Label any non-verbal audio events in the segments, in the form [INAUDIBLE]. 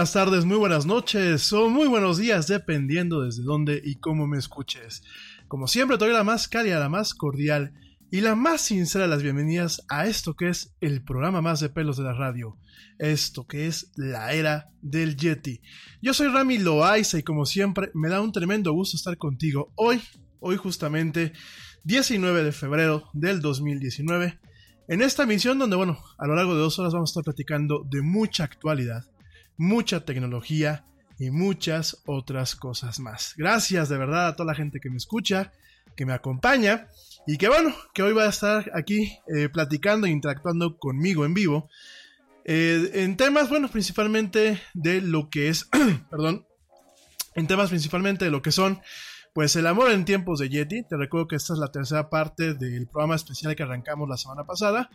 Buenas tardes, muy buenas noches o muy buenos días, dependiendo desde dónde y cómo me escuches. Como siempre, te doy la más cálida, la más cordial y la más sincera de las bienvenidas a esto que es el programa más de pelos de la radio. Esto que es la era del Yeti. Yo soy Rami Loaiza y como siempre me da un tremendo gusto estar contigo hoy, hoy justamente 19 de febrero del 2019, en esta emisión donde, bueno, a lo largo de dos horas vamos a estar platicando de mucha actualidad, mucha tecnología y muchas otras cosas más. Gracias de verdad a toda la gente que me escucha, que me acompaña y que bueno, que hoy va a estar aquí eh, platicando e interactuando conmigo en vivo. Eh, en temas, bueno, principalmente de lo que es, [CLEARS THROAT] perdón, en temas principalmente de lo que son pues el amor en tiempos de Yeti, te recuerdo que esta es la tercera parte del programa especial que arrancamos la semana pasada.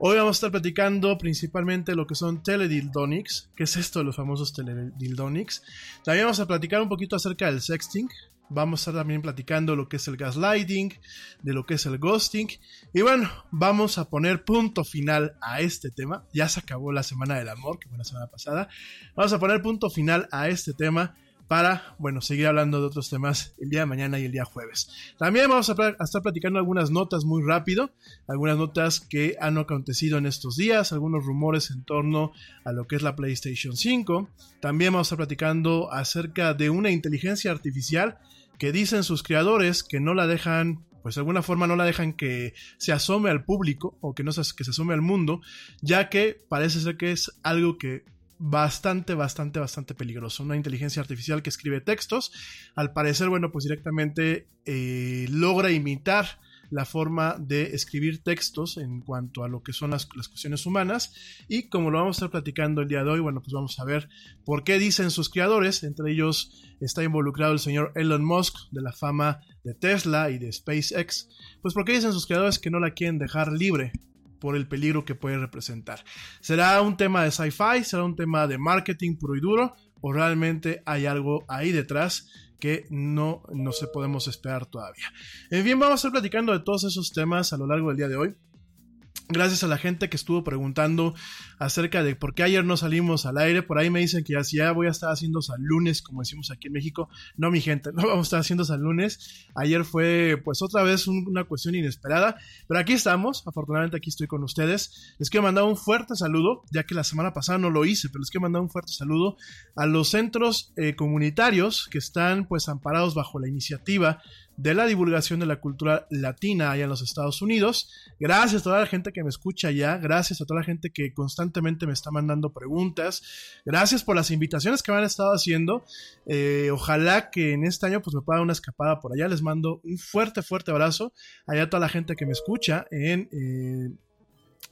Hoy vamos a estar platicando principalmente lo que son teledildonics, que es esto de los famosos teledildonics. También vamos a platicar un poquito acerca del sexting. Vamos a estar también platicando lo que es el gaslighting, de lo que es el ghosting. Y bueno, vamos a poner punto final a este tema. Ya se acabó la semana del amor, que fue la semana pasada. Vamos a poner punto final a este tema para, bueno, seguir hablando de otros temas el día de mañana y el día jueves. También vamos a, estar platicando algunas notas muy rápido, algunas notas que han acontecido en estos días, algunos rumores en torno a lo que es la PlayStation 5. También vamos a estar platicando acerca de una inteligencia artificial que dicen sus creadores que no la dejan pues de alguna forma no la dejan que se asome al público o que no se, que se asome al mundo, ya que parece ser que es algo que bastante, bastante, bastante peligroso. Una inteligencia artificial que escribe textos. Al parecer, bueno, pues directamente eh, logra imitar la forma de escribir textos en cuanto a lo que son las, las, cuestiones humanas. Y como lo vamos a estar platicando el día de hoy, bueno, pues vamos a ver por qué dicen sus creadores. Entre ellos está involucrado el señor Elon Musk de la fama de Tesla y de SpaceX. Pues por qué dicen sus creadores que no la quieren dejar libre por el peligro que puede representar. ¿Será un tema de sci-fi? ¿Será un tema de marketing puro y duro? ¿O realmente hay algo ahí detrás que no, no se podemos esperar todavía? En fin, vamos a estar platicando de todos esos temas a lo largo del día de hoy. Gracias a la gente que estuvo preguntando acerca de por qué ayer no salimos al aire. Por ahí me dicen que ya, ya voy a estar haciendo San lunes, como decimos aquí en México. No, mi gente, [LAUGHS] no vamos a estar haciendo San lunes. Ayer fue, pues, otra vez una cuestión inesperada. Pero aquí estamos. Afortunadamente, aquí estoy con ustedes. Les quiero mandar un fuerte saludo, ya que la semana pasada no lo hice, pero les quiero mandar un fuerte saludo a los centros eh, comunitarios que están, pues, amparados bajo la iniciativa de la divulgación de la cultura latina allá en los Estados Unidos. Gracias a toda la gente que me escucha allá, gracias a toda la gente que constantemente me está mandando preguntas, gracias por las invitaciones que me han estado haciendo. Eh, ojalá que en este año pues me pueda dar una escapada por allá. Les mando un fuerte, fuerte abrazo allá a toda la gente que me escucha en... Eh,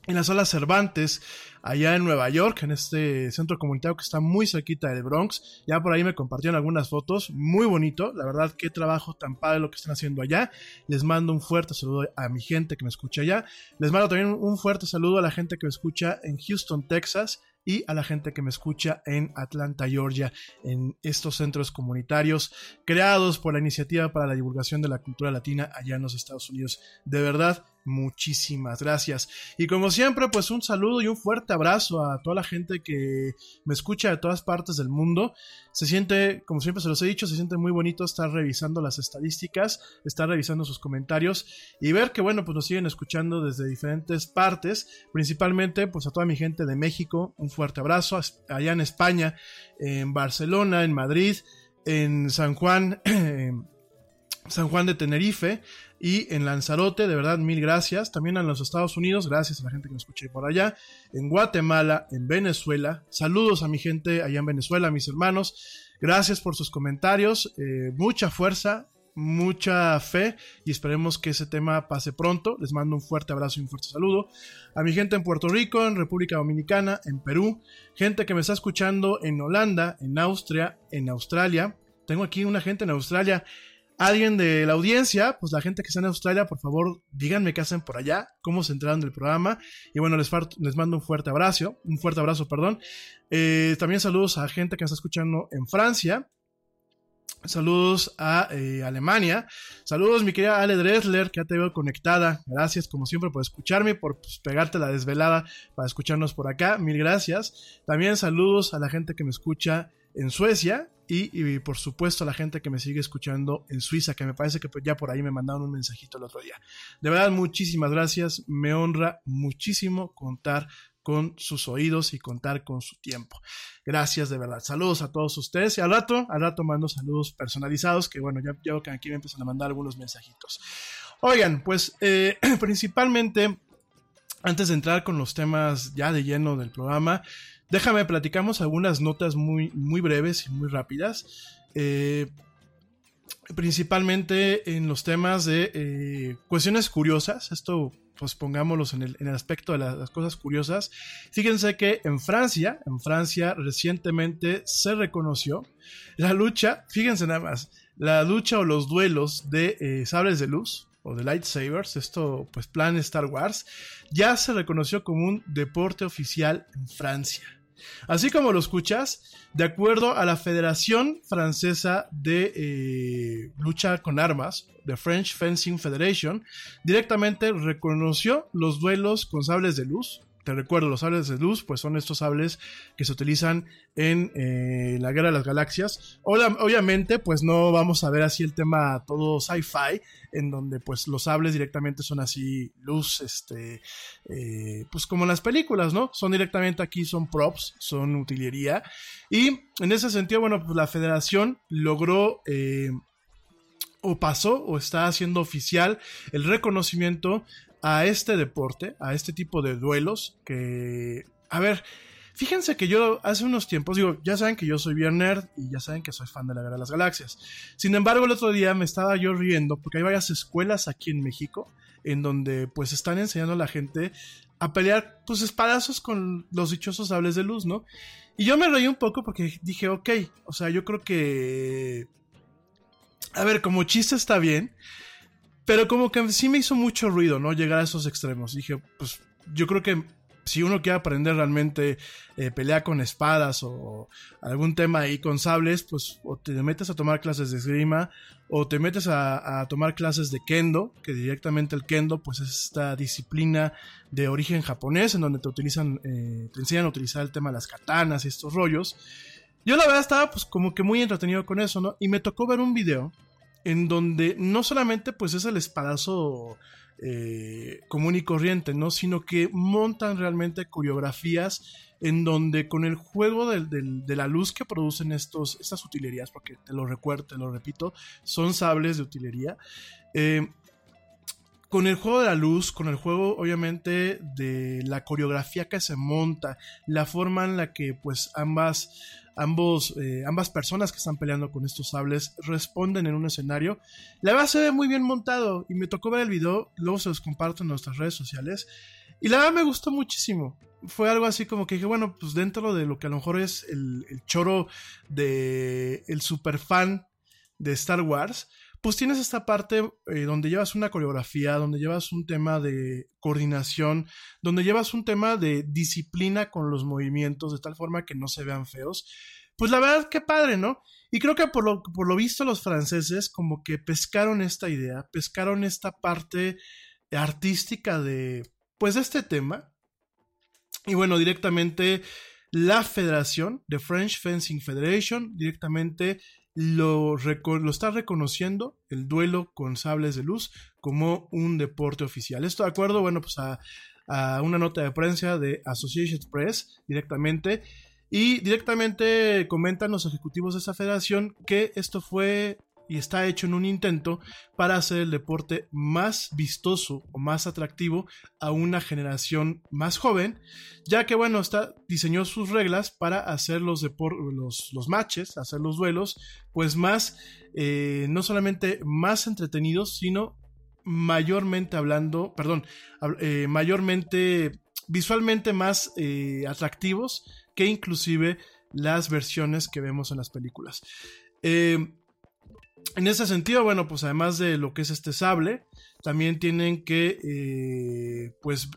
en la sala Cervantes, allá en Nueva York, en este centro comunitario que está muy cerquita del Bronx. Ya por ahí me compartieron algunas fotos, muy bonito, la verdad, qué trabajo tan padre lo que están haciendo allá. Les mando un fuerte saludo a mi gente que me escucha allá. Les mando también un fuerte saludo a la gente que me escucha en Houston, Texas y a la gente que me escucha en Atlanta, Georgia, en estos centros comunitarios creados por la Iniciativa para la Divulgación de la Cultura Latina allá en los Estados Unidos. De verdad, muchísimas gracias. Y como siempre, pues un saludo y un fuerte abrazo a toda la gente que me escucha de todas partes del mundo. Se siente, como siempre se los he dicho, se siente muy bonito estar revisando las estadísticas, estar revisando sus comentarios y ver que, bueno, pues nos siguen escuchando desde diferentes partes, principalmente pues a toda mi gente de México, un fuerte abrazo, allá en España, en Barcelona, en Madrid, en San Juan. [CLEARS THROAT] San Juan de Tenerife y en Lanzarote, de verdad, mil gracias. También en los Estados Unidos, gracias a la gente que me escuché por allá. En Guatemala, en Venezuela. Saludos a mi gente allá en Venezuela, mis hermanos. Gracias por sus comentarios. Eh, mucha fuerza, mucha fe y esperemos que ese tema pase pronto. Les mando un fuerte abrazo y un fuerte saludo. A mi gente en Puerto Rico, en República Dominicana, en Perú. Gente que me está escuchando en Holanda, en Austria, en Australia. Tengo aquí una gente en Australia alguien de la audiencia, pues la gente que está en Australia, por favor, díganme qué hacen por allá, cómo se enteraron del programa. Y bueno, les, les mando un fuerte abrazo, un fuerte abrazo, perdón. Eh, también saludos a gente que está escuchando en Francia, Saludos a eh, Alemania. Saludos, mi querida Ale Dressler, que ya te veo conectada. Gracias, como siempre, por escucharme, por pues, pegarte la desvelada para escucharnos por acá. Mil gracias. También saludos a la gente que me escucha en Suecia y, por supuesto a la gente que me sigue escuchando en Suiza, que me parece que ya por ahí me mandaron un mensajito el otro día. De verdad, muchísimas gracias. Me honra muchísimo contar con sus oídos y contar con su tiempo. Gracias de verdad. Saludos a todos ustedes y al rato, al rato mando saludos personalizados que bueno, ya, ya que aquí me empiezan a mandar algunos mensajitos. Oigan, pues eh, [CLEARS THROAT] principalmente antes de entrar con los temas ya de lleno del programa, déjame platicamos algunas notas muy, muy breves y muy rápidas. Eh, principalmente en los temas de eh, cuestiones curiosas. Esto pues pongámoslos en el, en el aspecto de las, cosas curiosas. Fíjense que en Francia, en Francia recientemente se reconoció la lucha, fíjense nada más, la lucha o los duelos de eh, sables de luz o de lightsabers, esto pues plan Star Wars, ya se reconoció como un deporte oficial en Francia. Así como lo escuchas, de acuerdo a la Federación Francesa de eh, Lucha con Armas, The French Fencing Federation, directamente reconoció los duelos con sables de luz. Te recuerdo, los sables de luz, pues son estos sables que se utilizan en eh, la Guerra de las Galaxias. Obviamente, pues no vamos a ver así el tema todo sci-fi, en donde pues los sables directamente son así luz, este, eh, pues como en las películas, ¿no? Son directamente aquí, son props, son utilería. Y en ese sentido, bueno, pues la federación logró... Eh, o pasó o está haciendo oficial el reconocimiento a este deporte, a este tipo de duelos que, a ver, Fíjense que yo hace unos tiempos, digo, ya saben que yo soy bien nerd y ya saben que soy fan de la Guerra de las Galaxias. Sin embargo, el otro día me estaba yo riendo porque hay varias escuelas aquí en México en donde pues están enseñando a la gente a pelear pues espadazos con los dichosos sables de luz, ¿no? Y yo me reí un poco porque dije, ok, o sea, yo creo que... A ver, como chiste está bien, pero como que sí me hizo mucho ruido, ¿no? Llegar a esos extremos. Dije, pues yo creo que si uno quiere aprender realmente eh, pelea con espadas o algún tema ahí con sables, pues o te metes a tomar clases de esgrima o te metes a, tomar clases de kendo, que directamente el kendo pues es esta disciplina de origen japonés en donde te utilizan, eh, te enseñan a utilizar el tema de las katanas y estos rollos. Yo la verdad estaba pues como que muy entretenido con eso, ¿no? Y me tocó ver un video en donde no solamente pues es el espadazo eh, común y corriente, ¿no? Sino que montan realmente coreografías en donde con el juego de, la luz que producen estos, estas utilerías, porque te lo recuerdo, te lo repito, son sables de utilería, eh, con el juego de la luz, con el juego obviamente de la coreografía que se monta, la forma en la que pues ambas ambos, eh, ambas personas que están peleando con estos sables responden en un escenario. La verdad se ve muy bien montado y me tocó ver el video, luego se los comparto en nuestras redes sociales. Y la verdad me gustó muchísimo. Fue algo así como que dije, bueno, pues dentro de lo que a lo mejor es el, el choro de el super fan de Star Wars, pues tienes esta parte eh, donde llevas una coreografía, donde llevas un tema de coordinación, donde llevas un tema de disciplina con los movimientos, de tal forma que no se vean feos. Pues la verdad, qué padre, ¿no? Y creo que por lo, por lo visto los franceses como que pescaron esta idea, pescaron esta parte artística de, pues, de este tema. Y bueno, directamente la federación, The French Fencing Federation, directamente lo, está reconociendo el duelo con sables de luz como un deporte oficial. Esto de acuerdo, bueno, pues a, a una nota de prensa de Associated Press directamente. Y directamente comentan los ejecutivos de esa federación que esto fue y está hecho en un intento para hacer el deporte más vistoso o más atractivo a una generación más joven, ya que bueno, está, diseñó sus reglas para hacer los, los, los matches, hacer los duelos, pues más, eh, no solamente más entretenidos, sino mayormente hablando, perdón, eh, mayormente visualmente más eh, atractivos que inclusive las versiones que vemos en las películas. Eh, en ese sentido, bueno, pues además de lo que es este sable, también tienen que, eh, pues,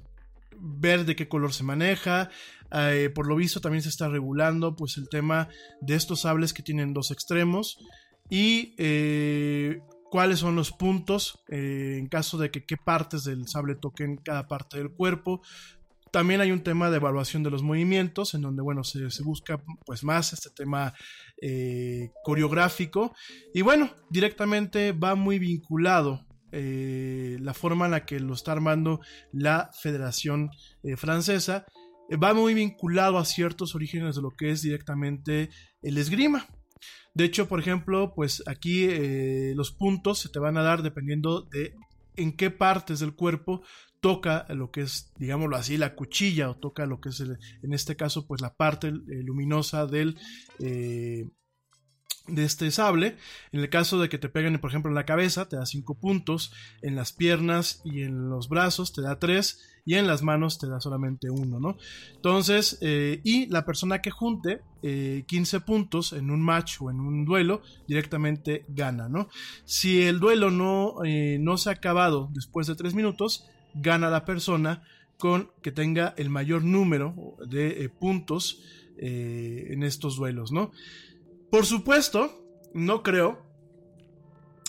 ver de qué color se maneja. Eh, por lo visto también se está regulando, pues, el tema de estos sables que tienen dos extremos. y eh, cuáles son los puntos en caso de que qué partes del sable toquen cada parte del cuerpo. También hay un tema de evaluación de los movimientos, en donde, bueno, se, busca pues más este tema eh, coreográfico. Y bueno, directamente va muy vinculado eh, la forma en la que lo está armando la Federación eh, Francesa. va muy vinculado a ciertos orígenes de lo que es directamente el esgrima. De hecho, por ejemplo, pues aquí los puntos se te van a dar dependiendo de en qué partes del cuerpo toca lo que es, digámoslo así, la cuchilla o toca lo que es, en este caso, pues la parte eh, luminosa del, eh, de este sable. En el caso de que te peguen, por ejemplo, en la cabeza, te da 5 puntos, en las piernas y en los brazos te da 3 y en las manos te da solamente 1, ¿no? Entonces, eh, y la persona que junte eh, 15 puntos en un match o en un duelo, directamente gana, ¿no? Si el duelo no, no se ha acabado después de 3 minutos, gana la persona con que tenga el mayor número de eh, puntos eh, en estos duelos, ¿no? Por supuesto, no creo,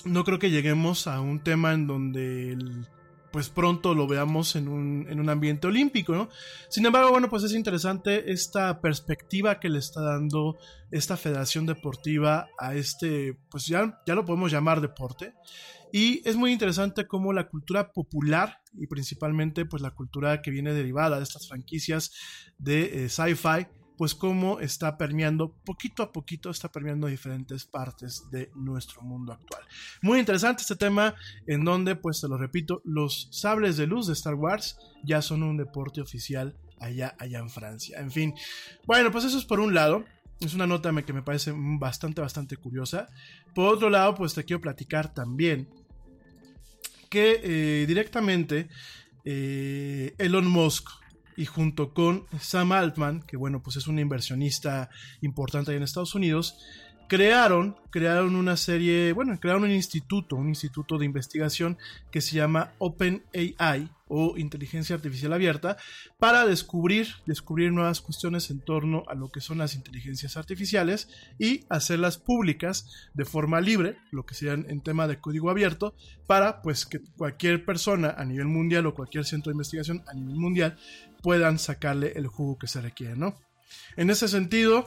no creo que lleguemos a un tema en donde el- pues pronto lo veamos en un, en un ambiente olímpico, ¿no? Sin embargo, bueno, pues es interesante esta perspectiva que le está dando esta federación deportiva a este, pues ya, ya lo podemos llamar deporte. Y es muy interesante cómo la cultura popular y principalmente pues la cultura que viene derivada de estas franquicias de eh, sci-fi, pues cómo está permeando, poquito a poquito está permeando diferentes partes de nuestro mundo actual. Muy interesante este tema en donde, pues te lo repito, los sables de luz de Star Wars ya son un deporte oficial allá, allá en Francia. En fin, bueno, pues eso es por un lado. Es una nota que me parece bastante, bastante curiosa. Por otro lado, pues te quiero platicar también que eh, directamente eh, Elon Musk y junto con Sam Altman, que bueno, pues es un inversionista importante en Estados Unidos, crearon, crearon una serie, bueno, crearon un instituto, un instituto de investigación que se llama OpenAI o Inteligencia Artificial Abierta para descubrir, descubrir nuevas cuestiones en torno a lo que son las inteligencias artificiales y hacerlas públicas de forma libre, lo que sean en tema de código abierto, para pues que cualquier persona a nivel mundial o cualquier centro de investigación a nivel mundial puedan sacarle el jugo que se requiere, ¿no? En ese sentido,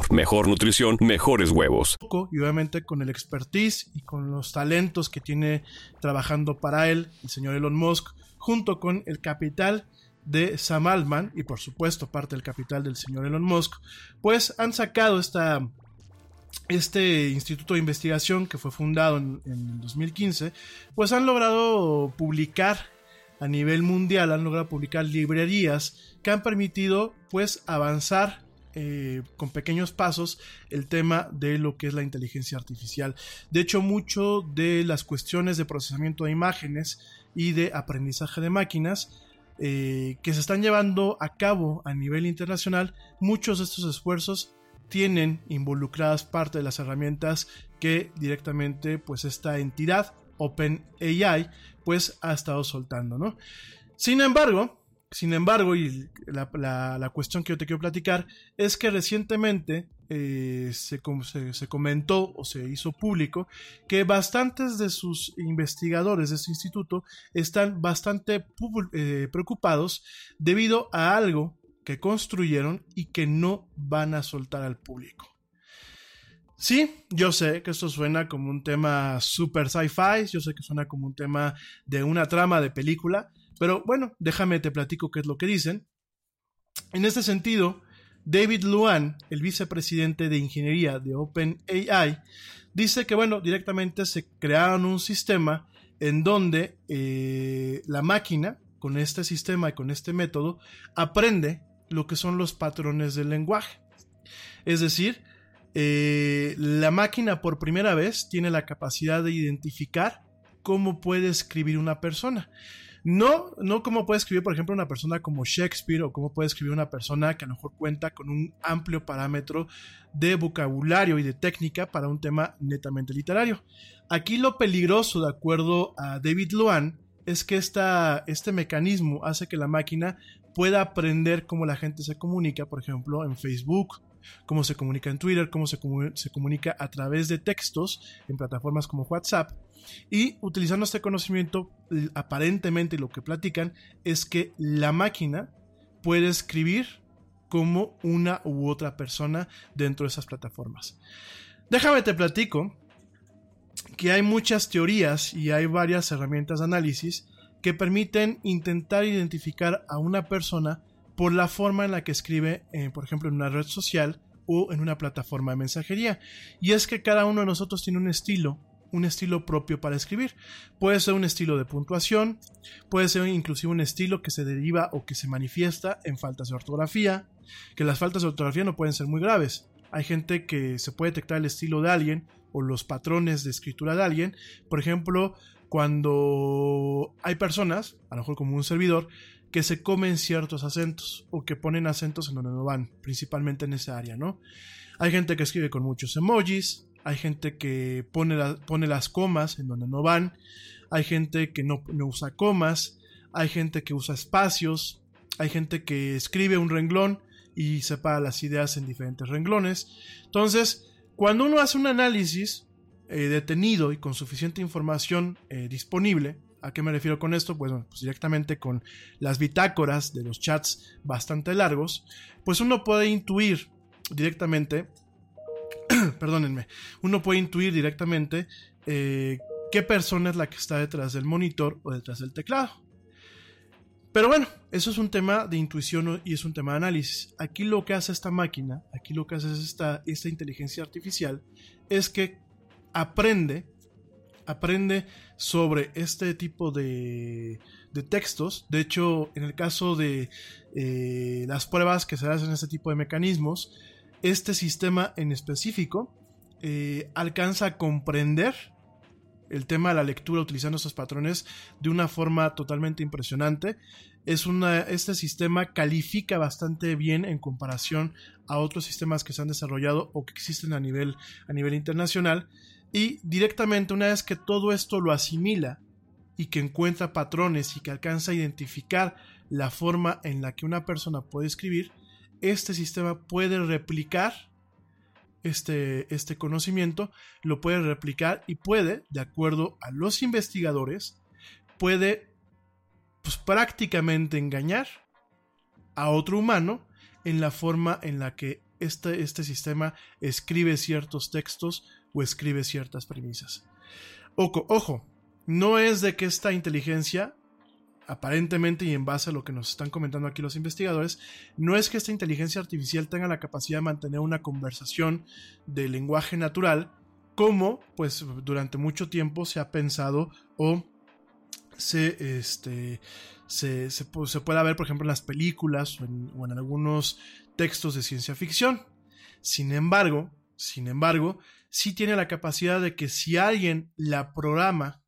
mejor nutrición, mejores huevos. y obviamente con el expertise y con los talentos que tiene trabajando para él el señor Elon Musk, junto con el capital de Sam Altman y por supuesto parte del capital del señor Elon Musk, pues han sacado esta, este instituto de investigación que fue fundado en, en 2015, pues han logrado publicar a nivel mundial, han logrado publicar librerías que han permitido pues avanzar eh, con pequeños pasos el tema de lo que es la inteligencia artificial. De hecho, mucho de las cuestiones de procesamiento de imágenes y de aprendizaje de máquinas eh, que se están llevando a cabo a nivel internacional, muchos de estos esfuerzos tienen involucradas parte de las herramientas que directamente pues esta entidad OpenAI pues ha estado soltando, ¿no? Sin embargo, sin embargo, y la, la- cuestión que yo te quiero platicar es que recientemente eh, se, se- comentó o se hizo público que bastantes de sus investigadores de este instituto están bastante eh, preocupados debido a algo que construyeron y que no van a soltar al público. Sí, yo sé que esto suena como un tema super sci-fi, yo sé que suena como un tema de una trama de película, pero bueno, déjame te platico qué es lo que dicen. En este sentido, David Luan, el vicepresidente de ingeniería de OpenAI, dice que, bueno, directamente se crearon un sistema en donde eh, la máquina, con este sistema y con este método, aprende lo que son los patrones del lenguaje. Es decir, eh, la máquina por primera vez tiene la capacidad de identificar cómo puede escribir una persona. No, no como puede escribir, por ejemplo, una persona como Shakespeare o como puede escribir una persona que a lo mejor cuenta con un amplio parámetro de vocabulario y de técnica para un tema netamente literario. Aquí lo peligroso, de acuerdo a David Luan, es que esta, este mecanismo hace que la máquina pueda aprender cómo la gente se comunica, por ejemplo, en Facebook, cómo se comunica en Twitter, cómo se, se comunica a través de textos en plataformas como WhatsApp. Y utilizando este conocimiento, aparentemente lo que platican es que la máquina puede escribir como una u otra persona dentro de esas plataformas. Déjame te platico que hay muchas teorías y hay varias herramientas de análisis que permiten intentar identificar a una persona por la forma en la que escribe, eh, por ejemplo, en una red social o en una plataforma de mensajería. Y es que cada uno de nosotros tiene un estilo, un estilo propio para escribir. Puede ser un estilo de puntuación, puede ser inclusive un estilo que se deriva o que se manifiesta en faltas de ortografía, que las faltas de ortografía no pueden ser muy graves. Hay gente que se puede detectar el estilo de alguien o los patrones de escritura de alguien. Por ejemplo, cuando hay personas, a lo mejor como un servidor, que se comen ciertos acentos o que ponen acentos en donde no van, principalmente en esa área, ¿no? Hay gente que escribe con muchos emojis, hay gente que pone, pone las comas en donde no van, hay gente que no, no usa comas, hay gente que usa espacios, hay gente que escribe un renglón y separa las ideas en diferentes renglones. Entonces, cuando uno hace un análisis eh, detenido y con suficiente información eh, disponible, ¿A qué me refiero con esto? Pues, bueno, pues directamente con las bitácoras de los chats bastante largos, pues uno puede intuir directamente, [CLEARS THROAT] perdónenme, uno puede intuir directamente eh, qué persona es la que está detrás del monitor o detrás del teclado. Pero bueno, eso es un tema de intuición y es un tema de análisis. Aquí lo que hace esta máquina, aquí lo que hace esta, esta inteligencia artificial, es que aprende aprende sobre este tipo de, textos. De hecho, en el caso de eh, las pruebas que se hacen en este tipo de mecanismos, este sistema en específico eh, alcanza a comprender el tema de la lectura utilizando estos patrones de una forma totalmente impresionante. Es este sistema califica bastante bien en comparación a otros sistemas que se han desarrollado o que existen a nivel, a nivel internacional y directamente una vez que todo esto lo asimila y que encuentra patrones y que alcanza a identificar la forma en la que una persona puede escribir, este sistema puede replicar este, este conocimiento, lo puede replicar y puede, de acuerdo a los investigadores, puede pues, prácticamente engañar a otro humano en la forma en la que este, este sistema escribe ciertos textos o escribe ciertas premisas. Ojo, ojo, no es de que esta inteligencia, aparentemente y en base a lo que nos están comentando aquí los investigadores, no es que esta inteligencia artificial tenga la capacidad de mantener una conversación de lenguaje natural, como pues durante mucho tiempo se ha pensado o se, este, se, se, puede ver, por ejemplo, en las películas o en algunos textos de ciencia ficción. Sin embargo, sin embargo, sí tiene la capacidad de que si alguien la programa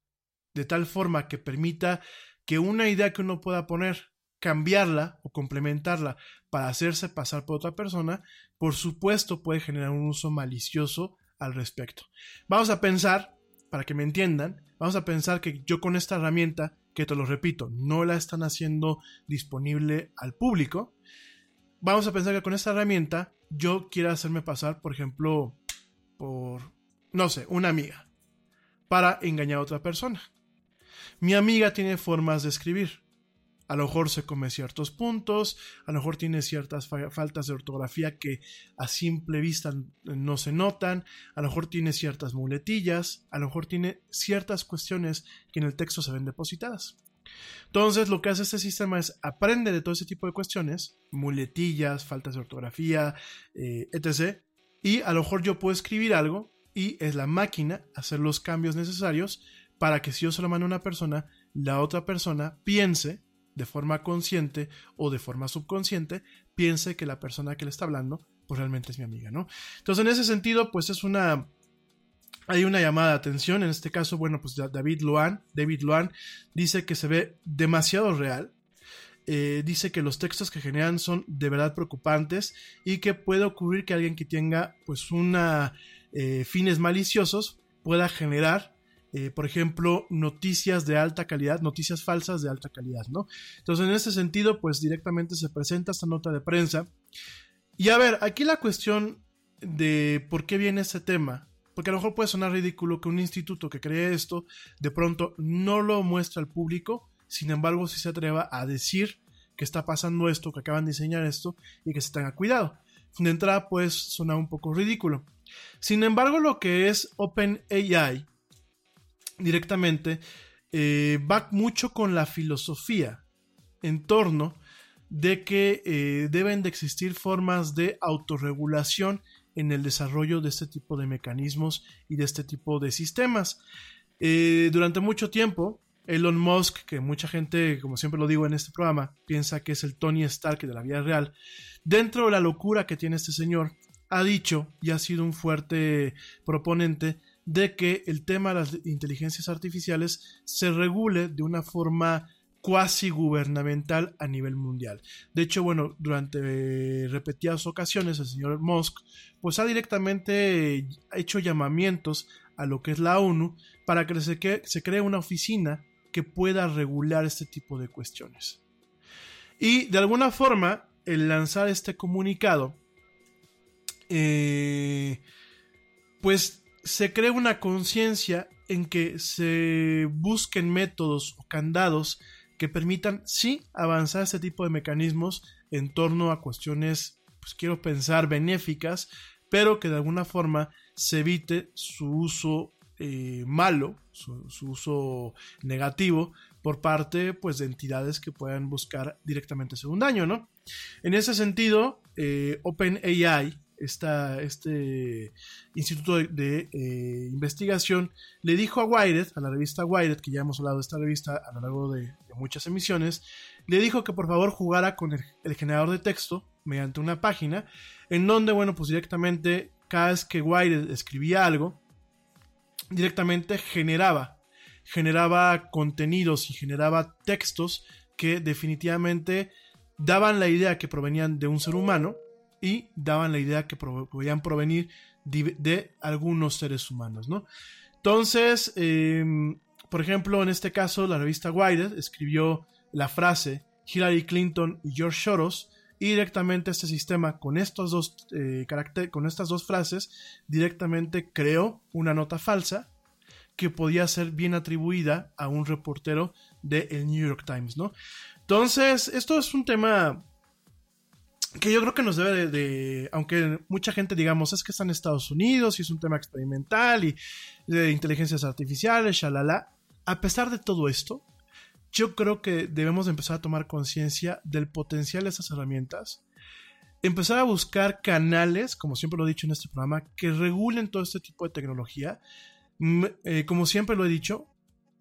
de tal forma que permita que una idea que uno pueda poner, cambiarla o complementarla para hacerse pasar por otra persona, por supuesto puede generar un uso malicioso al respecto. Vamos a pensar, para que me entiendan, vamos a pensar que yo con esta herramienta, que te lo repito, no la están haciendo disponible al público, vamos a pensar que con esta herramienta yo quiero hacerme pasar, por ejemplo, por, no sé, una amiga, para engañar a otra persona. Mi amiga tiene formas de escribir. A lo mejor se come ciertos puntos, a lo mejor tiene ciertas fa- faltas de ortografía que a simple vista no se notan, a lo mejor tiene ciertas muletillas, a lo mejor tiene ciertas cuestiones que en el texto se ven depositadas. Entonces, lo que hace este sistema es aprende de todo ese tipo de cuestiones, muletillas, faltas de ortografía, eh, etc. Y a lo mejor yo puedo escribir algo y es la máquina hacer los cambios necesarios para que si yo se lo mando a una persona, la otra persona piense de forma consciente o de forma subconsciente, piense que la persona que le está hablando, pues realmente es mi amiga, ¿no? Entonces, en ese sentido, pues es una hay una llamada de atención, en este caso, bueno, pues Da- David Luan, David Luan dice que se ve demasiado real, eh, dice que los textos que generan son de verdad preocupantes y que puede ocurrir que alguien que tenga pues eh, fines maliciosos pueda generar eh, por ejemplo noticias de alta calidad noticias falsas de alta calidad no entonces en ese sentido pues directamente se presenta esta nota de prensa. Y a ver aquí la cuestión de por qué viene este tema porque a lo mejor puede sonar ridículo que un instituto que cree esto de pronto no lo muestra al público sin embargo, si se atreva a decir que está pasando esto, que acaban de diseñar esto y que se tenga cuidado. De entrada, pues suena un poco ridículo. Sin embargo, lo que es OpenAI directamente eh, va mucho con la filosofía en torno de que eh, deben de existir formas de autorregulación en el desarrollo de este tipo de mecanismos y de este tipo de sistemas. Eh, durante mucho tiempo, Elon Musk, que mucha gente, como siempre lo digo en este programa, piensa que es el Tony Stark de la vida real, dentro de la locura que tiene este señor, ha dicho y ha sido un fuerte proponente de que el tema de las inteligencias artificiales se regule de una forma cuasi gubernamental a nivel mundial. De hecho, bueno, durante eh, repetidas ocasiones el señor Musk pues ha directamente hecho llamamientos a lo que es la ONU para que se, que se cree una oficina que pueda regular este tipo de cuestiones. Y de alguna forma, el lanzar este comunicado, eh, pues se crea una conciencia en que se busquen métodos o candados que permitan, sí, avanzar este tipo de mecanismos en torno a cuestiones, pues quiero pensar, benéficas, pero que de alguna forma se evite su uso eh, malo, su, uso negativo por parte pues, de entidades que puedan buscar directamente hacer daño, ¿no? En ese sentido, eh, OpenAI, esta, este instituto de, eh, investigación, le dijo a Wired, a la revista Wired, que ya hemos hablado de esta revista a lo largo de, de muchas emisiones, le dijo que por favor jugara con el, el generador de texto mediante una página, en donde, bueno, pues directamente cada vez que Wired escribía algo, directamente generaba, generaba contenidos y generaba textos que definitivamente daban la idea que provenían de un ser humano y daban la idea que podían provenir de, algunos seres humanos, ¿no? Entonces, eh, por ejemplo, en este caso, la revista Wired escribió la frase Hillary Clinton y George Soros y directamente este sistema con estos dos eh, con estas dos frases directamente creó una nota falsa que podía ser bien atribuida a un reportero del de New York Times, ¿no? Entonces, esto es un tema que yo creo que nos debe de, de, aunque mucha gente digamos es que está en Estados Unidos y es un tema experimental y de inteligencias artificiales, shalala, a pesar de todo esto, yo creo que debemos empezar a tomar conciencia del potencial de estas herramientas, empezar a buscar canales, como siempre lo he dicho en este programa, que regulen todo este tipo de tecnología. Eh, como siempre lo he dicho,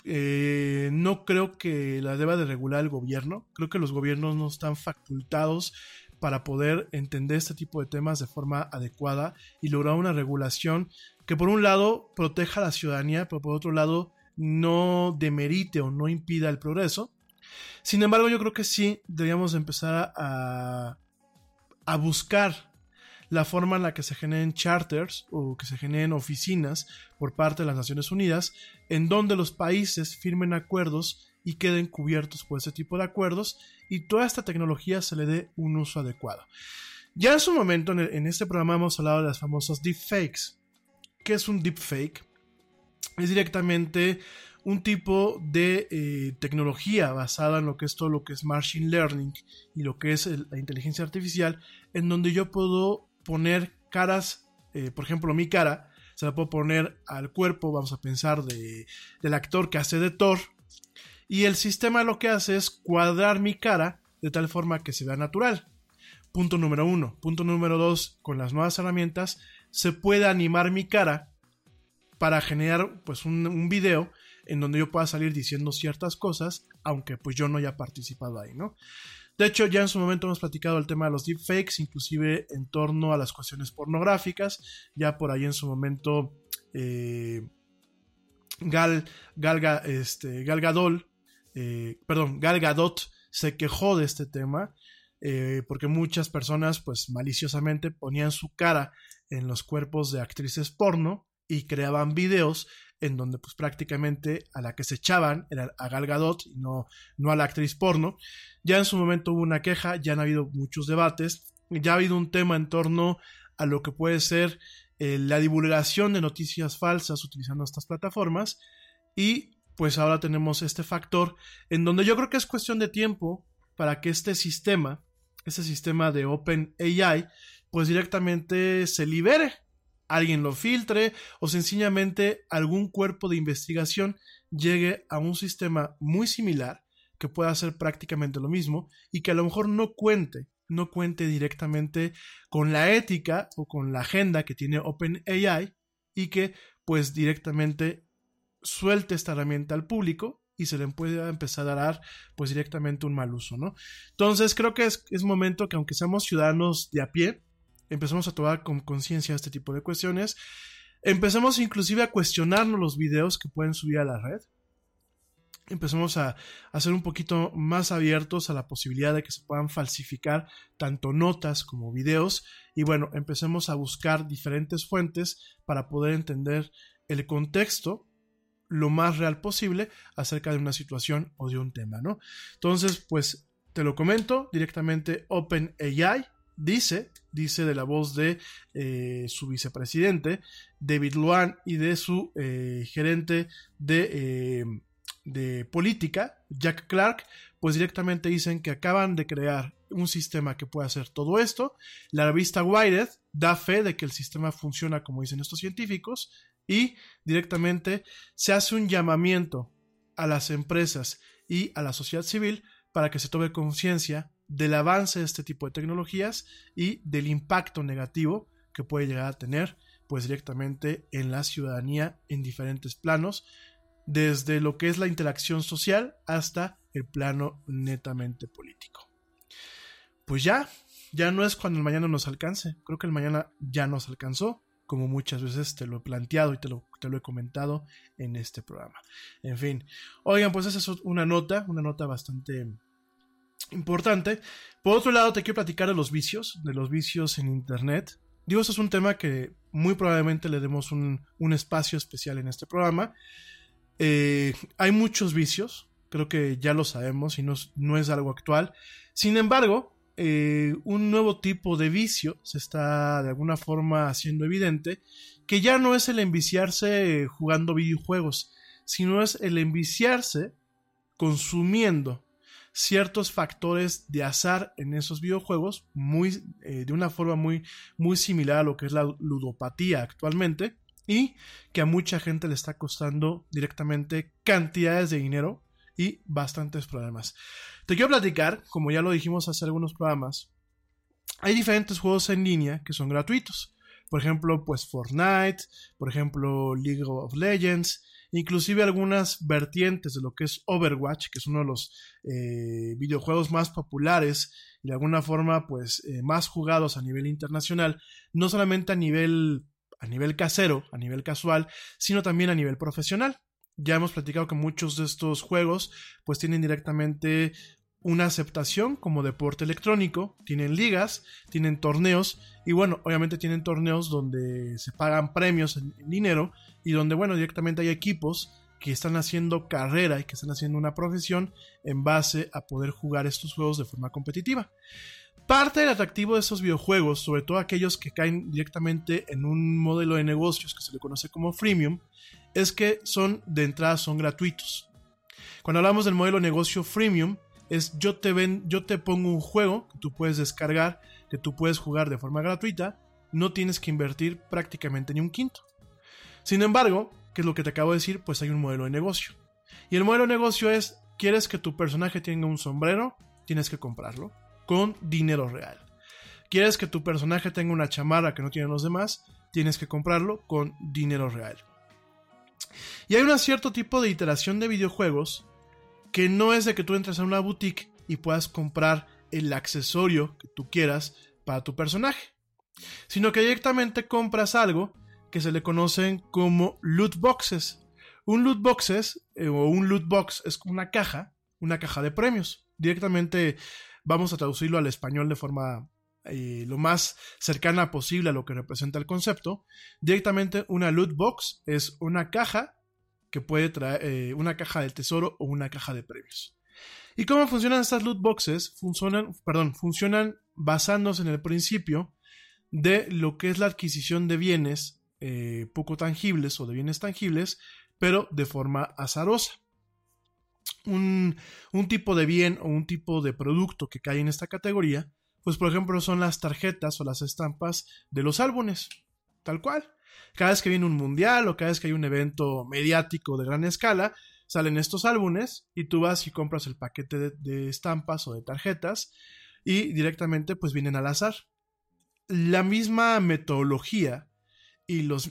eh, no creo que la deba de regular el gobierno, creo que los gobiernos no están facultados para poder entender este tipo de temas de forma adecuada y lograr una regulación que por un lado proteja a la ciudadanía, pero por otro lado no demerite o no impida el progreso. Sin embargo, yo creo que sí deberíamos empezar a, a buscar la forma en la que se generen charters o que se generen oficinas por parte de las Naciones Unidas, en donde los países firmen acuerdos y queden cubiertos por ese tipo de acuerdos y toda esta tecnología se le dé un uso adecuado. Ya en su momento, en este programa hemos hablado de las famosas deepfakes. ¿Qué es un deepfake? Es directamente un tipo de eh, tecnología basada en lo que es todo lo que es machine learning y lo que es la inteligencia artificial, en donde yo puedo poner caras, eh, por ejemplo, mi cara, se la puedo poner al cuerpo, vamos a pensar, de, del actor que hace de Thor, y el sistema lo que hace es cuadrar mi cara de tal forma que se vea natural. Punto número uno. Punto número dos, con las nuevas herramientas se puede animar mi cara para generar pues un, video en donde yo pueda salir diciendo ciertas cosas, aunque pues yo no haya participado ahí, ¿no? De hecho, ya en su momento hemos platicado el tema de los deepfakes, inclusive en torno a las cuestiones pornográficas. Ya por ahí en su momento eh, Gal, Gal, Ga- este, Gal Gadol, eh, perdón, Gal Gadot se quejó de este tema eh, porque muchas personas pues maliciosamente ponían su cara en los cuerpos de actrices porno y creaban videos en donde pues prácticamente a la que se echaban era a Gal Gadot y no, no a la actriz porno. Ya en su momento hubo una queja, ya han habido muchos debates, ya ha habido un tema en torno a lo que puede ser eh, la divulgación de noticias falsas utilizando estas plataformas y pues ahora tenemos este factor en donde yo creo que es cuestión de tiempo para que este sistema, este sistema de OpenAI, pues directamente se libere, alguien lo filtre o sencillamente algún cuerpo de investigación llegue a un sistema muy similar que pueda hacer prácticamente lo mismo y que a lo mejor no cuente, no cuente directamente con la ética o con la agenda que tiene OpenAI y que pues directamente suelte esta herramienta al público y se le pueda empezar a dar pues directamente un mal uso, ¿no? Entonces creo que es, es momento que aunque seamos ciudadanos de a pie, empecemos a tomar con conciencia este tipo de cuestiones, empecemos inclusive a cuestionarnos los videos que pueden subir a la red, empecemos a, a ser un poquito más abiertos a la posibilidad de que se puedan falsificar tanto notas como videos. Y bueno, empecemos a buscar diferentes fuentes para poder entender el contexto lo más real posible acerca de una situación o de un tema, ¿no? Entonces, pues te lo comento directamente OpenAI dice, dice de la voz de eh, su vicepresidente David Luan y de su eh, gerente de, eh, de política Jack Clark, pues directamente dicen que acaban de crear un sistema que puede hacer todo esto. La revista Wired da fe de que el sistema funciona como dicen estos científicos y directamente se hace un llamamiento a las empresas y a la sociedad civil para que se tome conciencia del avance de este tipo de tecnologías y del impacto negativo que puede llegar a tener pues directamente en la ciudadanía en diferentes planos desde lo que es la interacción social hasta el plano netamente político. Pues ya, ya no es cuando el mañana nos alcance, creo que el mañana ya nos alcanzó, como muchas veces te lo he planteado y te lo, te lo he comentado en este programa. En fin, oigan, pues esa es una nota, una nota bastante importante. Por otro lado, te quiero platicar de los vicios, de los vicios en Internet. Digo, eso es un tema que muy probablemente le demos un, espacio especial en este programa. Eh, hay muchos vicios, creo que ya lo sabemos y no, no es algo actual. Sin embargo, eh, un nuevo tipo de vicio se está de alguna forma haciendo evidente, que ya no es el enviciarse jugando videojuegos, sino es el enviciarse consumiendo ciertos factores de azar en esos videojuegos, muy, eh, de una forma muy, muy similar a lo que es la ludopatía actualmente, y que a mucha gente le está costando directamente cantidades de dinero y bastantes problemas. Te quiero platicar, como ya lo dijimos hace algunos programas, hay diferentes juegos en línea que son gratuitos. Por ejemplo, pues Fortnite, por ejemplo League of Legends, inclusive algunas vertientes de lo que es Overwatch, que es uno de los eh, videojuegos más populares y de alguna forma pues eh, más jugados a nivel internacional, no solamente a nivel a nivel casero, a nivel casual, sino también a nivel profesional. Ya hemos platicado que muchos de estos juegos pues tienen directamente una aceptación como deporte electrónico, tienen ligas, tienen torneos y bueno, obviamente tienen torneos donde se pagan premios en, en dinero y donde bueno, directamente hay equipos que están haciendo carrera y que están haciendo una profesión en base a poder jugar estos juegos de forma competitiva. Parte del atractivo de estos videojuegos, sobre todo aquellos que caen directamente en un modelo de negocios que se le conoce como freemium, es que son de entrada son gratuitos. Cuando hablamos del modelo de negocio freemium, es yo te ven, yo te pongo un juego que tú puedes descargar, que tú puedes jugar de forma gratuita, no tienes que invertir prácticamente ni un quinto. Sin embargo, que es lo que te acabo de decir, pues hay un modelo de negocio. Y el modelo de negocio es, ¿quieres que tu personaje tenga un sombrero? Tienes que comprarlo con dinero real. ¿Quieres que tu personaje tenga una chamarra que no tienen los demás? Tienes que comprarlo con dinero real. Y hay un cierto tipo de iteración de videojuegos que no es de que tú entres a una boutique y puedas comprar el accesorio que tú quieras para tu personaje, sino que directamente compras algo que se le conocen como loot boxes. Un loot boxes eh, o un loot box es una caja, una caja de premios. Directamente vamos a traducirlo al español de forma eh, lo más cercana posible a lo que representa el concepto. Directamente una loot box es una caja que puede traer eh, una caja del tesoro o una caja de premios. ¿Y cómo funcionan estas loot boxes? Funcionan, perdón, funcionan basándose en el principio de lo que es la adquisición de bienes eh, poco tangibles o de bienes tangibles, pero de forma azarosa. Un, un, tipo de bien o un tipo de producto que cae en esta categoría, pues por ejemplo son las tarjetas o las estampas de los álbumes, tal cual. Cada vez que viene un mundial o cada vez que hay un evento mediático de gran escala, salen estos álbumes y tú vas y compras el paquete de, de estampas o de tarjetas y directamente pues vienen al azar. La misma metodología y los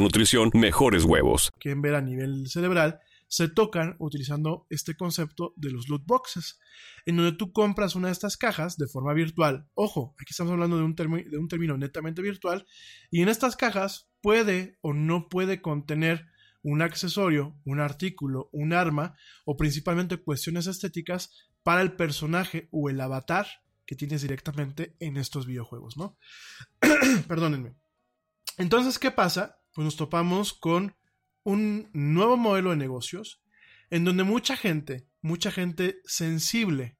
nutrición, mejores huevos. Quieren ver a nivel cerebral, se tocan utilizando este concepto de los loot boxes, en donde tú compras una de estas cajas de forma virtual. Ojo, aquí estamos hablando de un, de un término netamente virtual, y en estas cajas puede o no puede contener un accesorio, un artículo, un arma o principalmente cuestiones estéticas para el personaje o el avatar que tienes directamente en estos videojuegos, ¿no? [CLEARS THROAT] Perdónenme. Entonces, ¿qué pasa? Pues nos topamos con un nuevo modelo de negocios en donde mucha gente, mucha gente sensible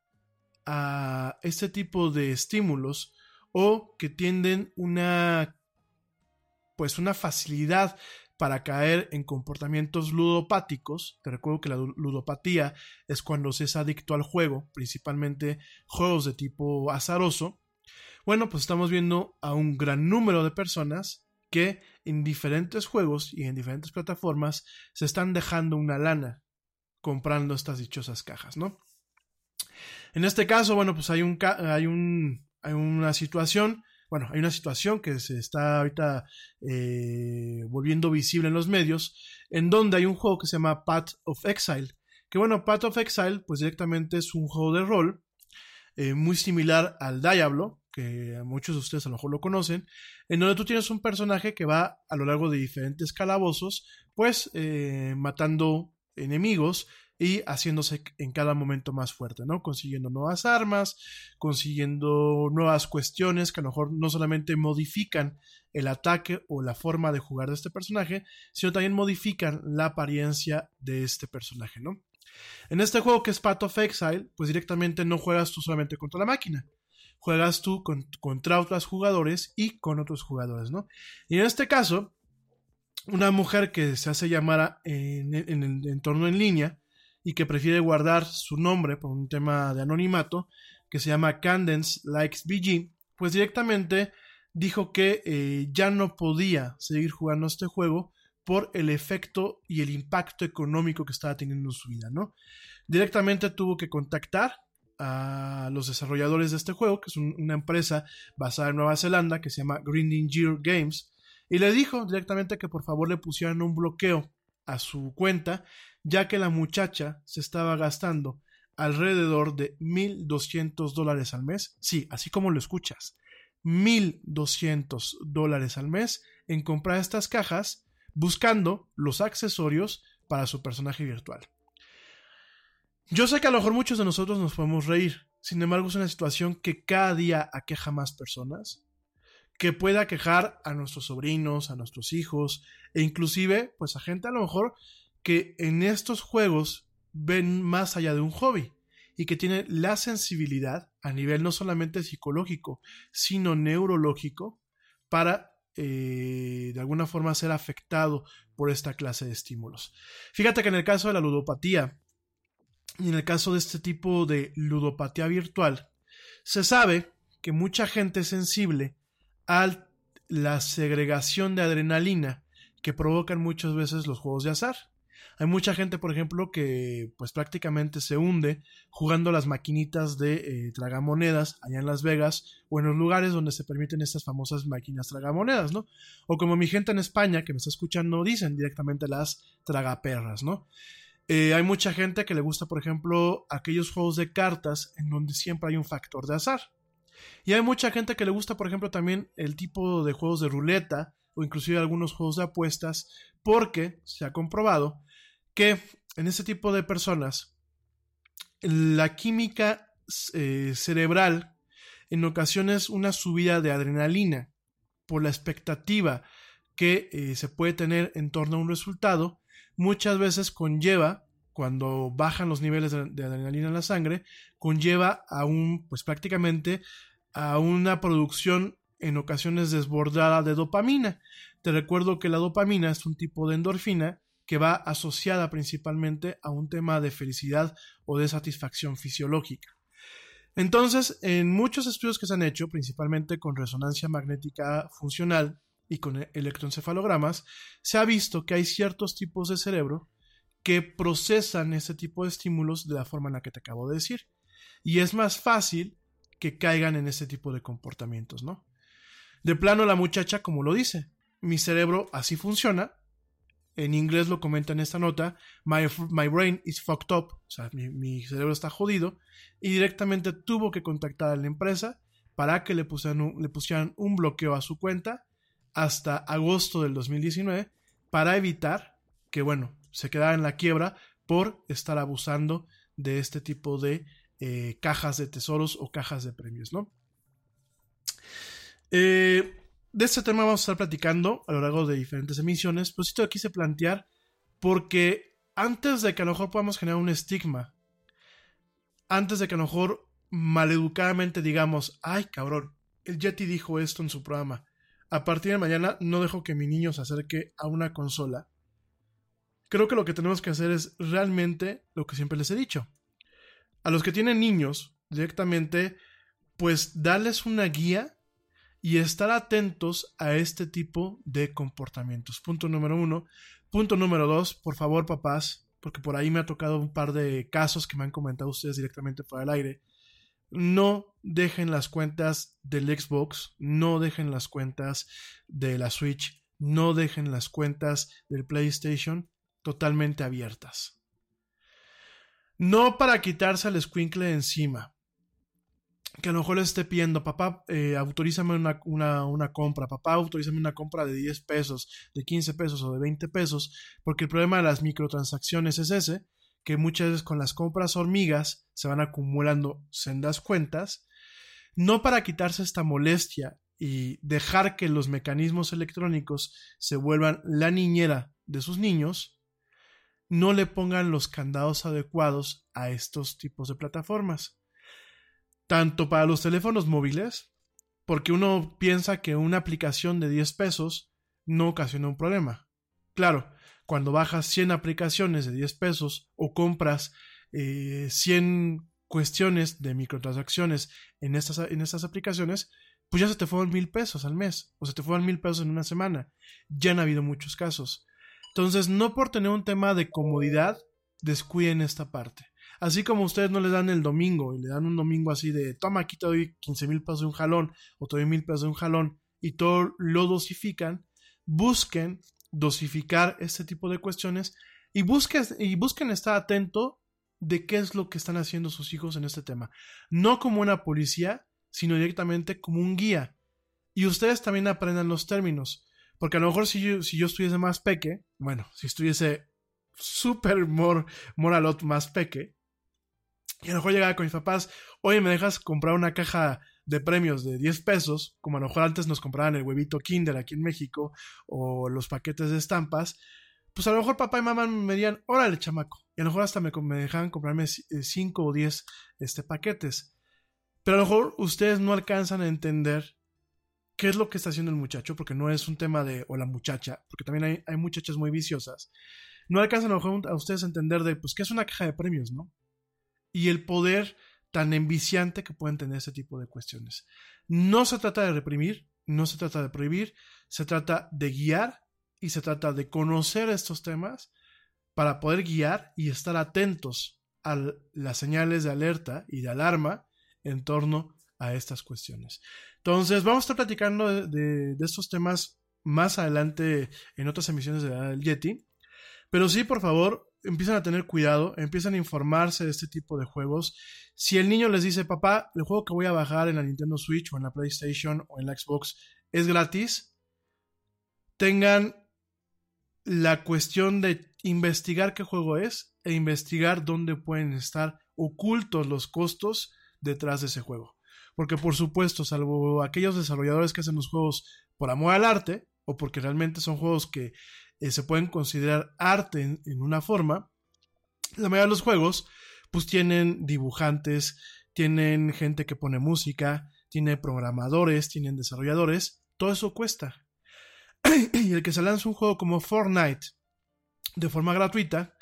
a este tipo de estímulos o que tienden una pues una facilidad para caer en comportamientos ludopáticos. Te recuerdo que la ludopatía es cuando se es adicto al juego, principalmente juegos de tipo azaroso. Bueno, pues estamos viendo a un gran número de personas que en diferentes juegos y en diferentes plataformas se están dejando una lana comprando estas dichosas cajas, ¿no? En este caso, bueno, pues hay un hay un hay una situación, bueno, hay una situación que se está ahorita eh, volviendo visible en los medios, en donde hay un juego que se llama Path of Exile, que bueno, Path of Exile, pues directamente es un juego de rol eh, muy similar al Diablo, que muchos de ustedes a lo mejor lo conocen, en donde tú tienes un personaje que va a lo largo de diferentes calabozos, pues eh, matando enemigos y haciéndose en cada momento más fuerte, ¿no? Consiguiendo nuevas armas, consiguiendo nuevas cuestiones que a lo mejor no solamente modifican el ataque o la forma de jugar de este personaje, sino también modifican la apariencia de este personaje, ¿no? En este juego que es Path of Exile, pues directamente no juegas tú solamente contra la máquina, juegas tú contra otros jugadores y con otros jugadores, ¿no? Y en este caso, una mujer que se hace llamar en, en el entorno en línea y que prefiere guardar su nombre por un tema de anonimato, que se llama Candence Likes BG, pues directamente dijo que eh, ya no podía seguir jugando este juego por el efecto y el impacto económico que estaba teniendo en su vida, ¿no? Directamente tuvo que contactar a los desarrolladores de este juego, que es una empresa basada en Nueva Zelanda que se llama Grinding Gear Games, y le dijo directamente que por favor le pusieran un bloqueo a su cuenta, ya que la muchacha se estaba gastando alrededor de 1.200 dólares al mes. Sí, así como lo escuchas. 1.200 dólares al mes en comprar estas cajas buscando los accesorios para su personaje virtual. Yo sé que a lo mejor muchos de nosotros nos podemos reír, sin embargo es una situación que cada día aqueja más personas, que puede aquejar a nuestros sobrinos, a nuestros hijos, e inclusive pues a gente a lo mejor que en estos juegos ven más allá de un hobby y que tiene la sensibilidad a nivel no solamente psicológico, sino neurológico para eh, de alguna forma ser afectado por esta clase de estímulos. Fíjate que en el caso de la ludopatía en el caso de este tipo de ludopatía virtual, se sabe que mucha gente es sensible a la segregación de adrenalina que provocan muchas veces los juegos de azar. Hay mucha gente, por ejemplo, que pues prácticamente se hunde jugando las maquinitas de eh, tragamonedas allá en Las Vegas o en los lugares donde se permiten estas famosas máquinas tragamonedas, ¿no? O como mi gente en España que me está escuchando dicen directamente las tragaperras, ¿no? Eh, hay mucha gente que le gusta, por ejemplo, aquellos juegos de cartas en donde siempre hay un factor de azar. Y hay mucha gente que le gusta, por ejemplo, también el tipo de juegos de ruleta o inclusive algunos juegos de apuestas, porque se ha comprobado que en ese tipo de personas la química eh, cerebral en ocasiones una subida de adrenalina por la expectativa que eh, se puede tener en torno a un resultado, muchas veces conlleva, cuando bajan los niveles de, adrenalina en la sangre, conlleva a un, pues prácticamente a una producción en ocasiones desbordada de dopamina. Te recuerdo que la dopamina es un tipo de endorfina que va asociada principalmente a un tema de felicidad o de satisfacción fisiológica. Entonces, en muchos estudios que se han hecho, principalmente con resonancia magnética funcional y con electroencefalogramas, se ha visto que hay ciertos tipos de cerebro que procesan ese tipo de estímulos de la forma en la que te acabo de decir. Y es más fácil que caigan en ese tipo de comportamientos, ¿no? De plano la muchacha, como lo dice, mi cerebro así funciona. En inglés lo comenta en esta nota, my, brain is fucked up, o sea, mi, cerebro está jodido, y directamente tuvo que contactar a la empresa para que le pusieran, le pusieran un bloqueo a su cuenta hasta agosto del 2019 para evitar que, bueno, se quedara en la quiebra por estar abusando de este tipo de eh, cajas de tesoros o cajas de premios, ¿no? Eh, de este tema vamos a estar platicando a lo largo de diferentes emisiones, pero sí te quise plantear porque antes de que a lo mejor podamos generar un estigma, antes de que a lo mejor maleducadamente digamos, ay cabrón, el Yeti dijo esto en su programa, a partir de mañana no dejo que mi niño se acerque a una consola. Creo que lo que tenemos que hacer es realmente lo que siempre les he dicho. A los que tienen niños, directamente, pues darles una guía y estar atentos a este tipo de comportamientos. Punto número uno. Punto número dos, por favor, papás, porque por ahí me ha tocado un par de casos que me han comentado ustedes directamente fuera del aire. No dejen las cuentas del Xbox, no dejen las cuentas de la Switch, no dejen las cuentas del PlayStation totalmente abiertas. No para quitarse el squinkle encima, que a lo mejor le esté pidiendo, papá, eh, autorízame una, compra, papá, autorízame una compra de 10 pesos, de 15 pesos o de 20 pesos, porque el problema de las microtransacciones es ese, que muchas veces con las compras hormigas se van acumulando sendas cuentas, no para quitarse esta molestia y dejar que los mecanismos electrónicos se vuelvan la niñera de sus niños, no le pongan los candados adecuados a estos tipos de plataformas tanto para los teléfonos móviles, porque uno piensa que una aplicación de 10 pesos no ocasiona un problema. Claro, cuando bajas 100 aplicaciones de 10 pesos o compras 100 cuestiones de microtransacciones en estas, en estas aplicaciones, pues ya se te fueron mil pesos al mes o se te fueron mil pesos en una semana. Ya han habido muchos casos. Entonces, no por tener un tema de comodidad, descuiden esta parte. Así como ustedes no le dan el domingo y le dan un domingo así de, toma, aquí te doy 15 mil pesos de un jalón o te doy mil pesos de un jalón y todo lo dosifican, busquen dosificar este tipo de cuestiones y busquen, estar atento de qué es lo que están haciendo sus hijos en este tema. No como una policía, sino directamente como un guía. Y ustedes también aprendan los términos. Porque a lo mejor si yo, si yo estuviese más peque, bueno, si estuviese súper mor, moralot más peque, y a lo mejor llegaba con mis papás, oye, ¿me dejas comprar una caja de premios de 10 pesos? Como a lo mejor antes nos compraban el huevito Kinder aquí en México, o los paquetes de estampas, pues a lo mejor papá y mamá me dirían, órale, chamaco. Y a lo mejor hasta me, me dejaban comprarme 5 o 10 este, paquetes. Pero a lo mejor ustedes no alcanzan a entender qué es lo que está haciendo el muchacho, porque no es un tema de, o la muchacha, porque también hay, hay muchachas muy viciosas. No alcanzan a ustedes a entender de, pues, qué es una caja de premios, ¿no? Y el poder tan enviciante que pueden tener ese tipo de cuestiones. No se trata de reprimir, no se trata de prohibir, se trata de guiar y se trata de conocer estos temas para poder guiar y estar atentos a las señales de alerta y de alarma en torno a estas cuestiones. Entonces, vamos a estar platicando de, estos temas más adelante en otras emisiones de del Yeti. Pero sí, por favor, empiezan a tener cuidado, empiezan a informarse de este tipo de juegos. Si el niño les dice, papá, el juego que voy a bajar en la Nintendo Switch o en la PlayStation o en la Xbox es gratis, tengan la cuestión de investigar qué juego es e investigar dónde pueden estar ocultos los costos detrás de ese juego. Porque por supuesto, salvo aquellos desarrolladores que hacen los juegos por amor al arte, o porque realmente son juegos que eh, se pueden considerar arte en, una forma, la mayoría de los juegos pues tienen dibujantes, tienen gente que pone música, tiene programadores, tienen desarrolladores, todo eso cuesta. [CLEARS THROAT] y el que se lanza un juego como Fortnite de forma gratuita,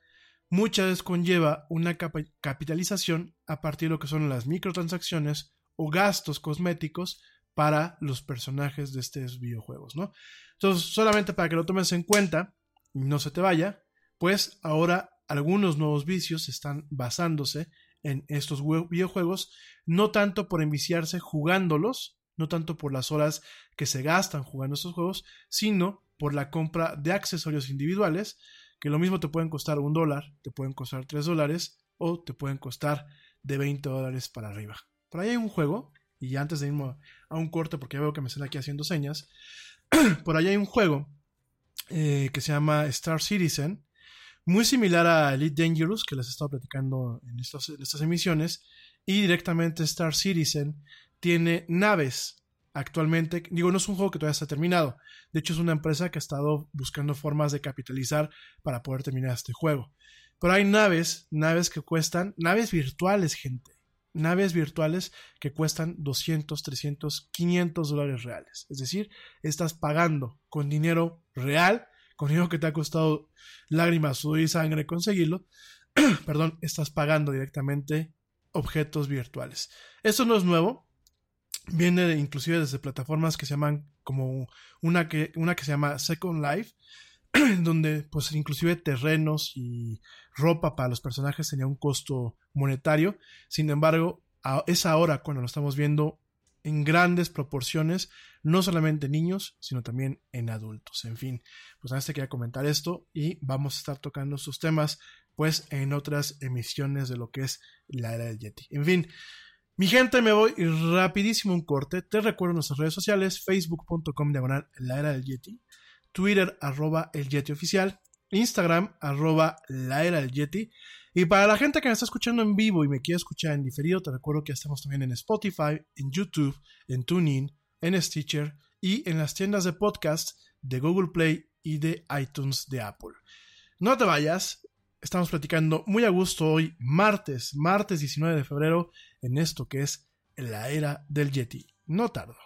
muchas veces conlleva una capitalización a partir de lo que son las microtransacciones o gastos cosméticos para los personajes de estos videojuegos, ¿no? Entonces, solamente para que lo tomes en cuenta y no se te vaya, pues ahora algunos nuevos vicios están basándose en estos videojuegos, no tanto por enviciarse jugándolos, no tanto por las horas que se gastan jugando estos juegos, sino por la compra de accesorios individuales que lo mismo te pueden costar un dólar, te pueden costar tres dólares o te pueden costar de 20 dólares para arriba. Por ahí hay un juego, y antes de irme a un corte, porque ya veo que me están aquí haciendo señas, [CLEARS THROAT] por ahí hay un juego eh, que se llama Star Citizen, muy similar a Elite Dangerous, que les he estado platicando en, en estas emisiones, y directamente Star Citizen tiene naves actualmente, digo, no es un juego que todavía está terminado. De hecho, es una empresa que ha estado buscando formas de capitalizar para poder terminar este juego. Pero hay naves, naves que cuestan, naves virtuales, gente. Naves virtuales que cuestan 200, 300, 500 dólares reales. Es decir, estás pagando con dinero real, con dinero que te ha costado lágrimas, sudor y sangre conseguirlo. [CLEARS THROAT] Perdón, estás pagando directamente objetos virtuales. Esto no es nuevo, viene inclusive desde plataformas que se llaman como una que, una que se llama Second Life, [CLEARS THROAT] donde pues inclusive terrenos y ropa para los personajes tenía un costo monetario. Sin embargo, es ahora cuando lo estamos viendo en grandes proporciones, no solamente en niños, sino también en adultos. En fin, pues nada, te quería comentar esto y vamos a estar tocando estos temas pues en otras emisiones de lo que es la era del Yeti. En fin, mi gente, me voy rapidísimo un corte. Te recuerdo nuestras redes sociales, facebook.com diagonal la era del Yeti, Twitter arroba el Yeti oficial, Instagram arroba la era del Yeti. Y para la gente que me está escuchando en vivo y me quiere escuchar en diferido, te recuerdo que estamos también en Spotify, en YouTube, en TuneIn, en Stitcher y en las tiendas de podcast de Google Play y de iTunes de Apple. No te vayas, Estamos platicando muy a gusto hoy, martes, martes 19 de febrero, en esto que es la era del Yeti. No tardo.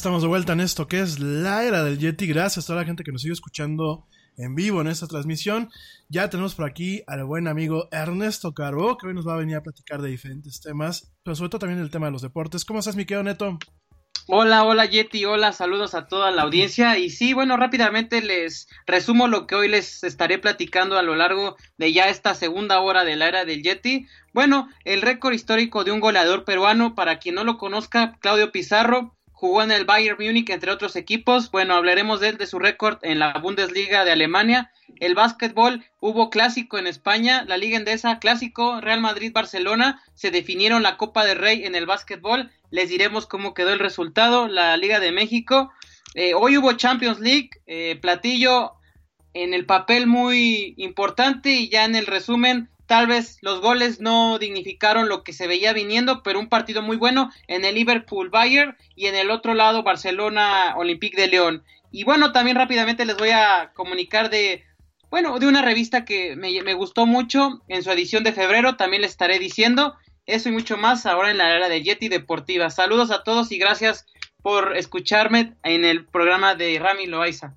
Estamos de vuelta en esto que es la era del Yeti. Gracias a toda la gente que nos sigue escuchando en vivo en esta transmisión. Ya tenemos por aquí al buen amigo Ernesto Caro, que hoy nos va a venir a platicar de diferentes temas, pero sobre todo también el tema de los deportes. ¿Cómo estás, mi querido Neto? Hola, hola Yeti, hola, saludos a toda la audiencia. Y sí, bueno, rápidamente les resumo lo que hoy les estaré platicando a lo largo de ya esta segunda hora de la era del Yeti. Bueno, el récord histórico de un goleador peruano, para quien no lo conozca, Claudio Pizarro, jugó en el Bayern Múnich entre otros equipos. Bueno, hablaremos de él, de su récord en la Bundesliga de Alemania. El básquetbol, hubo clásico en España, la Liga Endesa, clásico, Real Madrid-Barcelona, se definieron la Copa de Rey en el básquetbol. Les diremos cómo quedó el resultado, la Liga de México. Eh, hoy hubo Champions League, eh, platillo en el papel muy importante y ya en el resumen Tal vez los goles no dignificaron lo que se veía viniendo, pero un partido muy bueno en el Liverpool Bayern y en el otro lado Barcelona Olympique de León. Y bueno, también rápidamente les voy a comunicar de, bueno, de una revista que me, me gustó mucho en su edición de febrero, también les estaré diciendo eso y mucho más ahora en la era de Yeti Deportiva. Saludos a todos y gracias por escucharme en el programa de Rami Loaiza.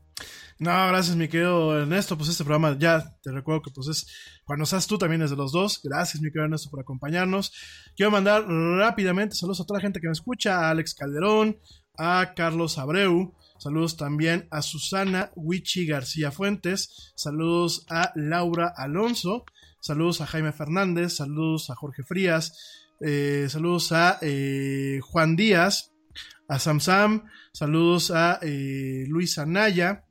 No, gracias, mi querido Ernesto. Pues este programa ya te recuerdo que pues es cuando seas tú también es de los dos. Gracias, mi querido Ernesto, por acompañarnos. Quiero mandar rápidamente saludos a toda la gente que me escucha, a Alex Calderón, a Carlos Abreu. Saludos también a Susana Wichi García Fuentes. Saludos a Laura Alonso. Saludos a Jaime Fernández. Saludos a Jorge Frías. Eh, saludos a eh, Juan Díaz. A Sam Sam. Saludos a eh, Luis Anaya.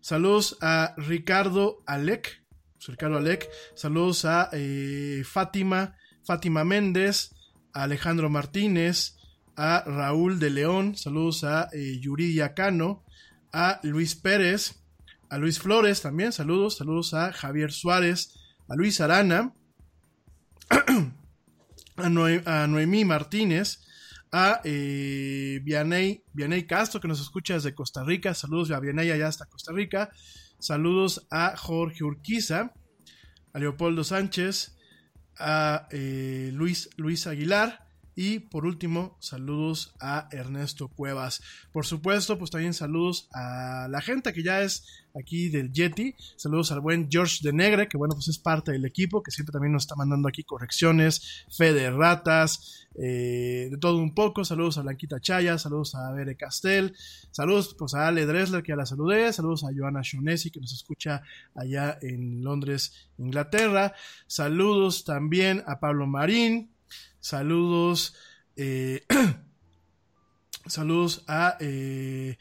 Saludos a Ricardo Alec. Ricardo Alec. Saludos a eh, Fátima, Fátima Méndez, a Alejandro Martínez, a Raúl de León. Saludos a eh, Yuridia Cano, a Luis Pérez, a Luis Flores también. Saludos, saludos a Javier Suárez, a Luis Arana, [CLEARS THROAT] a, Noemí Martínez, a eh, Vianey, Vianey, Castro, que nos escucha desde Costa Rica. Saludos a Vianey allá hasta Costa Rica. Saludos a Jorge Urquiza. a Leopoldo Sánchez, a eh, Luis, Luis Aguilar, y por último, saludos a Ernesto Cuevas. Por supuesto, pues también saludos a la gente que ya es aquí del Yeti. Saludos al buen George de Negre, que bueno, pues es parte del equipo, que siempre también nos está mandando aquí correcciones, fe de ratas, eh, de todo un poco. Saludos a Blanquita Chaya, saludos a Bere Castel, saludos pues a Ale Dresler, que ya la saludé, saludos a Joana Shonesi, que nos escucha allá en Londres, Inglaterra. Saludos también a Pablo Marín, Saludos. Eh, [CLEARS THROAT] saludos a, eh,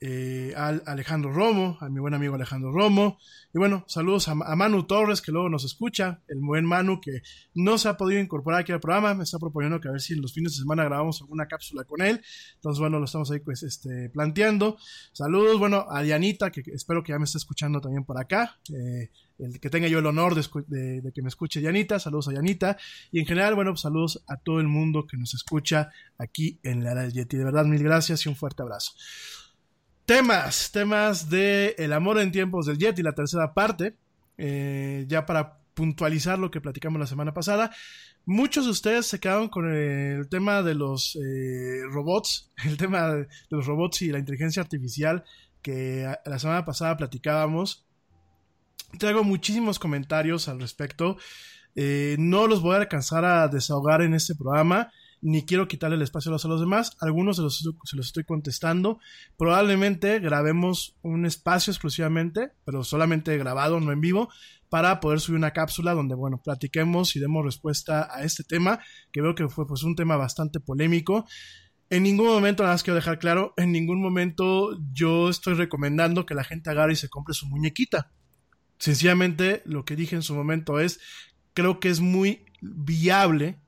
eh, Alejandro Romo, a mi buen amigo Alejandro Romo. Y bueno, saludos a, Manu Torres, que luego nos escucha. El buen Manu, que no se ha podido incorporar aquí al programa. Me está proponiendo que a ver si en los fines de semana grabamos alguna cápsula con él. Entonces, bueno, lo estamos ahí pues, este, planteando. Saludos, bueno, a Dianita, que espero que ya me esté escuchando también por acá el que tenga yo el honor de, que me escuche Yanita, saludos a Yanita, y en general, bueno, pues saludos a todo el mundo que nos escucha aquí en la Yeti. De verdad, mil gracias y un fuerte abrazo. Temas, temas de El amor en tiempos del Yeti, la tercera parte, eh, ya para puntualizar lo que platicamos la semana pasada. Muchos de ustedes se quedaron con el tema de los eh, robots, [LAUGHS] el tema de los robots y la inteligencia artificial que la semana pasada platicábamos Traigo muchísimos comentarios al respecto. Eh, no los voy a alcanzar a desahogar en este programa, ni quiero quitarle el espacio a los demás. Algunos se los, se los estoy contestando. Probablemente grabemos un espacio exclusivamente, pero solamente grabado, no en vivo, para poder subir una cápsula donde, bueno, platiquemos y demos respuesta a este tema, que veo que fue pues un tema bastante polémico. En ningún momento, nada más quiero dejar claro, en ningún momento yo estoy recomendando que la gente agarre y se compre su muñequita. Sencillamente lo que dije en su momento es, creo que es muy viable,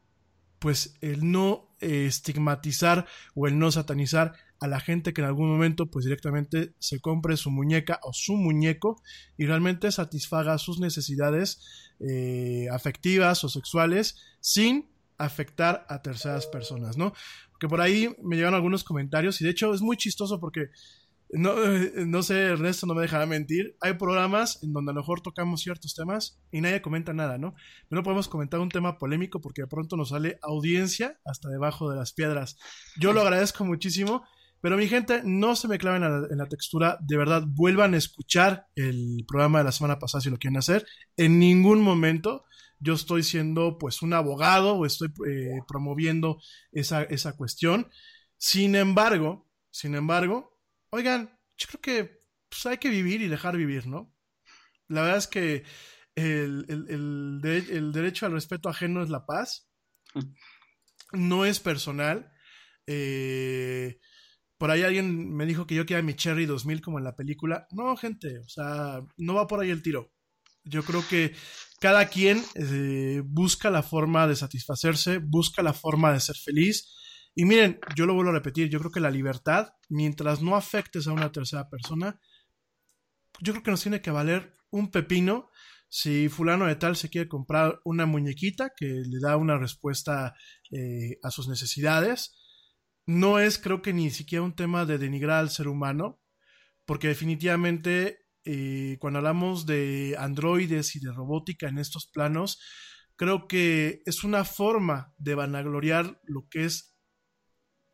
pues el no eh, estigmatizar o el no satanizar a la gente que en algún momento pues directamente se compre su muñeca o su muñeco y realmente satisfaga sus necesidades eh, afectivas o sexuales sin afectar a terceras personas, ¿no? Porque por ahí me llegan algunos comentarios y de hecho es muy chistoso porque no, no sé, Ernesto no me dejará mentir. Hay programas en donde a lo mejor tocamos ciertos temas y nadie comenta nada, ¿no? Pero no podemos comentar un tema polémico porque de pronto nos sale audiencia hasta debajo de las piedras. Yo lo agradezco muchísimo, pero mi gente, no se me claven en la, textura. De verdad, vuelvan a escuchar el programa de la semana pasada si lo quieren hacer. En ningún momento yo estoy siendo pues un abogado o estoy eh, promoviendo esa, esa cuestión. Sin embargo, sin embargo, Oigan, yo creo que pues, hay que vivir y dejar vivir, ¿no? La verdad es que el, derecho al respeto ajeno es la paz. No es personal. Eh, por ahí alguien me dijo que yo quería mi Cherry 2000 como en la película. No, gente, o sea, no va por ahí el tiro. Yo creo que cada quien eh, busca la forma de satisfacerse, busca la forma de ser feliz y miren, yo lo vuelvo a repetir, yo creo que la libertad, mientras no afectes a una tercera persona, yo creo que nos tiene que valer un pepino si fulano de tal se quiere comprar una muñequita que le da una respuesta eh, a sus necesidades. No es creo que ni siquiera un tema de denigrar al ser humano, porque definitivamente eh, cuando hablamos de androides y de robótica en estos planos, creo que es una forma de vanagloriar lo que es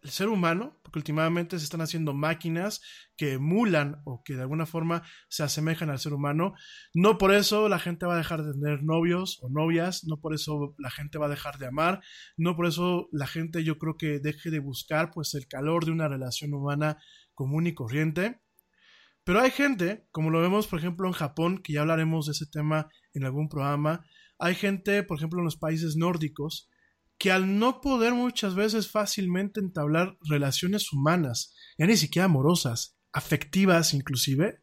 el ser humano, porque últimamente se están haciendo máquinas que emulan o que de alguna forma se asemejan al ser humano. No por eso la gente va a dejar de tener novios o novias, no por eso la gente va a dejar de amar, no por eso la gente yo creo que deje de buscar pues el calor de una relación humana común y corriente. Pero hay gente, como lo vemos por ejemplo en Japón, que ya hablaremos de ese tema en algún programa, hay gente, por ejemplo, en los países nórdicos, que al no poder muchas veces fácilmente entablar relaciones humanas, ya ni siquiera amorosas, afectivas inclusive,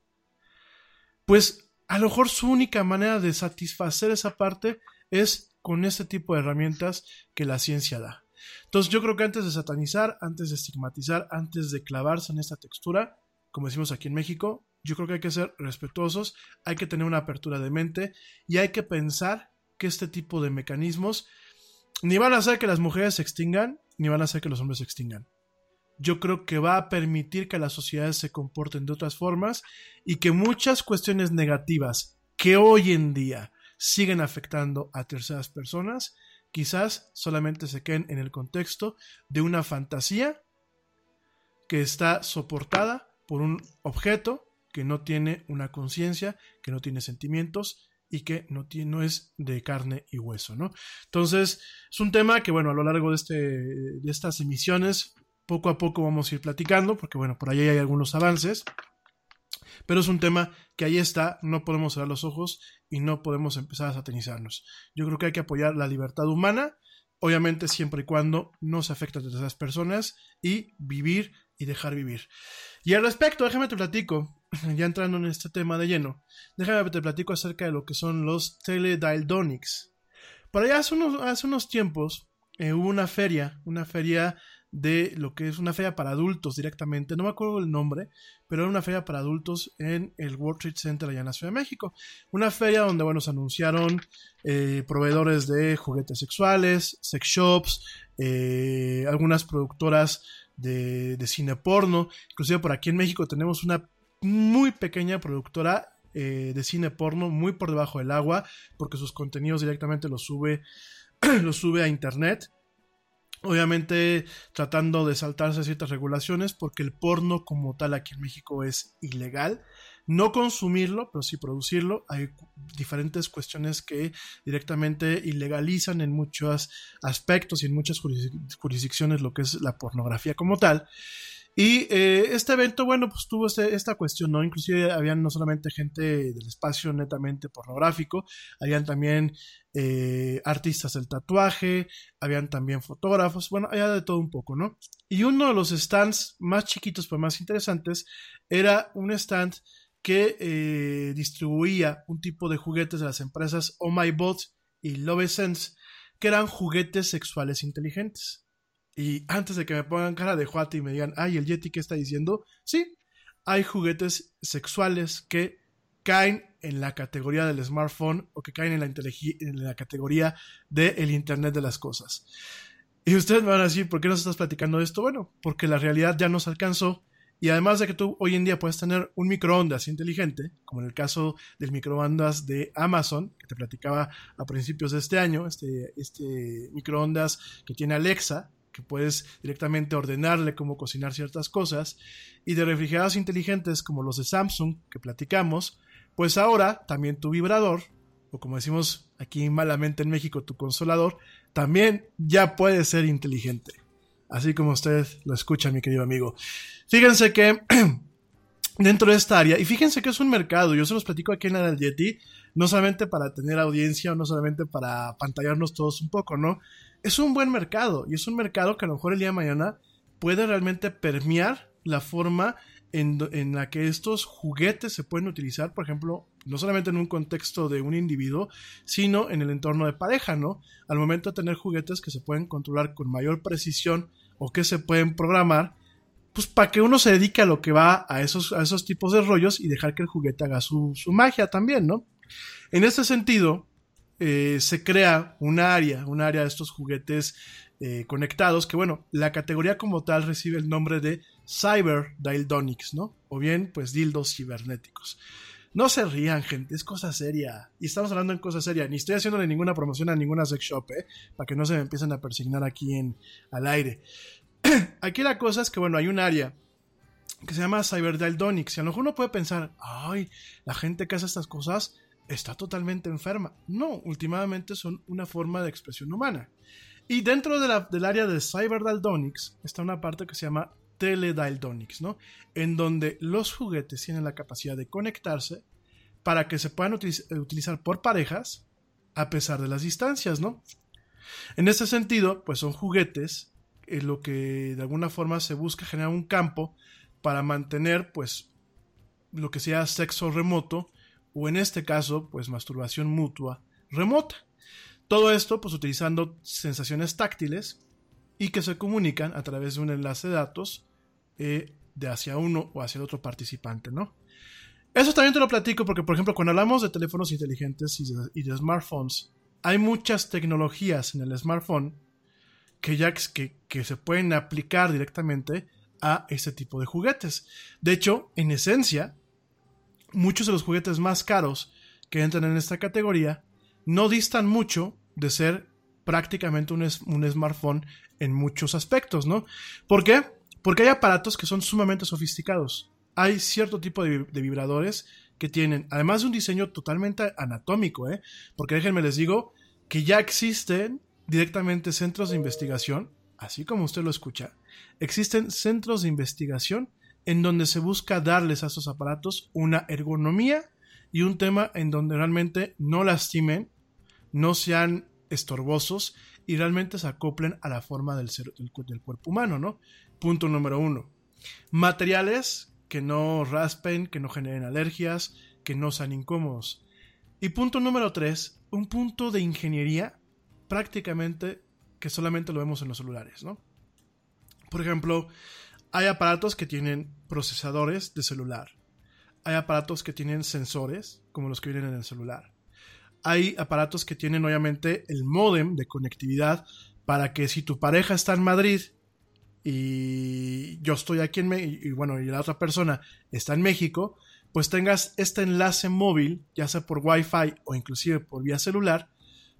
pues a lo mejor su única manera de satisfacer esa parte es con este tipo de herramientas que la ciencia da. Entonces yo creo que antes de satanizar, antes de estigmatizar, antes de clavarse en esta textura, como decimos aquí en México, yo creo que hay que ser respetuosos, hay que tener una apertura de mente y hay que pensar que este tipo de mecanismos ni van a hacer que las mujeres se extingan, ni van a hacer que los hombres se extingan. Yo creo que va a permitir que las sociedades se comporten de otras formas y que muchas cuestiones negativas que hoy en día siguen afectando a terceras personas, quizás solamente se queden en el contexto de una fantasía que está soportada por un objeto que no tiene una conciencia, que no tiene sentimientos y que no, es de carne y hueso, ¿no? Entonces, es un tema que, bueno, a lo largo de, este, de estas emisiones, poco a poco vamos a ir platicando, porque, bueno, por ahí hay algunos avances, pero es un tema que ahí está, no podemos cerrar los ojos y no podemos empezar a satanizarnos. Yo creo que hay que apoyar la libertad humana, obviamente siempre y cuando no se afecten a esas personas y vivir y dejar vivir. Y al respecto, déjame te platico, [CLEARS THROAT] ya entrando en este tema de lleno, déjame te platico acerca de lo que son los teledildonics. Por allá hace unos, hace unos tiempos eh, hubo una feria, una feria de lo que es una feria para adultos directamente, no me acuerdo el nombre, pero era una feria para adultos en el World Trade Center allá en la Ciudad de México. Una feria donde, bueno, se anunciaron eh, proveedores de juguetes sexuales, sex shops, eh, algunas productoras de, de, cine porno, inclusive por aquí en México tenemos una muy pequeña productora eh, de cine porno, muy por debajo del agua, porque sus contenidos directamente los sube, [CLEARS THROAT] los sube a internet obviamente tratando de saltarse ciertas regulaciones porque el porno como tal aquí en México es ilegal. No consumirlo, pero sí producirlo. Hay diferentes cuestiones que directamente ilegalizan en muchos aspectos y en muchas jurisdicciones lo que es la pornografía como tal. Y eh, este evento, bueno, pues tuvo este, esta cuestión, ¿no? Inclusive habían no solamente gente del espacio netamente pornográfico, habían también eh, artistas del tatuaje, habían también fotógrafos, bueno, había de todo un poco, ¿no? Y uno de los stands más chiquitos pero más interesantes era un stand que eh, distribuía un tipo de juguetes de las empresas Oh My Bot y Love Sense, que eran juguetes sexuales inteligentes. Y antes de que me pongan cara de juate y me digan, ay, el Yeti, ¿qué está diciendo? Sí, hay juguetes sexuales que caen en la categoría del smartphone o que caen en la, categoría del Internet de las Cosas. Y ustedes me van a decir, ¿por qué nos estás platicando esto? Bueno, porque la realidad ya nos alcanzó y además de que tú hoy en día puedes tener un microondas inteligente, como en el caso del microondas de Amazon, que te platicaba a principios de este año, este, este microondas que tiene Alexa, que puedes directamente ordenarle cómo cocinar ciertas cosas, y de refrigerados inteligentes como los de Samsung que platicamos, pues ahora también tu vibrador, o como decimos aquí malamente en México, tu consolador, también ya puede ser inteligente. Así como usted lo escucha, mi querido amigo. Fíjense que [CLEARS THROAT] dentro de esta área, y fíjense que es un mercado, yo se los platico aquí en la Yeti, no solamente para tener audiencia o no solamente para pantallarnos todos un poco, ¿no? es un buen mercado y es un mercado que a lo mejor el día de mañana puede realmente permear la forma en, la que estos juguetes se pueden utilizar, por ejemplo, no solamente en un contexto de un individuo, sino en el entorno de pareja, ¿no? Al momento de tener juguetes que se pueden controlar con mayor precisión o que se pueden programar, pues para que uno se dedique a lo que va a esos, a esos tipos de rollos y dejar que el juguete haga su, su magia también, ¿no? En este sentido, eh, se crea un área, un área de estos juguetes eh, conectados, que bueno, la categoría como tal recibe el nombre de Cyber Dildonics, ¿no? O bien, pues dildos cibernéticos. No se rían, gente, es cosa seria. Y estamos hablando en cosa seria. Ni estoy haciéndole ninguna promoción a ninguna sex shop, ¿eh? Para que no se me empiecen a persignar aquí en, al aire. [CLEARS THROAT] aquí la cosa es que, bueno, hay un área que se llama Cyber Dildonics. Y a lo mejor uno puede pensar, ay, la gente que hace estas cosas está totalmente enferma. No, últimamente son una forma de expresión humana. Y dentro del área de cyberdaldonics está una parte que se llama teledildonics, ¿no? En donde los juguetes tienen la capacidad de conectarse para que se puedan utilizar por parejas a pesar de las distancias, ¿no? En este sentido, pues son juguetes en lo que de alguna forma se busca generar un campo para mantener, pues, lo que sea sexo remoto o en este caso, pues masturbación mutua remota. Todo esto, pues utilizando sensaciones táctiles y que se comunican a través de un enlace de datos eh, de hacia uno o hacia el otro participante, ¿no? Eso también te lo platico porque, por ejemplo, cuando hablamos de teléfonos inteligentes y de, smartphones, hay muchas tecnologías en el smartphone que ya que, que se pueden aplicar directamente a este tipo de juguetes. De hecho, en esencia, muchos de los juguetes más caros que entran en esta categoría no distan mucho de ser prácticamente un, un smartphone en muchos aspectos, ¿no? ¿Por qué? Porque hay aparatos que son sumamente sofisticados. Hay cierto tipo de, de vibradores que tienen, además de un diseño totalmente anatómico, ¿eh? Porque déjenme les digo que ya existen directamente centros de investigación, así como usted lo escucha, existen centros de investigación en donde se busca darles a esos aparatos una ergonomía y un tema en donde realmente no lastimen, no sean estorbosos y realmente se acoplen a la forma del, del cuerpo humano, ¿no? Punto número uno. Materiales que no raspen, que no generen alergias, que no sean incómodos. Y punto número tres, un punto de ingeniería prácticamente que solamente lo vemos en los celulares, ¿no? Por ejemplo, hay aparatos que tienen procesadores de celular. Hay aparatos que tienen sensores, como los que vienen en el celular. Hay aparatos que tienen obviamente el módem de conectividad para que si tu pareja está en Madrid y yo estoy aquí en México, y bueno, y la otra persona está en México, pues tengas este enlace móvil, ya sea por Wi-Fi o inclusive por vía celular,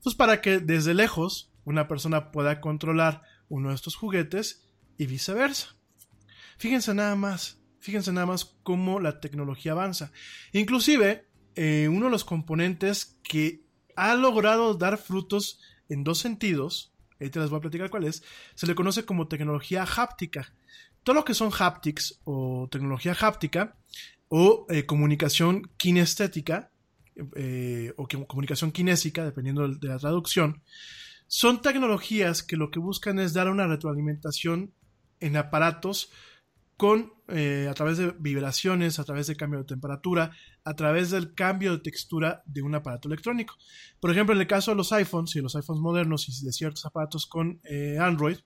pues para que desde lejos una persona pueda controlar uno de estos juguetes y viceversa. Fíjense nada más, fíjense nada más cómo la tecnología avanza. Inclusive, eh, uno de los componentes que ha logrado dar frutos en dos sentidos, ahorita les voy a platicar cuál es, se le conoce como tecnología háptica. Todo lo que son haptics o tecnología háptica o eh, comunicación kinestética eh, o comunicación kinésica, dependiendo de la traducción, son tecnologías que lo que buscan es dar una retroalimentación en aparatos con eh, a través de vibraciones, a través de cambio de temperatura, a través del cambio de textura de un aparato electrónico. Por ejemplo, en el caso de los iPhones y los iPhones modernos y de ciertos aparatos con eh, Android,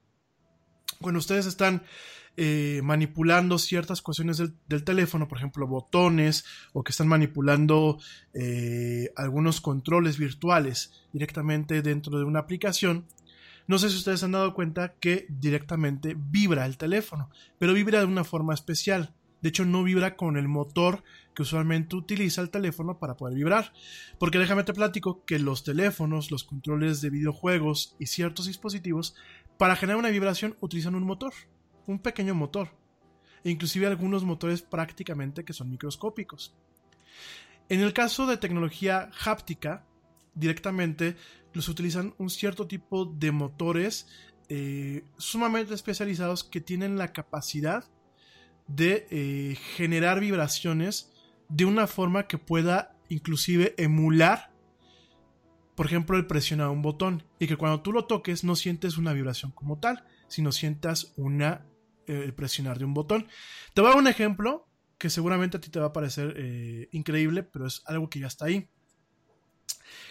cuando ustedes están eh, manipulando ciertas cuestiones del, teléfono, por ejemplo, botones, o que están manipulando algunos controles virtuales directamente dentro de una aplicación, no sé si ustedes han dado cuenta que directamente vibra el teléfono, pero vibra de una forma especial. De hecho, no vibra con el motor que usualmente utiliza el teléfono para poder vibrar. Porque déjame te platico que los teléfonos, los controles de videojuegos y ciertos dispositivos, para generar una vibración utilizan un motor, un pequeño motor. E inclusive algunos motores prácticamente que son microscópicos. En el caso de tecnología háptica, directamente los utilizan un cierto tipo de motores eh, sumamente especializados que tienen la capacidad de eh, generar vibraciones de una forma que pueda inclusive emular, por ejemplo, el presionar un botón y que cuando tú lo toques no sientes una vibración como tal, sino sientas una eh, el presionar de un botón. Te voy a dar un ejemplo que seguramente a ti te va a parecer increíble, pero es algo que ya está ahí.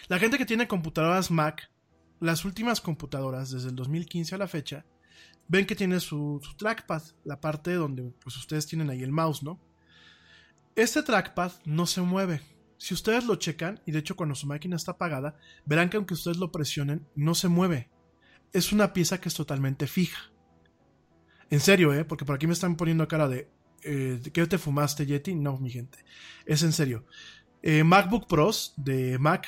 La gente que tiene computadoras Mac, las últimas computadoras desde el 2015 a la fecha, ven que tiene su, trackpad, la parte donde pues ustedes tienen ahí el mouse, ¿no? Este trackpad no se mueve. Si ustedes lo checan, y de hecho cuando su máquina está apagada, verán que aunque ustedes lo presionen, no se mueve. Es una pieza que es totalmente fija. En serio, ¿eh? Porque por aquí me están poniendo cara de... Eh, ¿Qué te fumaste, Yeti? No, mi gente. Es en serio. Eh, MacBook Pros de Mac,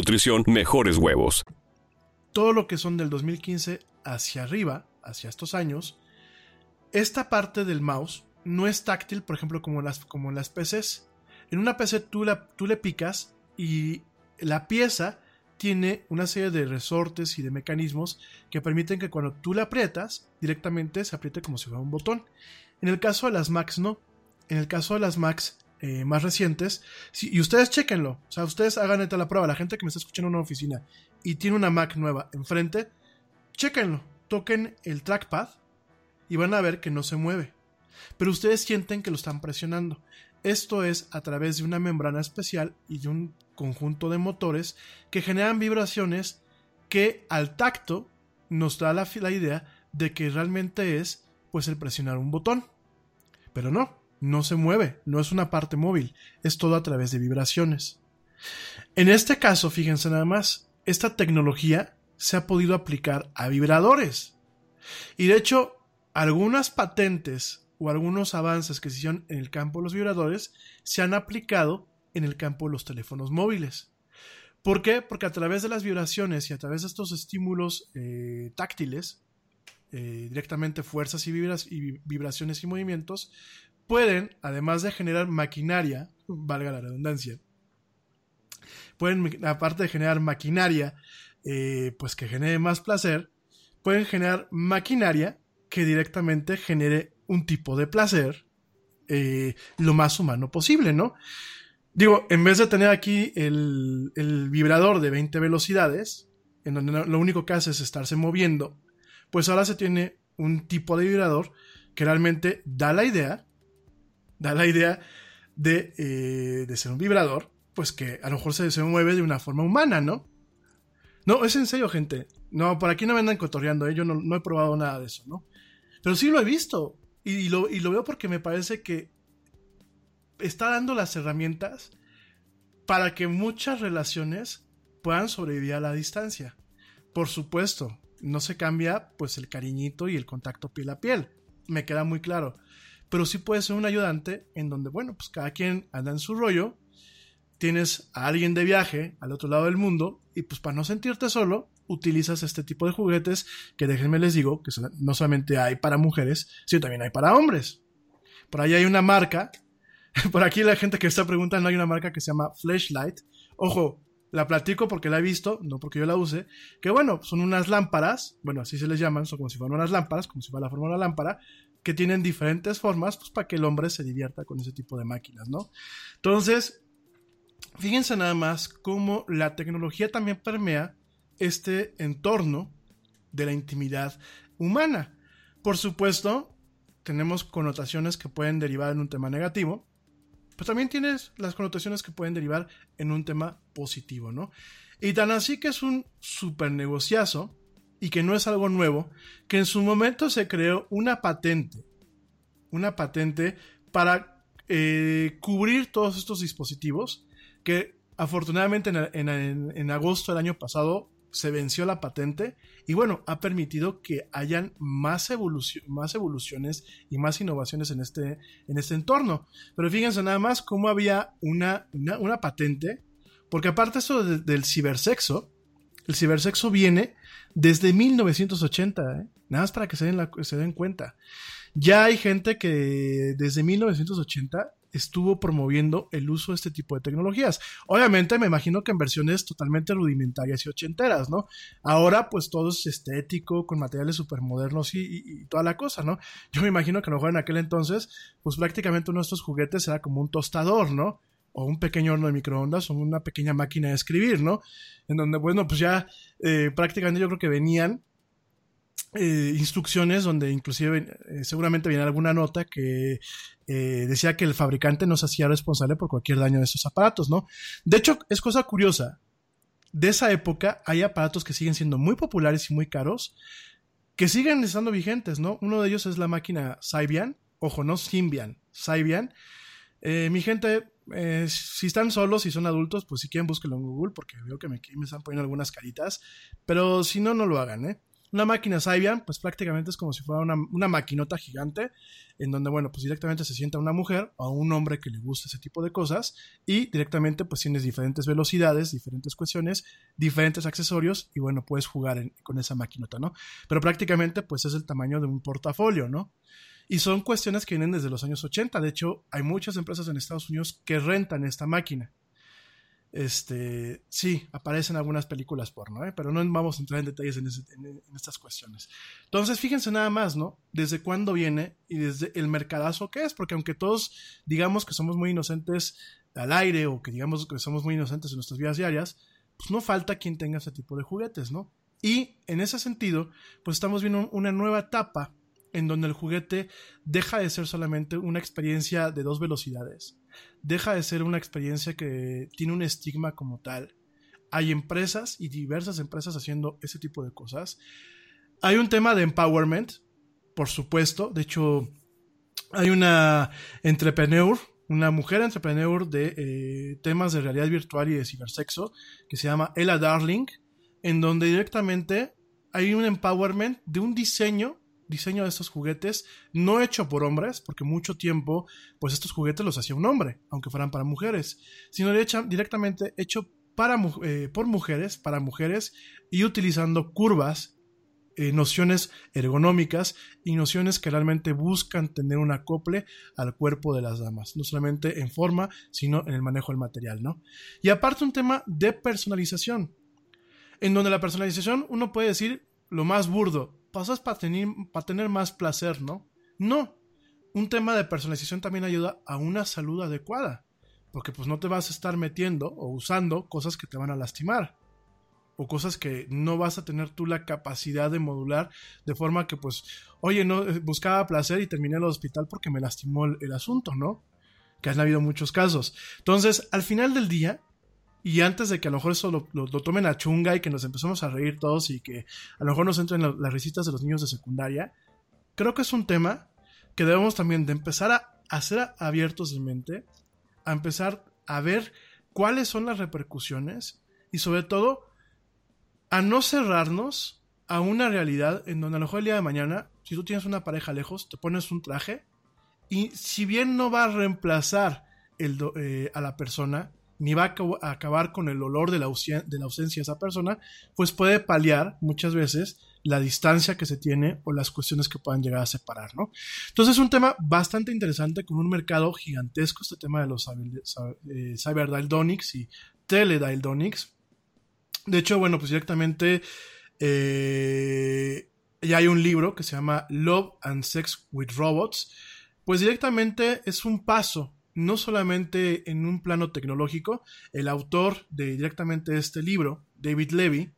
mejores huevos. todo lo que son del 2015 hacia arriba, hacia estos años, esta parte del mouse no es táctil, por ejemplo, como las, como las PCs. En una PC tú, la- tú le picas y la pieza tiene una serie de resortes y de mecanismos que permiten que cuando tú la aprietas, directamente se apriete como si fuera un botón. En el caso de las Macs no. En el caso de las Macs eh, más recientes, y ustedes chequenlo, o sea, ustedes hagan neta la prueba, la gente que me está escuchando en una oficina y tiene una Mac nueva enfrente, chequenlo, toquen el trackpad y van a ver que no se mueve. Pero ustedes sienten que lo están presionando. Esto es a través de una membrana especial y de un conjunto de motores que generan vibraciones que al tacto nos da la, la idea de que realmente es pues el presionar un botón. Pero no, no se mueve, no es una parte móvil, es todo a través de vibraciones. En este caso, fíjense nada más, esta tecnología se ha podido aplicar a vibradores. Y de hecho, algunas patentes o algunos avances que se hicieron en el campo de los vibradores se han aplicado en el campo de los teléfonos móviles. ¿Por qué? Porque a través de las vibraciones y a través de estos estímulos eh, táctiles, eh, directamente fuerzas y, y vibraciones y movimientos, pueden, además de generar maquinaria, valga la redundancia, pueden, aparte de generar maquinaria, eh, pues que genere más placer, pueden generar maquinaria que directamente genere un tipo de placer eh, lo más humano posible, ¿no? Digo, en vez de tener aquí el, vibrador de 20 velocidades, en donde lo único que hace es estarse moviendo, pues ahora se tiene un tipo de vibrador que realmente da la idea, da la idea de, eh, de ser un vibrador, pues que a lo mejor se, se, mueve de una forma humana, ¿no? No, es en serio, gente. No, por aquí no me andan cotorreando, ¿eh? yo no, no he probado nada de eso, ¿no? Pero sí lo he visto. Y, lo, veo porque me parece que está dando las herramientas para que muchas relaciones puedan sobrevivir a la distancia. Por supuesto, no se cambia pues el cariñito y el contacto piel a piel. Me queda muy claro. Pero sí puede ser un ayudante en donde, bueno, pues cada quien anda en su rollo. Tienes a alguien de viaje al otro lado del mundo y pues para no sentirte solo, utilizas este tipo de juguetes que déjenme les digo que no solamente hay para mujeres, sino también hay para hombres. Por ahí hay una marca, [LAUGHS] por aquí la gente que está preguntando hay una marca que se llama Flashlight. Ojo, la platico porque la he visto, no porque yo la use, que bueno, son unas lámparas, bueno, así se les llaman, son como si fueran unas lámparas, como si fuera la forma de una lámpara, que tienen diferentes formas, pues para que el hombre se divierta con ese tipo de máquinas, ¿no? Entonces, fíjense nada más cómo la tecnología también permea este entorno de la intimidad humana. Por supuesto, tenemos connotaciones que pueden derivar en un tema negativo, pero también tienes las connotaciones que pueden derivar en un tema positivo, ¿no? Y tan así que es un super negociazo y que no es algo nuevo, que en su momento se creó una patente, una patente para eh, cubrir todos estos dispositivos que afortunadamente en, agosto del año pasado se venció la patente y bueno, ha permitido que hayan más, más evoluciones y más innovaciones en este, en este entorno. Pero fíjense nada más cómo había una, una, patente, porque aparte eso del cibersexo, el cibersexo viene desde 1980, ¿eh? nada más para que se den, se den cuenta. Ya hay gente que desde 1980 estuvo promoviendo el uso de este tipo de tecnologías. Obviamente me imagino que en versiones totalmente rudimentarias y ochenteras, ¿no? Ahora pues todo es estético, con materiales supermodernos y, y, toda la cosa, ¿no? Yo me imagino que a lo mejor en aquel entonces pues prácticamente uno de estos juguetes era como un tostador, ¿no? O un pequeño horno de microondas o una pequeña máquina de escribir, ¿no? En donde, bueno, pues ya eh, prácticamente yo creo que venían eh, instrucciones donde inclusive eh, seguramente viene alguna nota que eh, decía que el fabricante no se hacía responsable por cualquier daño de esos aparatos, ¿no? De hecho, es cosa curiosa. De esa época hay aparatos que siguen siendo muy populares y muy caros, que siguen estando vigentes, ¿no? Uno de ellos es la máquina Symbian, ojo, no Symbian, Symbian. mi gente, si están solos, si son adultos, pues si quieren búsquenlo en Google, porque veo que me, me están poniendo algunas caritas, pero si no, no lo hagan, ¿eh? Una máquina Symbian, pues prácticamente es como si fuera una, una, maquinota gigante, en donde, bueno, pues directamente se sienta una mujer o un hombre que le gusta ese tipo de cosas, y directamente pues tienes diferentes velocidades, diferentes cuestiones, diferentes accesorios, y bueno, puedes jugar con esa maquinota, ¿no? Pero prácticamente pues es el tamaño de un portafolio, ¿no? Y son cuestiones que vienen desde los años 80. De hecho, hay muchas empresas en Estados Unidos que rentan esta máquina. este, sí, aparecen algunas películas porno, ¿eh? pero no vamos a entrar en detalles en, estas cuestiones. Entonces, fíjense nada más, ¿no? Desde cuándo viene y desde el mercadazo que es, porque aunque todos digamos que somos muy inocentes al aire o que digamos que somos muy inocentes en nuestras vidas diarias, pues no falta quien tenga ese tipo de juguetes, ¿no? Y en ese sentido, pues estamos viendo una nueva etapa en donde el juguete deja de ser solamente una experiencia de dos velocidades, deja de ser una experiencia que tiene un estigma como tal. Hay empresas y diversas empresas haciendo ese tipo de cosas. Hay un tema de empowerment, por supuesto. De hecho, hay una entrepreneur, una mujer entrepreneur de eh, temas de realidad virtual y de cibersexo, que se llama Ella Darling, en donde directamente hay un empowerment de un diseño diseño de estos juguetes no hecho por hombres, porque mucho tiempo pues estos juguetes los hacía un hombre, aunque fueran para mujeres, sino de hecho, directamente hecho para, eh, por mujeres, para mujeres, y utilizando curvas, eh, nociones ergonómicas y nociones que realmente buscan tener un acople al cuerpo de las damas, no solamente en forma, sino en el manejo del material, ¿no? Y aparte un tema de personalización, en donde la personalización uno puede decir lo más burdo, pasas para tener, para tener más placer, ¿no? No, un tema de personalización también ayuda a una salud adecuada, porque pues no te vas a estar metiendo o usando cosas que te van a lastimar o cosas que no vas a tener tú la capacidad de modular de forma que pues, oye, no eh, buscaba placer y terminé en el hospital porque me lastimó el, el asunto, ¿no? Que han habido muchos casos. Entonces, al final del día, y antes de que a lo mejor eso lo, tomen a chunga y que nos empecemos a reír todos y que a lo mejor nos entren la- las risitas de los niños de secundaria, creo que es un tema que debemos también de empezar a, a ser abiertos de mente, a empezar a ver cuáles son las repercusiones y sobre todo a no cerrarnos a una realidad en donde a lo mejor el día de mañana, si tú tienes una pareja lejos, te pones un traje y si bien no va a reemplazar el eh, a la persona, ni va a acab- a acabar con el olor de la, ausencia de esa persona, pues puede paliar muchas veces la distancia que se tiene o las cuestiones que puedan llegar a separar, ¿no? Entonces es un tema bastante interesante con un mercado gigantesco, este tema de los eh, cyberdildonics y teledildonics. De hecho, bueno, pues directamente eh, ya hay un libro que se llama Love and Sex with Robots. Pues directamente es un paso, no solamente en un plano tecnológico. El autor de directamente este libro, David Levy,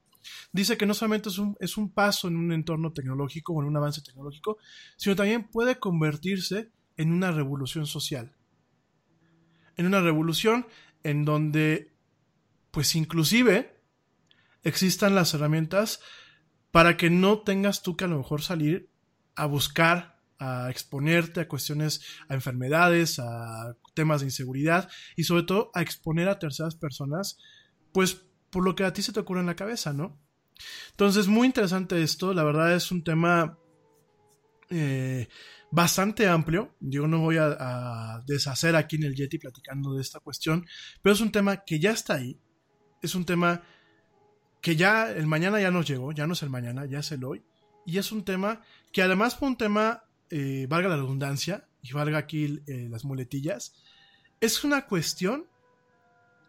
dice que no solamente es un, es un paso en un entorno tecnológico o en un avance tecnológico, sino también puede convertirse en una revolución social. En una revolución en donde, pues inclusive, existan las herramientas para que no tengas tú que a lo mejor salir a buscar, a exponerte a cuestiones, a enfermedades, a temas de inseguridad y sobre todo a exponer a terceras personas, pues por lo que a ti se te ocurre en la cabeza, ¿no? Entonces, muy interesante esto, la verdad es un tema eh, bastante amplio, yo no voy a, a deshacer aquí en el Yeti platicando de esta cuestión, pero es un tema que ya está ahí, es un tema que ya el mañana ya nos llegó, ya no es el mañana, ya es el hoy, y es un tema que además fue un tema, eh, valga la redundancia, y valga aquí eh, las muletillas, es una cuestión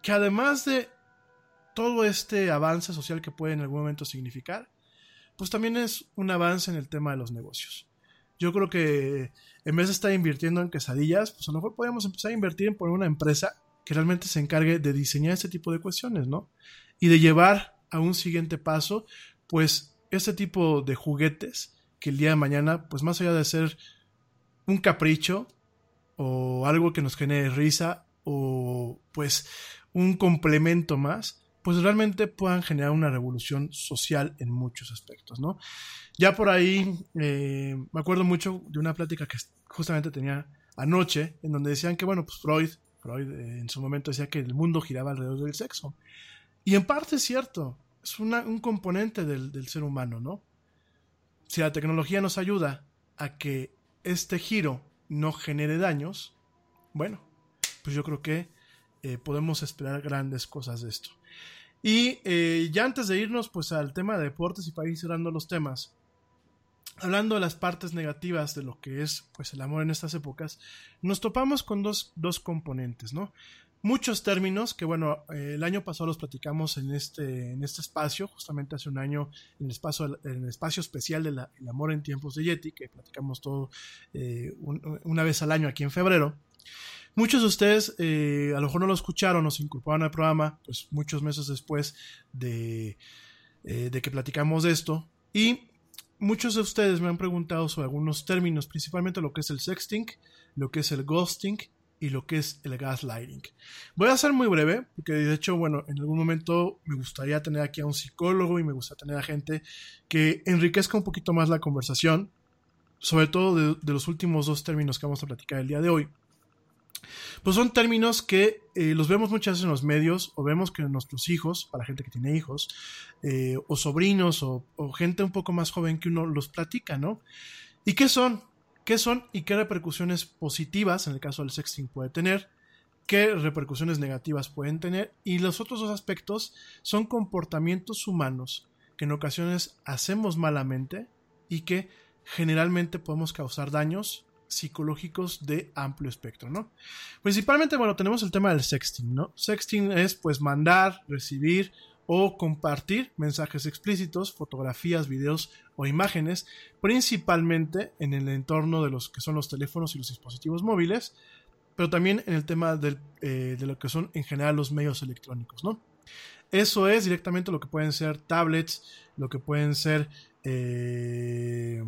que además de todo este avance social que puede en algún momento significar, pues también es un avance en el tema de los negocios. Yo creo que en vez de estar invirtiendo en quesadillas, pues a lo mejor podríamos empezar a invertir en poner una empresa que realmente se encargue de diseñar este tipo de cuestiones, ¿no? Y de llevar a un siguiente paso, pues este tipo de juguetes que el día de mañana, pues más allá de ser un capricho o algo que nos genere risa o pues un complemento más, pues realmente puedan generar una revolución social en muchos aspectos, ¿no? Ya por ahí eh, me acuerdo mucho de una plática que justamente tenía anoche, en donde decían que, bueno, pues Freud, Freud eh, en su momento decía que el mundo giraba alrededor del sexo. Y en parte es cierto, es un componente del ser humano, ¿no? Si la tecnología nos ayuda a que este giro no genere daños, bueno, pues yo creo que eh, podemos esperar grandes cosas de esto. Y eh, ya antes de irnos pues al tema de deportes y para ir cerrando los temas, hablando de las partes negativas de lo que es pues el amor en estas épocas, nos topamos con dos, dos componentes, ¿no? Muchos términos que, bueno, eh, el año pasado los platicamos en este, en este espacio, justamente hace un año, en el espacio, en el espacio especial del amor en tiempos de Yeti, que platicamos todo eh, una vez al año aquí en febrero. Muchos de ustedes eh, a lo mejor no lo escucharon o se incorporaron al programa, pues muchos meses después de, de que platicamos de esto. Y muchos de ustedes me han preguntado sobre algunos términos, principalmente lo que es el sexting, lo que es el ghosting y lo que es el gaslighting. Voy a ser muy breve, porque de hecho, bueno, en algún momento me gustaría tener aquí a un psicólogo y me gustaría tener a gente que enriquezca un poquito más la conversación, sobre todo de, los últimos dos términos que vamos a platicar el día de hoy. Pues son términos que eh, los vemos muchas veces en los medios o vemos que nuestros hijos, para gente que tiene hijos, eh, o sobrinos o gente un poco más joven que uno los platica, ¿no? ¿Y qué son? Qué son y qué repercusiones positivas, en el caso del sexting, puede tener, qué repercusiones negativas pueden tener, y los otros dos aspectos son comportamientos humanos que en ocasiones hacemos malamente y que generalmente podemos causar daños psicológicos de amplio espectro, ¿no? Principalmente, bueno, tenemos el tema del sexting, ¿no? Sexting es pues mandar, recibir o compartir mensajes explícitos, fotografías, videos o imágenes, principalmente en el entorno de los que son los teléfonos y los dispositivos móviles, pero también en el tema eh, de lo que son en general los medios electrónicos, ¿no? Eso es directamente lo que pueden ser tablets, lo que pueden ser eh,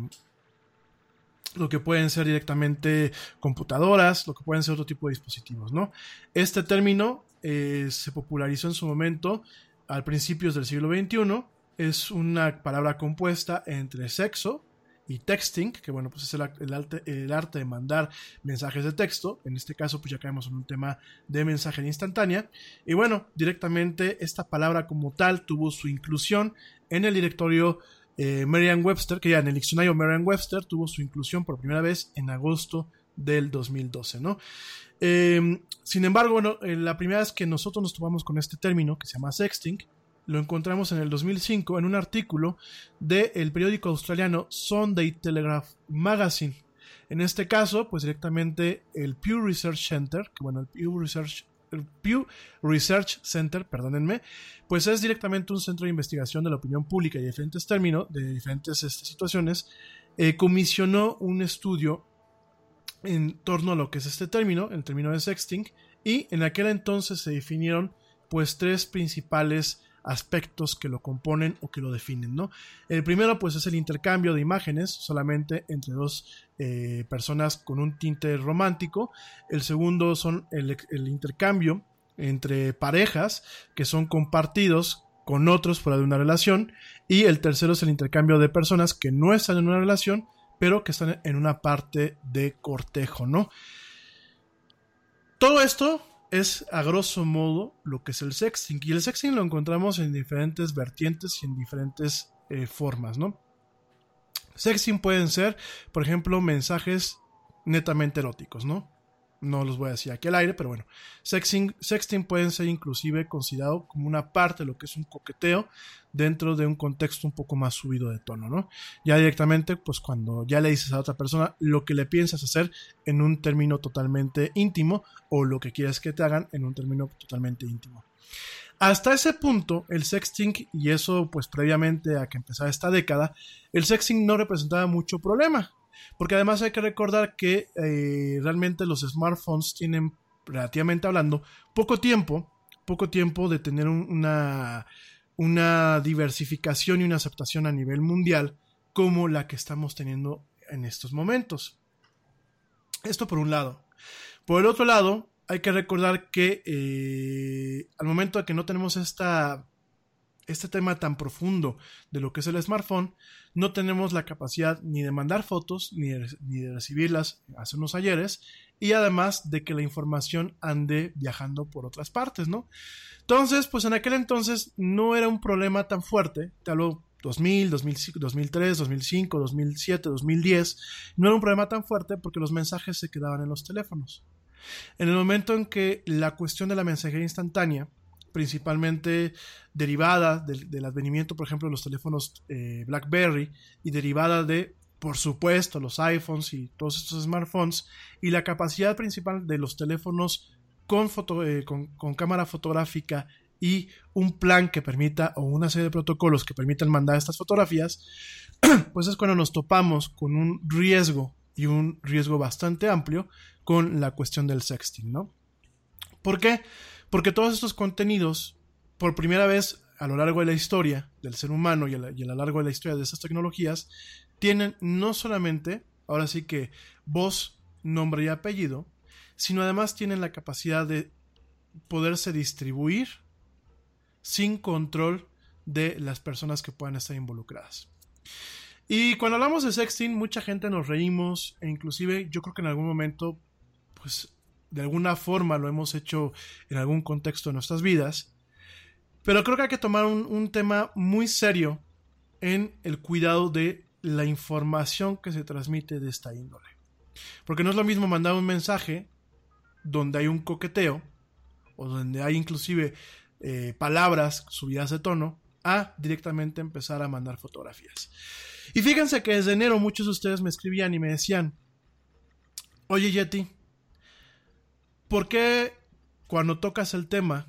lo que pueden ser directamente computadoras, lo que pueden ser otro tipo de dispositivos, ¿no? Este término eh, se popularizó en su momento al principios del siglo XXI. Es una palabra compuesta entre sexo y texting, que bueno, pues es el, arte, de mandar mensajes de texto. En este caso, pues ya caemos en un tema de mensaje instantánea. Y bueno, directamente esta palabra como tal tuvo su inclusión en el directorio eh, Merriam-Webster, que ya en el diccionario Merriam-Webster tuvo su inclusión por primera vez en agosto del 2012, ¿no? Em, sin embargo, bueno, eh, la primera vez que nosotros nos tomamos con este término, que se llama sexting, lo encontramos en el 2005 en un artículo del periódico australiano Sunday Telegraph Magazine. En este caso, pues directamente el Pew Research Center, que bueno, el Pew Research, Pew Research Center, perdónenme, pues es directamente un centro de investigación de la opinión pública y de diferentes términos, de diferentes este, situaciones, eh, comisionó un estudio en torno a lo que es este término, el término de sexting, y en aquel entonces se definieron pues tres principales aspectos que lo componen o que lo definen, ¿no? El primero pues es el intercambio de imágenes solamente entre dos eh, personas con un tinte romántico, el segundo son el, el intercambio entre parejas que son compartidos con otros fuera de una relación y el tercero es el intercambio de personas que no están en una relación pero que están en una parte de cortejo, ¿no? Todo esto es a grosso modo lo que es el sexting. Y el sexting lo encontramos en diferentes vertientes y en diferentes eh, formas, ¿no? Sexting pueden ser, por ejemplo, mensajes netamente eróticos, ¿no? No los voy a decir aquí al aire, pero bueno, sexting, sexting pueden ser inclusive considerado como una parte de lo que es un coqueteo dentro de un contexto un poco más subido de tono, ¿no? Ya directamente, pues cuando ya le dices a otra persona lo que le piensas hacer en un término totalmente íntimo o lo que quieres que te hagan en un término totalmente íntimo. Hasta ese punto, el sexting, y eso pues previamente a que empezara esta década, el sexting no representaba mucho problema. Porque además hay que recordar que eh, realmente los smartphones tienen, relativamente hablando, poco tiempo, poco tiempo de tener una, una diversificación y una aceptación a nivel mundial como la que estamos teniendo en estos momentos. Esto por un lado. Por el otro lado, hay que recordar que eh, al momento de que no tenemos esta este tema tan profundo de lo que es el smartphone, no tenemos la capacidad ni de mandar fotos, ni de, recibirlas hace unos ayeres, y además de que la información ande viajando por otras partes, ¿no? Entonces, pues en aquel entonces no era un problema tan fuerte, te hablo 2000, 2005, 2003, 2005, 2007, 2010, no era un problema tan fuerte porque los mensajes se quedaban en los teléfonos. En el momento en que la cuestión de la mensajería instantánea principalmente derivada del, advenimiento, por ejemplo, de los teléfonos eh, BlackBerry y derivada de, por supuesto, los iPhones y todos estos smartphones y la capacidad principal de los teléfonos con, foto, eh, con, con cámara fotográfica y un plan que permita o una serie de protocolos que permitan mandar estas fotografías, [CLEARS THROAT] pues es cuando nos topamos con un riesgo y un riesgo bastante amplio con la cuestión del sexting, ¿no? ¿Por qué? Porque todos estos contenidos, por primera vez a lo largo de la historia del ser humano y a, lo largo de la historia de estas tecnologías, tienen no solamente, ahora sí que voz, nombre y apellido, sino además tienen la capacidad de poderse distribuir sin control de las personas que puedan estar involucradas. Y cuando hablamos de sexting, mucha gente nos reímos e inclusive yo creo que en algún momento, pues de alguna forma lo hemos hecho en algún contexto de nuestras vidas. Pero creo que hay que tomar un, un tema muy serio en el cuidado de la información que se transmite de esta índole. Porque no es lo mismo mandar un mensaje donde hay un coqueteo o donde hay inclusive eh, palabras subidas de tono a directamente empezar a mandar fotografías. Y fíjense que desde enero muchos de ustedes me escribían y me decían, oye Yeti, ¿por qué cuando tocas el tema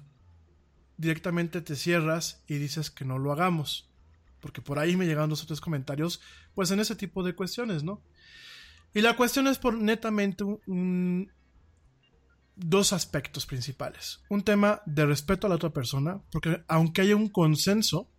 directamente te cierras y dices que no lo hagamos? Porque por ahí me llegaron dos otros comentarios, pues en ese tipo de cuestiones, ¿no? Y la cuestión es por netamente un, dos aspectos principales. Un tema de respeto a la otra persona, porque aunque haya un consenso,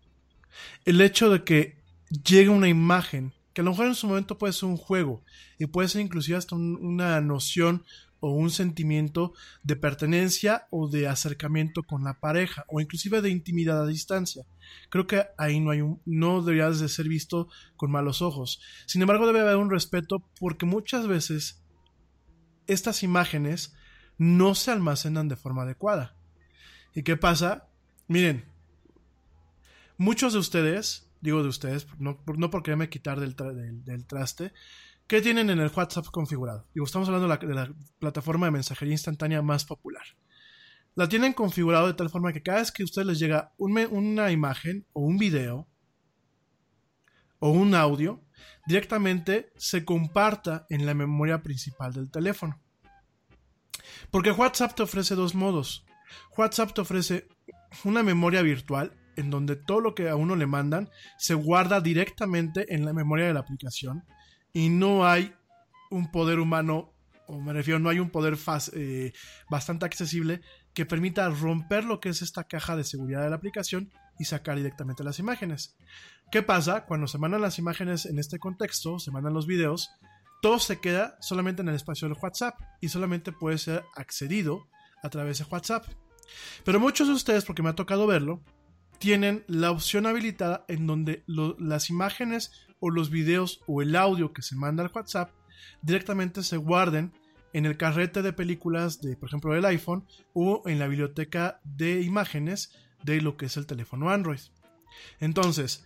el hecho de que llegue una imagen, que a lo mejor en su momento puede ser un juego, y puede ser inclusive hasta un, una noción o un sentimiento de pertenencia o de acercamiento con la pareja, o inclusive de intimidad a distancia. Creo que ahí no hay un, no debería de ser visto con malos ojos. Sin embargo, debe haber un respeto porque muchas veces estas imágenes no se almacenan de forma adecuada. ¿Y qué pasa? Miren, muchos de ustedes, digo de ustedes, no, no por quererme quitar del, del, traste, ¿qué tienen en el WhatsApp configurado? Digo, estamos hablando de la, plataforma de mensajería instantánea más popular. La tienen configurado de tal forma que cada vez que a ustedes les llega un, una imagen o un video o un audio, directamente se comparta en la memoria principal del teléfono. Porque WhatsApp te ofrece dos modos. WhatsApp te ofrece una memoria virtual en donde todo lo que a uno le mandan se guarda directamente en la memoria de la aplicación y no hay un poder humano, o me refiero, no hay un poder eh, bastante accesible que permita romper lo que es esta caja de seguridad de la aplicación y sacar directamente las imágenes. ¿Qué pasa? Cuando se mandan las imágenes en este contexto, se mandan los videos, todo se queda solamente en el espacio del WhatsApp y solamente puede ser accedido a través de WhatsApp. Pero muchos de ustedes, porque me ha tocado verlo, tienen la opción habilitada en donde las imágenes o los videos o el audio que se manda al WhatsApp directamente se guarden en el carrete de películas de, por ejemplo, del iPhone o en la biblioteca de imágenes de lo que es el teléfono Android. Entonces,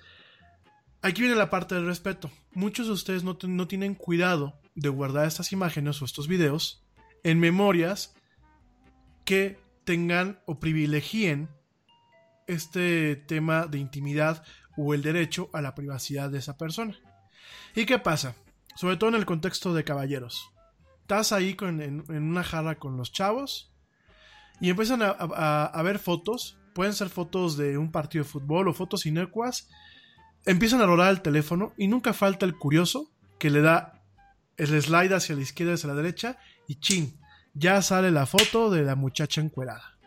Aquí viene la parte del respeto. Muchos de ustedes no, no, tienen cuidado de guardar estas imágenes o estos videos en memorias que tengan o privilegien este tema de intimidad o el derecho a la privacidad de esa persona. ¿Y qué pasa? Sobre todo en el contexto de caballeros. Estás ahí en, una jarra con los chavos y empiezan a, a, a ver fotos. Pueden ser fotos de un partido de fútbol o fotos inecuas empiezan a rolar el teléfono y nunca falta el curioso que le da el slide hacia la izquierda y hacia la derecha y chin, ya sale la foto de la muchacha encuerada.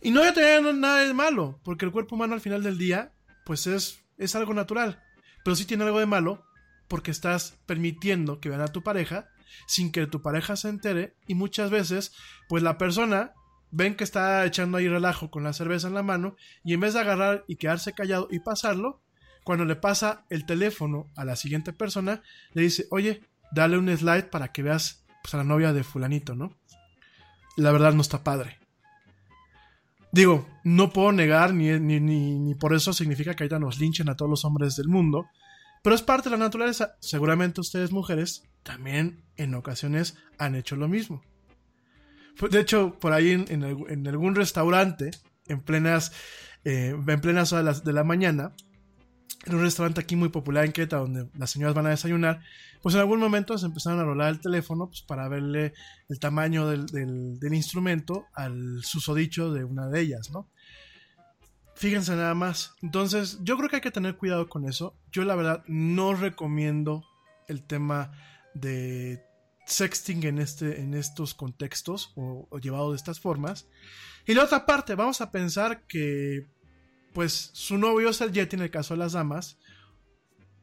Y no hay nada de malo, porque el cuerpo humano al final del día, pues es, es algo natural. Pero sí tiene algo de malo, porque estás permitiendo que vean a tu pareja sin que tu pareja se entere y muchas veces, pues la persona ven que está echando ahí relajo con la cerveza en la mano y en vez de agarrar y quedarse callado y pasarlo, cuando le pasa el teléfono a la siguiente persona, le dice, oye, dale un slide para que veas pues, a la novia de fulanito, ¿no? La verdad no está padre. Digo, no puedo negar, ni, ni, ni, por eso significa que ahorita nos linchen a todos los hombres del mundo, pero es parte de la naturaleza. Seguramente ustedes, mujeres, también en ocasiones han hecho lo mismo. De hecho, por ahí en, en, algún restaurante, en plenas, eh, en plenas horas de la mañana, en un restaurante aquí muy popular en Queta, donde las señoras van a desayunar, pues en algún momento se empezaron a rolar el teléfono pues, para verle el tamaño del, del, instrumento al susodicho de una de ellas, ¿no? Fíjense nada más. Entonces, yo creo que hay que tener cuidado con eso. Yo la verdad no recomiendo el tema de sexting en, este, en estos contextos o llevado de estas formas. Y la otra parte, vamos a pensar que pues su novio es el Yeti en el caso de las damas.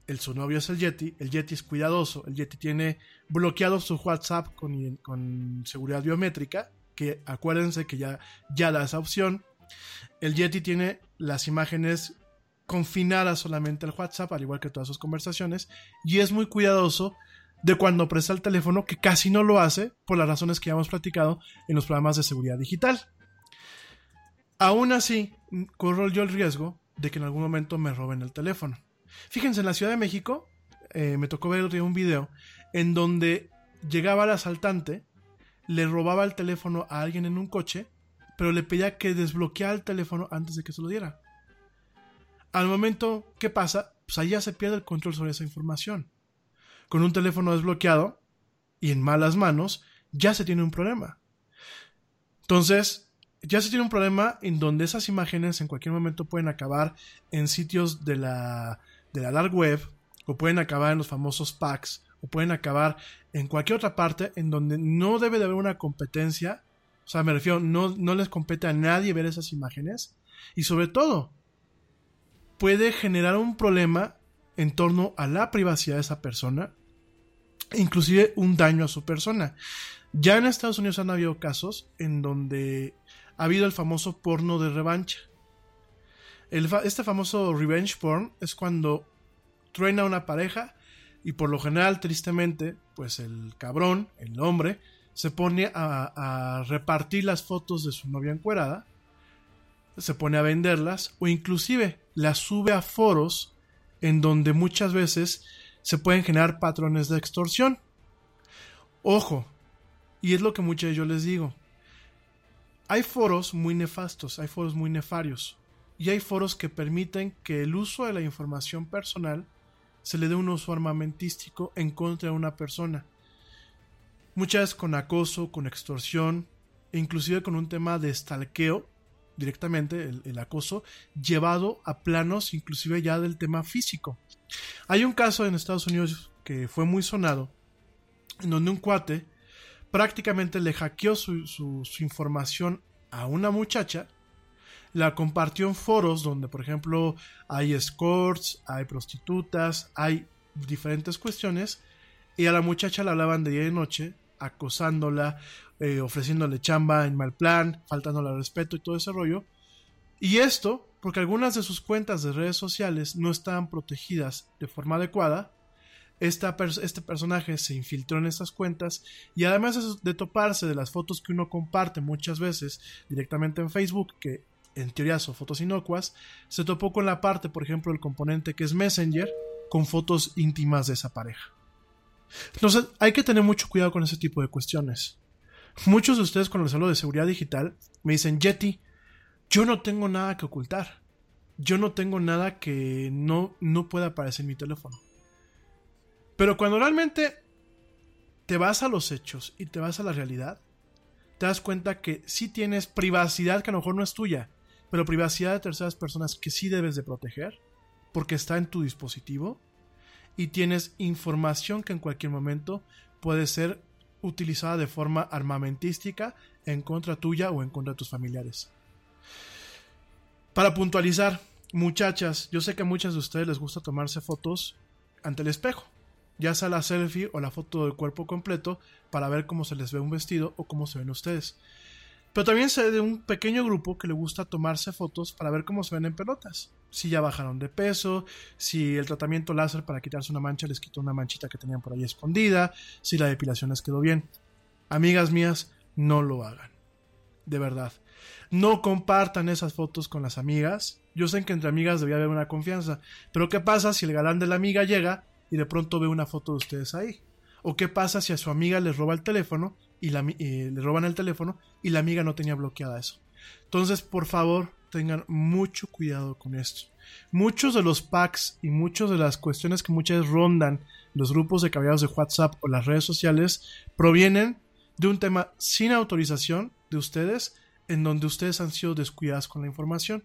El su novio es el Yeti, el Yeti es cuidadoso, el Yeti tiene bloqueado su WhatsApp con, con seguridad biométrica, que acuérdense que ya, ya da esa opción. El Yeti tiene las imágenes confinadas solamente al WhatsApp, al igual que todas sus conversaciones, y es muy cuidadoso de cuando presta el teléfono, que casi no lo hace por las razones que ya hemos platicado en los programas de seguridad digital. Aún así, corro yo el riesgo de que en algún momento me roben el teléfono. Fíjense, en la Ciudad de México eh, me tocó ver un video en donde llegaba el asaltante, le robaba el teléfono a alguien en un coche, pero le pedía que desbloqueara el teléfono antes de que se lo diera. Al momento, ¿qué pasa? Pues ya se pierde el control sobre esa información. Con un teléfono desbloqueado y en malas manos, ya se tiene un problema. Entonces, ya se tiene un problema en donde esas imágenes en cualquier momento pueden acabar en sitios de la, de la dark web, o pueden acabar en los famosos packs, o pueden acabar en cualquier otra parte en donde no debe de haber una competencia. O sea, me refiero, no, no les compete a nadie ver esas imágenes. Y sobre todo, puede generar un problema en torno a la privacidad de esa persona, inclusive un daño a su persona. Ya en Estados Unidos han habido casos en donde ha habido el famoso porno de revancha. Este famoso revenge porn es cuando truena una pareja y por lo general, tristemente, pues el cabrón, el hombre, se pone a, repartir las fotos de su novia encuerada, se pone a venderlas o inclusive las sube a foros en donde muchas veces se pueden generar patrones de extorsión. Ojo, y es lo que muchas yo les digo, hay foros muy nefastos, hay foros muy nefarios. Y hay foros que permiten que el uso de la información personal se le dé un uso armamentístico en contra de una persona. Muchas con acoso, con extorsión, e inclusive con un tema de stalkeo, directamente el, el, acoso, llevado a planos inclusive ya del tema físico. Hay un caso en Estados Unidos que fue muy sonado, en donde un cuate prácticamente le hackeó su, información a una muchacha, la compartió en foros donde, por ejemplo, hay escorts, hay prostitutas, hay diferentes cuestiones, y a la muchacha la hablaban de día y noche, acosándola, eh, ofreciéndole chamba en mal plan, faltándole al respeto y todo ese rollo. Y esto, porque algunas de sus cuentas de redes sociales no estaban protegidas de forma adecuada, este personaje se infiltró en estas cuentas y además de toparse de las fotos que uno comparte muchas veces directamente en Facebook, que en teoría son fotos inocuas, se topó con la parte, por ejemplo, el componente que es Messenger, con fotos íntimas de esa pareja. Entonces, hay que tener mucho cuidado con ese tipo de cuestiones. Muchos de ustedes cuando les hablo de seguridad digital me dicen, Yeti, yo no tengo nada que ocultar. Yo no tengo nada que no, no pueda aparecer en mi teléfono. Pero cuando realmente te vas a los hechos y te vas a la realidad, te das cuenta que sí tienes privacidad que a lo mejor no es tuya, pero privacidad de terceras personas que sí debes de proteger, porque está en tu dispositivo, y tienes información que en cualquier momento puede ser utilizada de forma armamentística en contra tuya o en contra de tus familiares. Para puntualizar, muchachas, yo sé que a muchas de ustedes les gusta tomarse fotos ante el espejo ya sea la selfie o la foto del cuerpo completo para ver cómo se les ve un vestido o cómo se ven ustedes. Pero también sé de un pequeño grupo que le gusta tomarse fotos para ver cómo se ven en pelotas. Si ya bajaron de peso, si el tratamiento láser para quitarse una mancha les quitó una manchita que tenían por ahí escondida, si la depilación les quedó bien. Amigas mías, no lo hagan. De verdad. No compartan esas fotos con las amigas. Yo sé que entre amigas debía haber una confianza. Pero ¿qué pasa si el galán de la amiga llega y de pronto ve una foto de ustedes ahí. ¿O qué pasa si a su amiga les roba el teléfono y, la, le roban el teléfono y la amiga no tenía bloqueada eso? Entonces, por favor, tengan mucho cuidado con esto. Muchos de los packs y muchas de las cuestiones que muchas veces rondan los grupos de caballeros de WhatsApp o las redes sociales provienen de un tema sin autorización de ustedes en donde ustedes han sido descuidados con la información.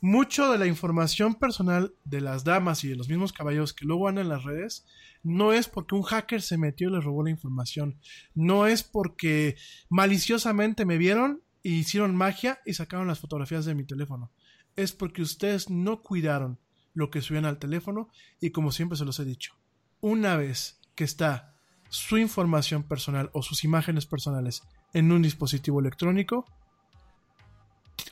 Mucho de la información personal de las damas y de los mismos caballeros que luego van en las redes no es porque un hacker se metió y les robó la información. No es porque maliciosamente me vieron y hicieron magia y sacaron las fotografías de mi teléfono. Es porque ustedes no cuidaron lo que subían al teléfono y como siempre se los he dicho, una vez que está su información personal o sus imágenes personales en un dispositivo electrónico,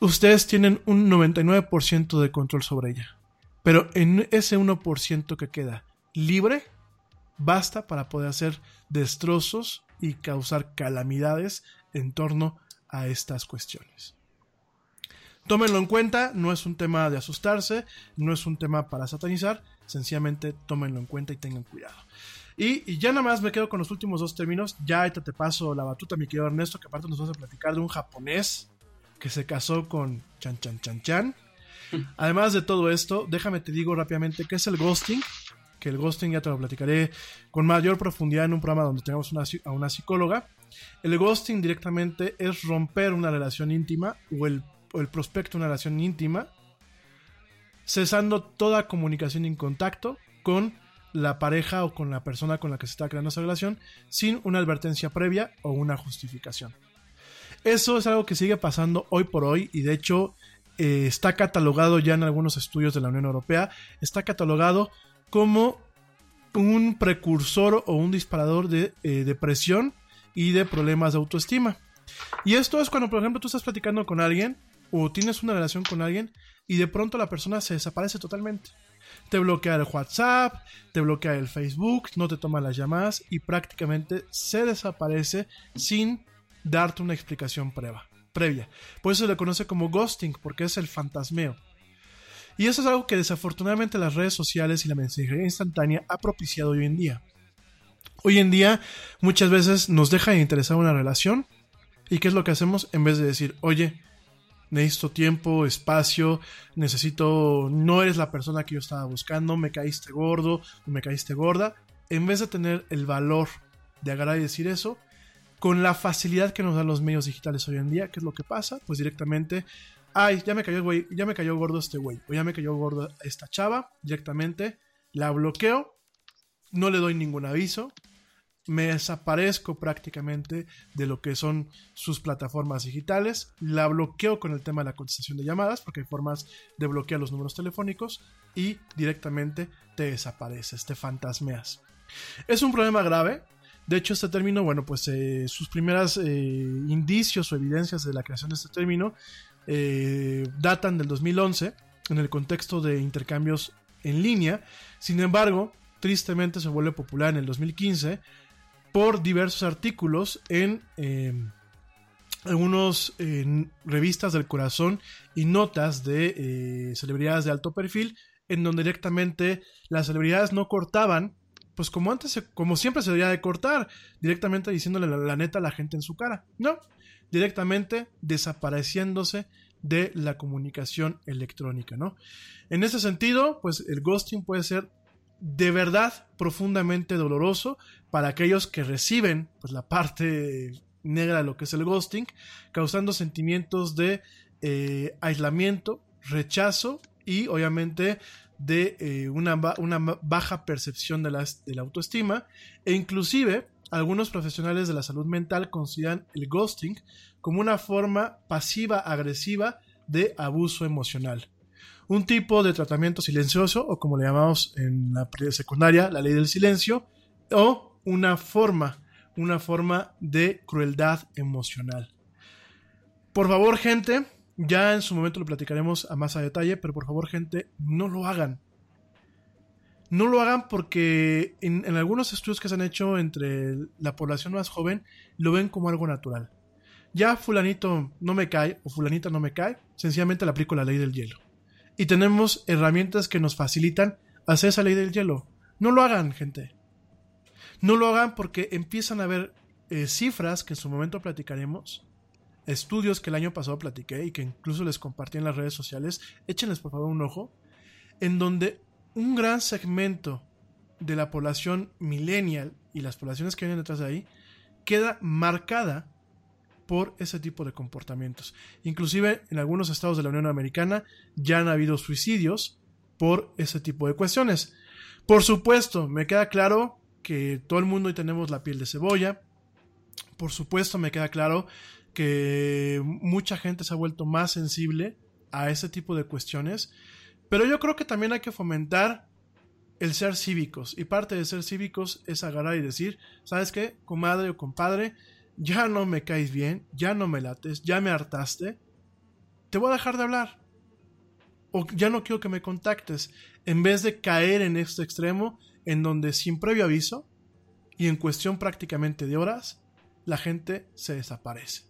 ustedes tienen un 99% de control sobre ella. Pero en ese 1% que queda libre, basta para poder hacer destrozos y causar calamidades en torno a estas cuestiones. Tómenlo en cuenta, no es un tema de asustarse, no es un tema para satanizar, sencillamente tómenlo en cuenta y tengan cuidado. Y, ya nada más me quedo con los últimos dos términos, ya te paso la batuta, mi querido Ernesto, que aparte nos vas a platicar de un japonés que se casó con Chan Chan Chan Chan. Además de todo esto, déjame te digo rápidamente qué es el ghosting, que el ghosting ya te lo platicaré con mayor profundidad en un programa donde tengamos una, a una psicóloga. El ghosting directamente es romper una relación íntima o el, o el prospecto de una relación íntima, cesando toda comunicación y contacto con la pareja o con la persona con la que se está creando esa relación sin una advertencia previa o una justificación. Eso es algo que sigue pasando hoy por hoy y de hecho eh, está catalogado ya en algunos estudios de la Unión Europea, está catalogado como un precursor o un disparador de eh, depresión y de problemas de autoestima. Y esto es cuando, por ejemplo, tú estás platicando con alguien o tienes una relación con alguien y de pronto la persona se desaparece totalmente. Te bloquea el WhatsApp, te bloquea el Facebook, no te toma las llamadas y prácticamente se desaparece sin darte una explicación previa. Por eso se le conoce como ghosting, porque es el fantasmeo. Y eso es algo que desafortunadamente las redes sociales y la mensajería instantánea ha propiciado hoy en día. Hoy en día muchas veces nos deja de interesar una relación y qué es lo que hacemos en vez de decir, oye, necesito tiempo, espacio, necesito, no eres la persona que yo estaba buscando, me caíste gordo me caíste gorda, en vez de tener el valor de agarrar y decir eso, con la facilidad que nos dan los medios digitales hoy en día, ¿qué es lo que pasa? Pues directamente, ay, ya me cayó güey, ya me cayó gordo este güey, o ya me cayó gordo esta chava, directamente la bloqueo, no le doy ningún aviso, me desaparezco prácticamente de lo que son sus plataformas digitales, la bloqueo con el tema de la contestación de llamadas, porque hay formas de bloquear los números telefónicos, y directamente te desapareces, te fantasmeas. Es un problema grave, de hecho, este término, bueno, pues eh, sus primeras eh, indicios o evidencias de la creación de este término eh, datan del 2011 en el contexto de intercambios en línea. Sin embargo, tristemente se vuelve popular en el 2015 por diversos artículos en algunas revistas del corazón y notas de celebridades de alto perfil en donde directamente las celebridades no cortaban pues como antes, como siempre se debería de cortar, directamente diciéndole la, neta a la gente en su cara. No, directamente desapareciéndose de la comunicación electrónica, ¿no? En ese sentido, pues el ghosting puede ser de verdad profundamente doloroso para aquellos que reciben pues la parte negra de lo que es el ghosting, causando sentimientos de eh, aislamiento, rechazo y obviamente de eh, una, una, baja percepción de la, de la autoestima e inclusive algunos profesionales de la salud mental consideran el ghosting como una forma pasiva agresiva de abuso emocional. Un tipo de tratamiento silencioso o como le llamamos en la secundaria la ley del silencio o una forma, una forma de crueldad emocional. Por favor, gente, ya en su momento lo platicaremos a más a detalle, pero por favor, gente, no lo hagan. No lo hagan porque en, algunos estudios que se han hecho entre la población más joven lo ven como algo natural. Ya fulanito no me cae o fulanita no me cae, sencillamente le aplico la ley del hielo. Y tenemos herramientas que nos facilitan hacer esa ley del hielo. No lo hagan, gente. No lo hagan porque empiezan a haber eh, cifras que en su momento platicaremos estudios que el año pasado platiqué y que incluso les compartí en las redes sociales, échenles por favor un ojo, en donde un gran segmento de la población millennial y las poblaciones que vienen detrás de ahí queda marcada por ese tipo de comportamientos. Inclusive en algunos estados de la Unión Americana ya han habido suicidios por ese tipo de cuestiones. Por supuesto, me queda claro que todo el mundo hoy tenemos la piel de cebolla. Por supuesto, me queda claro que mucha gente se ha vuelto más sensible a ese tipo de cuestiones. Pero yo creo que también hay que fomentar el ser cívicos. Y parte de ser cívicos es agarrar y decir, ¿sabes qué? Comadre o compadre, ya no me caes bien, ya no me lates, ya me hartaste. Te voy a dejar de hablar. O ya no quiero que me contactes. En vez de caer en este extremo, en donde sin previo aviso y en cuestión prácticamente de horas, la gente se desaparece.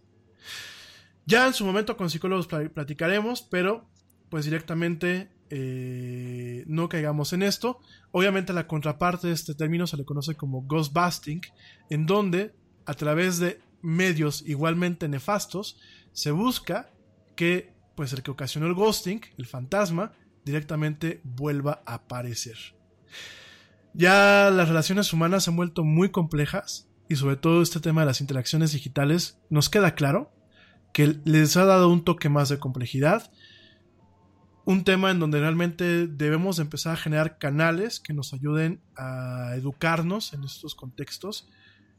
Ya en su momento con psicólogos platicaremos, pero pues directamente eh, no caigamos en esto. Obviamente la contraparte de este término se le conoce como ghostbusting, en donde a través de medios igualmente nefastos se busca que pues el que ocasionó el ghosting, el fantasma, directamente vuelva a aparecer. Ya las relaciones humanas se han vuelto muy complejas y sobre todo este tema de las interacciones digitales nos queda claro que les ha dado un toque más de complejidad un tema en donde realmente debemos empezar a generar canales que nos ayuden a educarnos en estos contextos,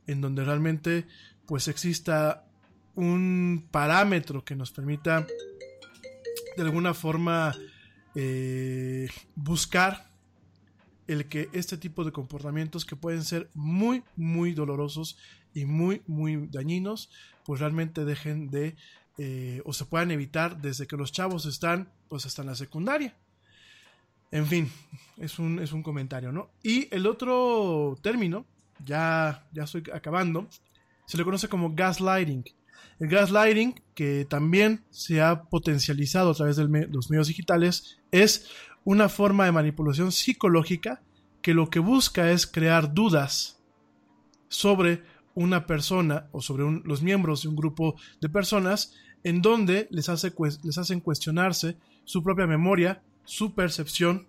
en donde realmente pues exista un parámetro que nos permita de alguna forma eh, buscar el que este tipo de comportamientos que pueden ser muy muy dolorosos y muy muy dañinos pues realmente dejen de eh, o se puedan evitar desde que los chavos están pues hasta en la secundaria. En fin, es un, es un comentario, ¿no? Y el otro término, ya, ya estoy acabando, se le conoce como gaslighting. El gaslighting, que también se ha potencializado a través de los medios digitales, es una forma de manipulación psicológica que lo que busca es crear dudas sobre una persona o sobre los miembros de un grupo de personas en donde les, hace, les hacen cuestionarse su propia memoria, su percepción,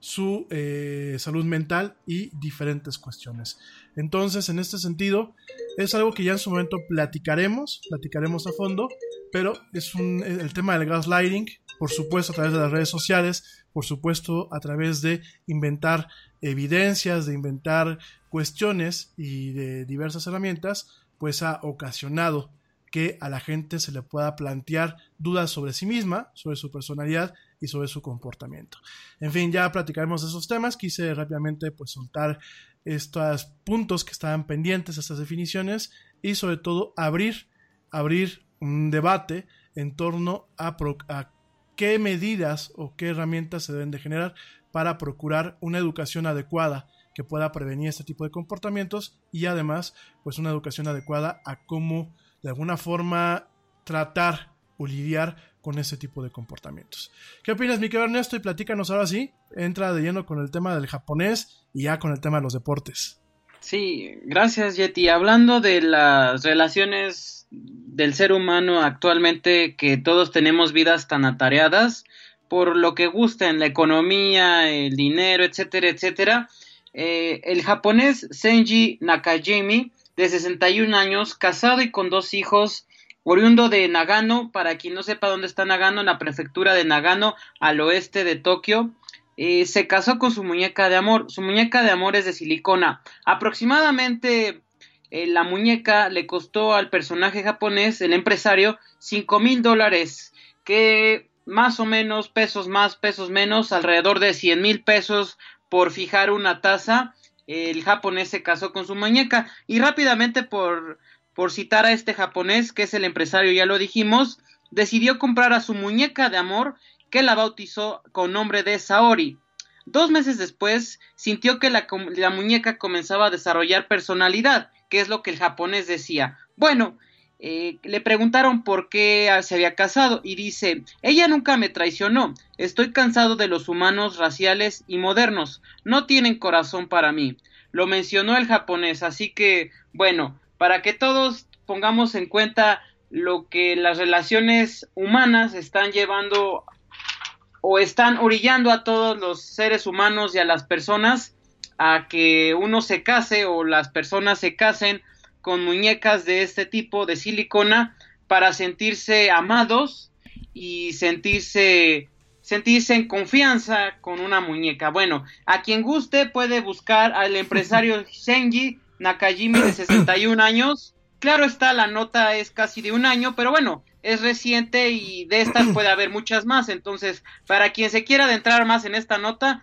su eh, salud mental y diferentes cuestiones. Entonces, en este sentido, es algo que ya en su momento platicaremos, platicaremos a fondo, pero es el tema del gaslighting, por supuesto a través de las redes sociales, por supuesto a través de inventar evidencias, de inventar cuestiones y de diversas herramientas, pues ha ocasionado que a la gente se le pueda plantear dudas sobre sí misma, sobre su personalidad y sobre su comportamiento. En fin, ya platicaremos de esos temas. Quise rápidamente pues soltar estos puntos que estaban pendientes, estas definiciones y sobre todo abrir, abrir un debate en torno a, a qué medidas o qué herramientas se deben de generar para procurar una educación adecuada que pueda prevenir este tipo de comportamientos y además pues una educación adecuada a cómo de alguna forma tratar o lidiar con ese tipo de comportamientos. ¿Qué opinas, mi querido Ernesto? Y platícanos ahora sí, entra de lleno con el tema del japonés y ya con el tema de los deportes. Sí, gracias Yeti. Hablando de las relaciones del ser humano actualmente, que todos tenemos vidas tan atareadas, por lo que gusta en la economía, el dinero, etcétera, etcétera, eh, el japonés Senji Nakajimi de 61 años, casado y con dos hijos, oriundo de Nagano, para quien no sepa dónde está Nagano, en la prefectura de Nagano, al oeste de Tokio. Eh, se casó con su muñeca de amor. Su muñeca de amor es de silicona. Aproximadamente eh, la muñeca le costó al personaje japonés, el empresario, 5 mil dólares, que más o menos, pesos más, pesos menos, alrededor de 100 mil pesos por fijar una taza. El japonés se casó con su muñeca. Y rápidamente por, por citar a este japonés, que es el empresario, ya lo dijimos, decidió comprar a su muñeca de amor que la bautizó con nombre de Saori. Dos meses después sintió que la, muñeca comenzaba a desarrollar personalidad, que es lo que el japonés decía. Bueno, eh, le preguntaron por qué se había casado y dice, ella nunca me traicionó, estoy cansado de los humanos raciales y modernos, no tienen corazón para mí. Lo mencionó el japonés, así que, bueno, para que todos pongamos en cuenta lo que las relaciones humanas están llevando o están orillando a todos los seres humanos y a las personas a que uno se case o las personas se casen con muñecas de este tipo de silicona para sentirse amados y sentirse sentirse en confianza con una muñeca. Bueno, a quien guste puede buscar al empresario [LAUGHS] Senji Nakajimi de 61 años. Claro está, la nota es casi de un año, pero bueno, es reciente y de estas puede haber muchas más. Entonces, para quien se quiera adentrar más en esta nota,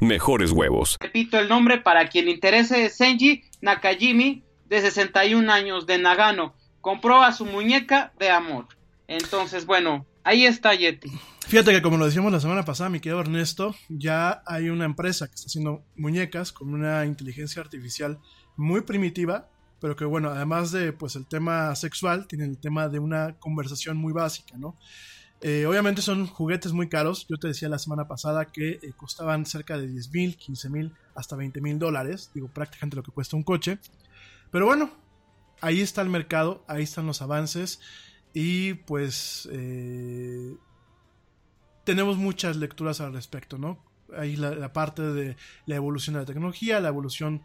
mejores huevos. Repito el nombre para quien interese, Senji Nakajimi, de 61 años, de Nagano. Compró a su muñeca de amor. Entonces, bueno, ahí está Yeti. Fíjate que como lo decíamos la semana pasada, mi querido Ernesto, ya hay una empresa que está haciendo muñecas con una inteligencia artificial muy primitiva, pero que bueno, además de pues el tema sexual, tiene el tema de una conversación muy básica, ¿no? Eh, obviamente son juguetes muy caros. Yo te decía la semana pasada que eh, costaban cerca de 10 mil, 15 mil, hasta 20 mil dólares. Digo, prácticamente lo que cuesta un coche. Pero bueno, ahí está el mercado, ahí están los avances. Y pues eh, tenemos muchas lecturas al respecto, ¿no? Ahí la, parte de la evolución de la tecnología, la evolución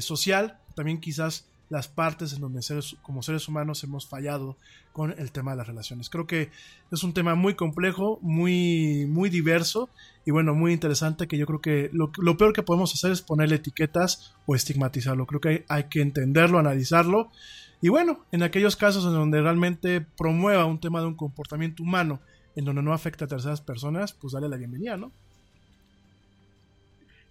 social, también quizás las partes en donde seres, como seres humanos hemos fallado con el tema de las relaciones. Creo que es un tema muy complejo, muy, muy diverso y bueno, muy interesante que yo creo que lo, peor que podemos hacer es ponerle etiquetas o estigmatizarlo. Creo que hay, que entenderlo, analizarlo y bueno, en aquellos casos en donde realmente promueva un tema de un comportamiento humano en donde no afecta a terceras personas, pues dale la bienvenida, ¿no?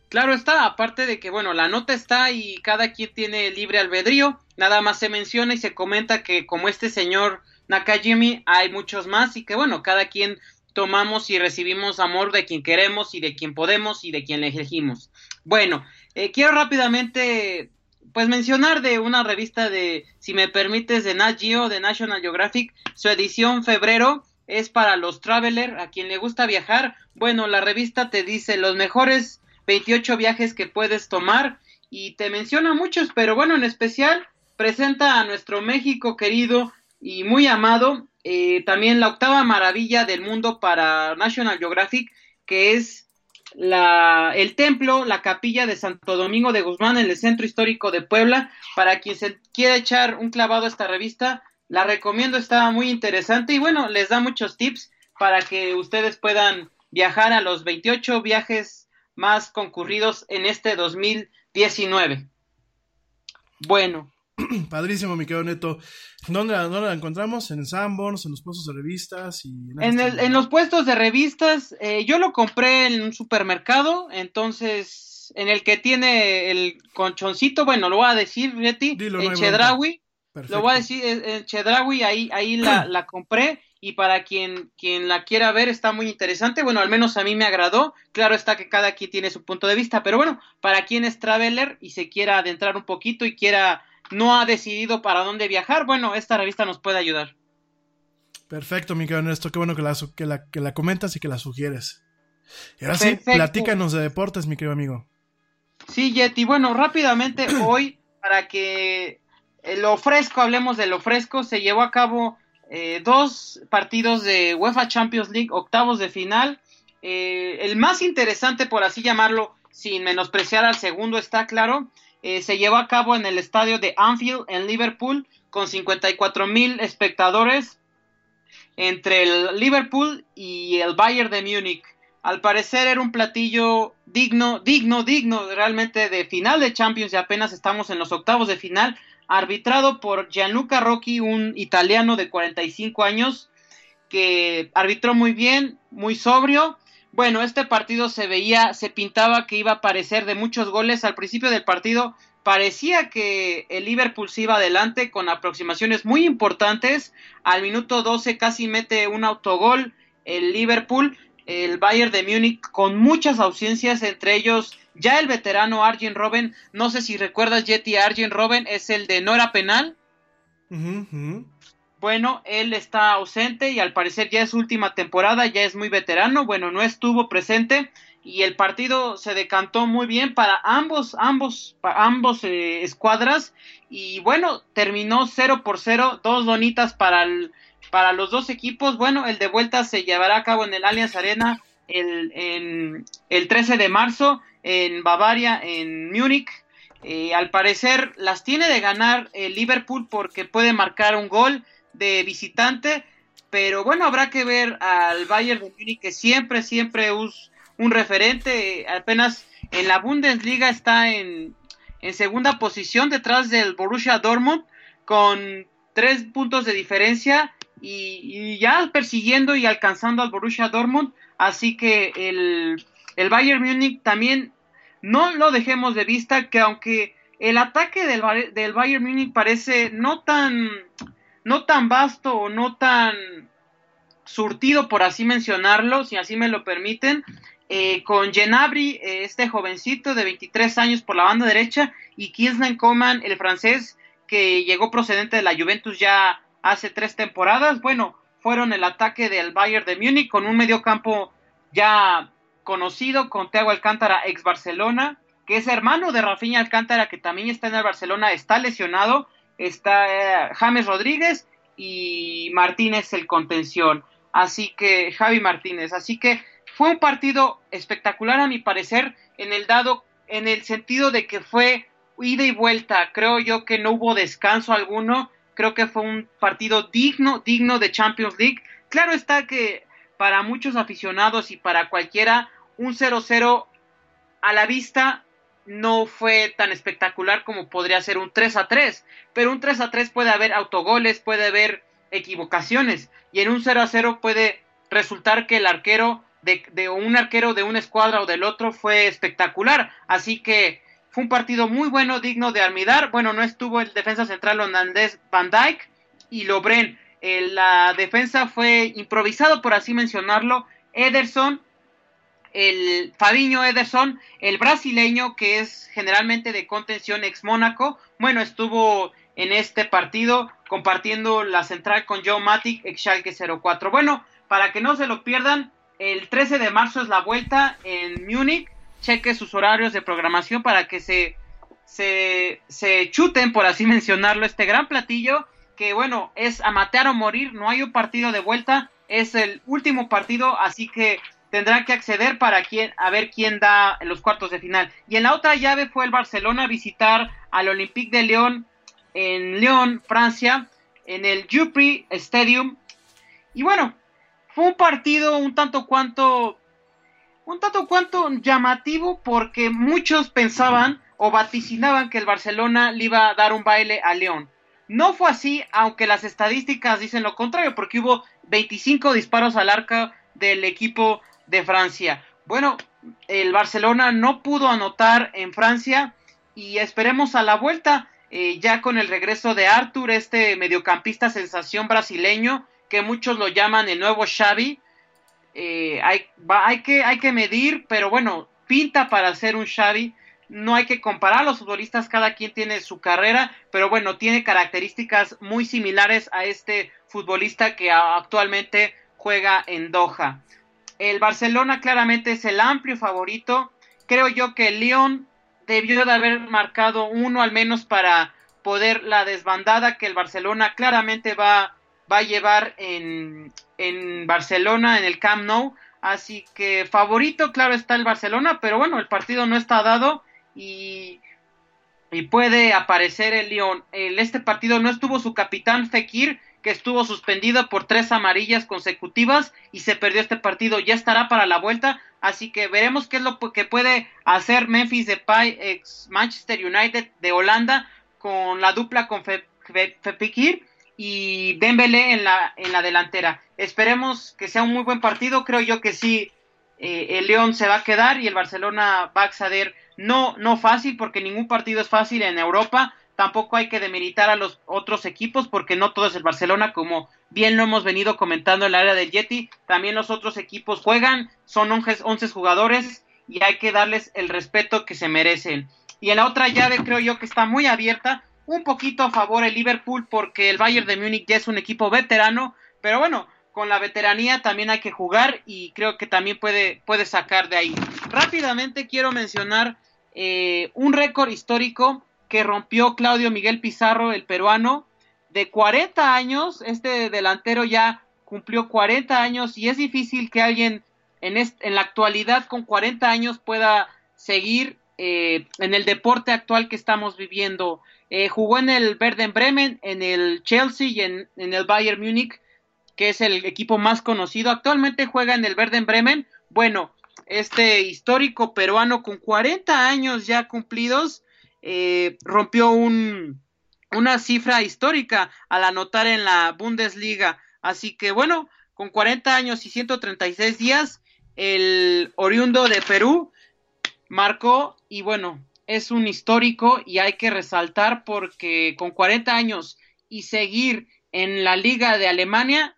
Claro está, aparte de que, bueno, la nota está y cada quien tiene libre albedrío, nada más se menciona y se comenta que como este señor Nakajimi hay muchos más y que, bueno, cada quien tomamos y recibimos amor de quien queremos y de quien podemos y de quien elegimos. Bueno, eh, quiero rápidamente pues mencionar de una revista de, si me permites, de Nat Geo, de National Geographic, su edición febrero es para los traveler, a quien le gusta viajar. Bueno, la revista te dice los mejores 28 viajes que puedes tomar y te menciona muchos, pero bueno, en especial presenta a nuestro México querido y muy amado, eh, también la octava maravilla del mundo para National Geographic, que es la, el templo, la capilla de Santo Domingo de Guzmán en el centro histórico de Puebla. Para quien se quiera echar un clavado a esta revista, la recomiendo, está muy interesante y bueno, les da muchos tips para que ustedes puedan viajar a los 28 viajes más concurridos en este 2019. Bueno. [CLEARS THROAT] Padrísimo, mi querido Neto. ¿Dónde, la encontramos? ¿En Sanborns, en los puestos de revistas? Y en, en, los puestos de revistas, eh, yo lo compré en un supermercado, entonces, en el que tiene el conchoncito, bueno, lo voy a decir, Betty, en Chedraui. Lo voy a decir, en Chedraui, ahí, ahí la, la compré y para quien, quien la quiera ver está muy interesante. Bueno, al menos a mí me agradó. Claro está que cada quien tiene su punto de vista, pero bueno, para quien es traveler y se quiera adentrar un poquito y quiera, no ha decidido para dónde viajar, bueno, esta revista nos puede ayudar. Perfecto, mi querido Ernesto, qué bueno que la, que la, que la comentas y que la sugieres. Y ahora sí, platícanos de deportes, mi querido amigo. Sí, Yeti, bueno, rápidamente [CLEARS THROAT] hoy, para que lo fresco, hablemos de lo fresco, se llevó a cabo eh, dos partidos de UEFA Champions League, octavos de final. Eh, el más interesante, por así llamarlo, sin menospreciar al segundo, está claro, eh, se llevó a cabo en el estadio de Anfield en Liverpool con 54 mil espectadores. entre el Liverpool y el Bayern de Múnich. Al parecer era un platillo digno, digno, digno realmente de final de Champions y apenas estamos en los octavos de final, arbitrado por Gianluca Rocchi, un italiano de 45 años que arbitró muy bien, muy sobrio. Bueno, este partido se veía, se pintaba que iba a parecer de muchos goles. Al principio del partido parecía que el Liverpool se iba adelante con aproximaciones muy importantes. Al minuto 12 casi mete un autogol el Liverpool. El Bayern de Múnich con muchas ausencias, entre ellos ya el veterano Arjen Robben. No sé si recuerdas, Jetty, Arjen Robben es el de no era penal. Bueno, él está ausente y al parecer ya es última temporada, ya es muy veterano. Bueno, no estuvo presente y el partido se decantó muy bien para ambos, ambos, para ambos eh, escuadras y bueno, terminó 0 por 0, dos donitas para, el, para los dos equipos. Bueno, el de vuelta se llevará a cabo en el Allianz Arena el, el 13 de marzo en Bavaria, en Múnich. Eh, al parecer las tiene de ganar el Liverpool porque puede marcar un gol de visitante, pero bueno, habrá que ver al Bayern de Múnich que siempre, siempre es un referente, apenas en la Bundesliga está en, en segunda posición detrás del Borussia Dortmund con tres puntos de diferencia y, ya persiguiendo y alcanzando al Borussia Dortmund, así que el, el Bayern Múnich también no lo dejemos de vista que aunque el ataque del, del Bayern Múnich parece no tan no tan vasto o no tan surtido por así mencionarlo, si así me lo permiten, eh, con Genabri, eh, este jovencito de 23 años por la banda derecha, y Kingsley Coman, el francés, que llegó procedente de la Juventus ya hace tres temporadas. Bueno, fueron el ataque del Bayern de Múnich con un mediocampo ya conocido, con Thiago Alcántara, ex Barcelona, que es hermano de Rafinha Alcántara, que también está en el Barcelona, está lesionado. Está eh, James Rodríguez y Martínez el contención. Así que, Javi Martínez. Así que fue un partido espectacular a mi parecer en el dado, en el sentido de que fue ida y vuelta. Creo yo que no hubo descanso alguno. Creo que fue un partido digno, digno de Champions League. Claro está que para muchos aficionados y para cualquiera, un 0-0 a la vista no fue tan espectacular como podría ser un 3 a 3, pero un 3 a 3 puede haber autogoles, puede haber equivocaciones y en un 0 a 0 puede resultar que el arquero de, un arquero de una escuadra o del otro fue espectacular. Así que fue un partido muy bueno, digno de admirar. Bueno, no estuvo el defensa central holandés Van Dijk y Lobren. la defensa fue improvisado, por así mencionarlo. Ederson, el Fabiño Ederson, el brasileño que es generalmente de contención ex Mónaco. Bueno, estuvo en este partido compartiendo la central con Joe Matic, ex Schalke 04. Bueno, para que no se lo pierdan, el 13 de marzo es la vuelta en Múnich. Cheque sus horarios de programación para que se, se, se chuten, por así [LAUGHS] mencionarlo, este gran platillo que, bueno, es a matar o morir. No hay un partido de vuelta. Es el último partido, así que tendrán que acceder para quien, a ver quién da los cuartos de final. Y en la otra llave fue el Barcelona a visitar al Olympique de Lyon en Lyon, Francia, en el Jupri Stadium. Y bueno, fue un partido un tanto cuanto un tanto cuanto llamativo porque muchos pensaban o vaticinaban que el Barcelona le iba a dar un baile a León. No fue así, aunque las estadísticas dicen lo contrario, porque hubo 25 disparos al arca del equipo de Francia. Bueno, el Barcelona no pudo anotar en Francia y esperemos a la vuelta, eh, ya con el regreso de Arthur, este mediocampista sensación brasileño, que muchos lo llaman el nuevo Xavi. Eh, hay, que medir, pero bueno, pinta para ser un Xavi. No hay que comparar a los futbolistas, cada quien tiene su carrera, pero bueno, tiene características muy similares a este futbolista que actualmente juega en Doha. El Barcelona claramente es el amplio favorito. Creo yo que el León debió de haber marcado uno al menos para poder la desbandada que el Barcelona claramente va va a llevar en, en Barcelona, en el Camp Nou. Así que favorito, claro, está el Barcelona, pero bueno, el partido no está dado y, puede aparecer el León. El, este partido no estuvo su capitán Fekir, que estuvo suspendido por tres amarillas consecutivas y se perdió este partido. Ya estará para la vuelta, así que veremos qué es lo que puede hacer Memphis Depay, ex Manchester United de Holanda, con la dupla con Fepikir y Dembélé en la, en la delantera. Esperemos que sea un muy buen partido, creo yo que sí, eh, el León se va a quedar y el Barcelona va a acceder, no, no fácil, porque ningún partido es fácil en Europa, tampoco hay que demeritar a los otros equipos porque no todo es el Barcelona, como bien lo hemos venido comentando en el área del Yeti, también los otros equipos juegan, son 11, jugadores y hay que darles el respeto que se merecen. Y en la otra llave creo yo que está muy abierta, un poquito a favor el Liverpool porque el Bayern de Múnich ya es un equipo veterano, pero bueno, con la veteranía también hay que jugar y creo que también puede, puede sacar de ahí. Rápidamente quiero mencionar eh, un récord histórico que rompió Claudio Miguel Pizarro, el peruano, de 40 años. Este delantero ya cumplió 40 años y es difícil que alguien en, en la actualidad con 40 años pueda seguir eh, en el deporte actual que estamos viviendo. Eh, jugó en el Verden Bremen, en el Chelsea y en, el Bayern Múnich, que es el equipo más conocido. Actualmente juega en el Verden Bremen. Bueno, este histórico peruano con 40 años ya cumplidos eh, rompió un, una cifra histórica al anotar en la Bundesliga. Así que bueno, con 40 años y 136 días, el oriundo de Perú marcó y bueno, es un histórico y hay que resaltar porque con 40 años y seguir en la liga de Alemania,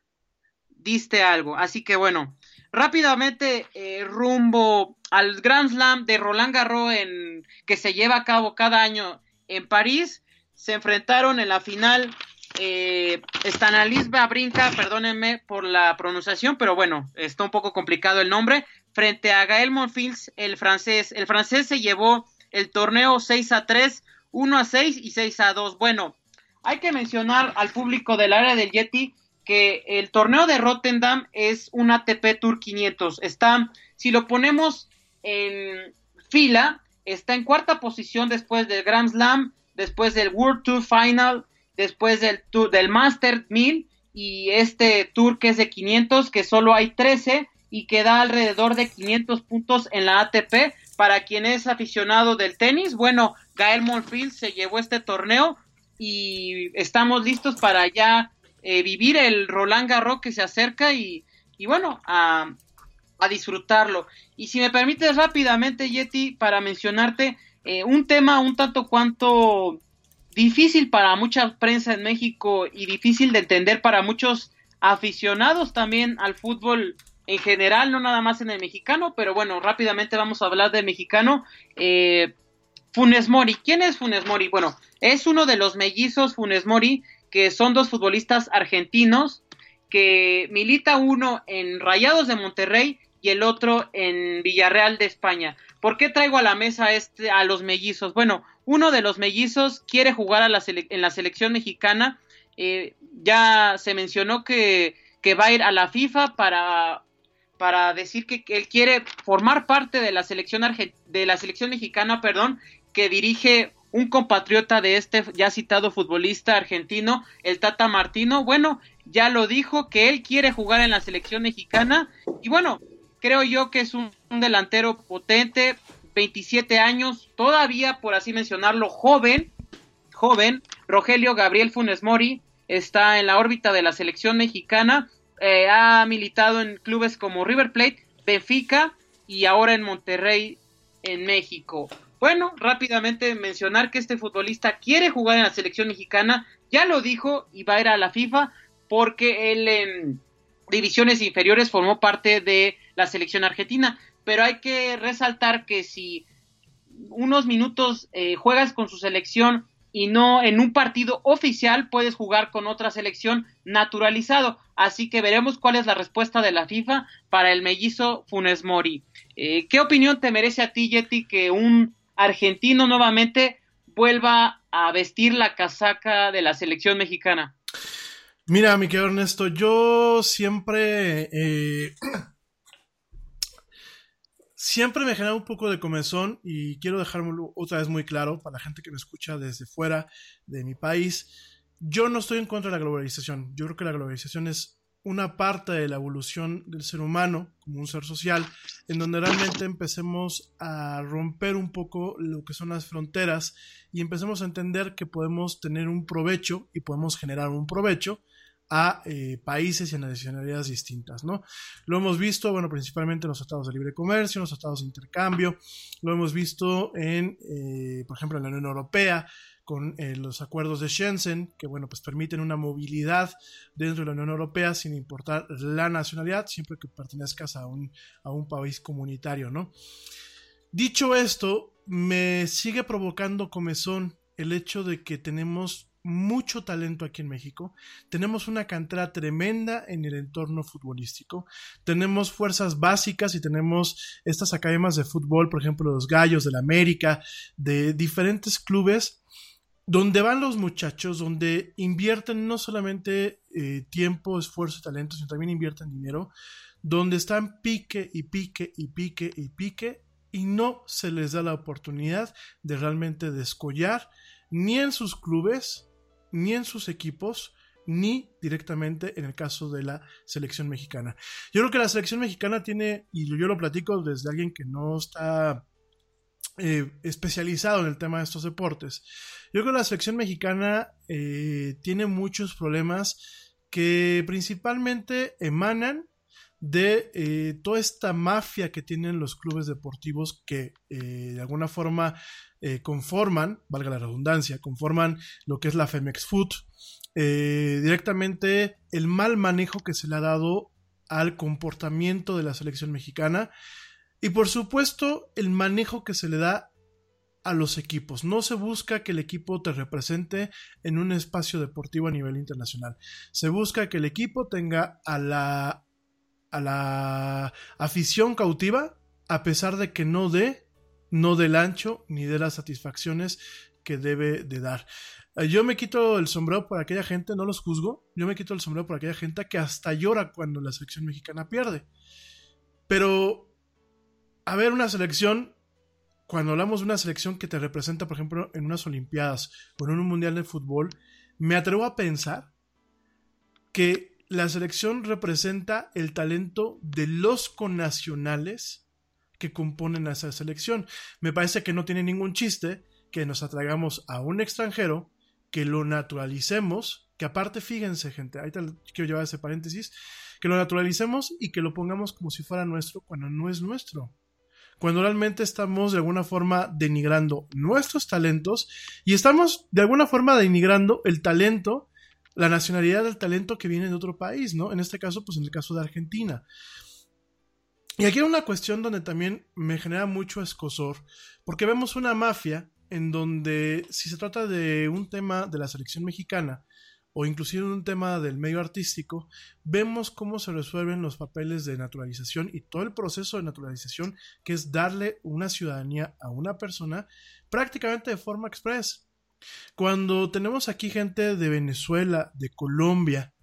diste algo. Así que bueno, rápidamente eh, rumbo al Grand Slam de Roland Garros en, que se lleva a cabo cada año en París. Se enfrentaron en la final eh, Stanalis Brinca, perdónenme por la pronunciación, pero bueno, está un poco complicado el nombre, frente a Gael Monfils, el francés. El francés se llevó el torneo 6 a 3, 1 a 6 y 6 a 2. Bueno, hay que mencionar al público del área del Yeti que el torneo de Rotterdam es un ATP Tour 500. Está, si lo ponemos en fila, está en cuarta posición después del Grand Slam, después del World Tour Final, después del, del Master 1000 y este tour que es de 500, que solo hay 13 y que da alrededor de 500 puntos en la ATP. Para quien es aficionado del tenis, bueno, Gael Monfils se llevó este torneo y estamos listos para ya eh, vivir el Roland Garros que se acerca y, y bueno, a, a disfrutarlo. Y si me permites rápidamente, Yeti, para mencionarte eh, un tema un tanto cuanto difícil para mucha prensa en México y difícil de entender para muchos aficionados también al fútbol en general, no nada más en el mexicano, pero bueno, rápidamente vamos a hablar del mexicano. Eh, Funes Mori, ¿quién es Funes Mori? Bueno, es uno de los mellizos Funes Mori, que son dos futbolistas argentinos, que milita uno en Rayados de Monterrey y el otro en Villarreal de España. ¿Por qué traigo a la mesa este, a los mellizos? Bueno, uno de los mellizos quiere jugar en la selección mexicana. Eh, ya se mencionó que, va a ir a la FIFA para, para decir que, él quiere formar parte de la selección de la selección mexicana, perdón, que dirige un compatriota de este ya citado futbolista argentino, el Tata Martino. Bueno, ya lo dijo que él quiere jugar en la selección mexicana. Y bueno, creo yo que es un, delantero potente, 27 años, todavía por así mencionarlo, joven, joven, Rogelio Gabriel Funes Mori está en la órbita de la selección mexicana, eh, ha militado en clubes como River Plate, Benfica y ahora en Monterrey, en México. Bueno, rápidamente mencionar que este futbolista quiere jugar en la selección mexicana, ya lo dijo y va a ir a la FIFA porque él en divisiones inferiores formó parte de la selección argentina, pero hay que resaltar que si unos minutos eh, juegas con su selección y no en un partido oficial puedes jugar con otra selección naturalizado. Así que veremos cuál es la respuesta de la FIFA para el mellizo Funes Mori. Eh, ¿Qué opinión te merece a ti, Yeti, que un argentino nuevamente vuelva a vestir la casaca de la selección mexicana? Mira, mi querido Ernesto, yo siempre eh, siempre me genera un poco de comezón y quiero dejarlo otra vez muy claro para la gente que me escucha desde fuera de mi país. yo no estoy en contra de la globalización. Yo creo que la globalización es una parte de la evolución del ser humano como un ser social, en donde realmente empecemos a romper un poco lo que son las fronteras y empecemos a entender que podemos tener un provecho y podemos generar un provecho a eh, países y a nacionalidades distintas, ¿no? Lo hemos visto, bueno, principalmente en los tratados de libre comercio, en los tratados de intercambio, lo hemos visto en, eh, por ejemplo, en la Unión Europea, con eh, los acuerdos de Shenzhen, que bueno, pues permiten una movilidad dentro de la Unión Europea sin importar la nacionalidad, siempre que pertenezcas a un, a un país comunitario, ¿no? Dicho esto, me sigue provocando comezón el hecho de que tenemos mucho talento aquí en México. Tenemos una cantera tremenda en el entorno futbolístico. Tenemos fuerzas básicas y tenemos estas academias de fútbol, por ejemplo, los Gallos de la América, de diferentes clubes donde van los muchachos, donde invierten no solamente eh, tiempo, esfuerzo y talento, sino también invierten dinero, donde están pique y pique y pique y pique y no se les da la oportunidad de realmente descollar ni en sus clubes, ni en sus equipos, ni directamente en el caso de la selección mexicana. Yo creo que la selección mexicana tiene, y yo lo platico desde alguien que no está eh, especializado en el tema de estos deportes, yo creo que la selección mexicana eh, tiene muchos problemas que principalmente emanan de eh, toda esta mafia que tienen los clubes deportivos que de alguna forma eh, conforman, valga la redundancia, conforman lo que es la Femex Food, eh, directamente el mal manejo que se le ha dado al comportamiento de la selección mexicana y por supuesto el manejo que se le da a los equipos. No se busca que el equipo te represente en un espacio deportivo a nivel internacional. Se busca que el equipo tenga a la, a la afición cautiva a pesar de que no dé no del ancho ni de las satisfacciones que debe de dar. Eh, yo me quito el sombrero por aquella gente, no los juzgo, yo me quito el sombrero por aquella gente que hasta llora cuando la selección mexicana pierde. Pero, a ver, una selección, cuando hablamos de una selección que te representa, por ejemplo, en unas Olimpiadas o en un Mundial de Fútbol, me atrevo a pensar que la selección representa el talento de los connacionales que componen a esa selección. Me parece que no tiene ningún chiste que nos atraigamos a un extranjero, que lo naturalicemos, que aparte, fíjense, gente, ahorita quiero llevar ese paréntesis, que lo naturalicemos y que lo pongamos como si fuera nuestro cuando no es nuestro. Cuando realmente estamos de alguna forma denigrando nuestros talentos y estamos de alguna forma denigrando el talento, la nacionalidad del talento que viene de otro país, ¿no? En este caso, pues en el caso de Argentina. Y aquí hay una cuestión donde también me genera mucho escosor, porque vemos una mafia en donde si se trata de un tema de la selección mexicana o inclusive un tema del medio artístico, vemos cómo se resuelven los papeles de naturalización y todo el proceso de naturalización que es darle una ciudadanía a una persona prácticamente de forma express. Cuando tenemos aquí gente de Venezuela, de Colombia,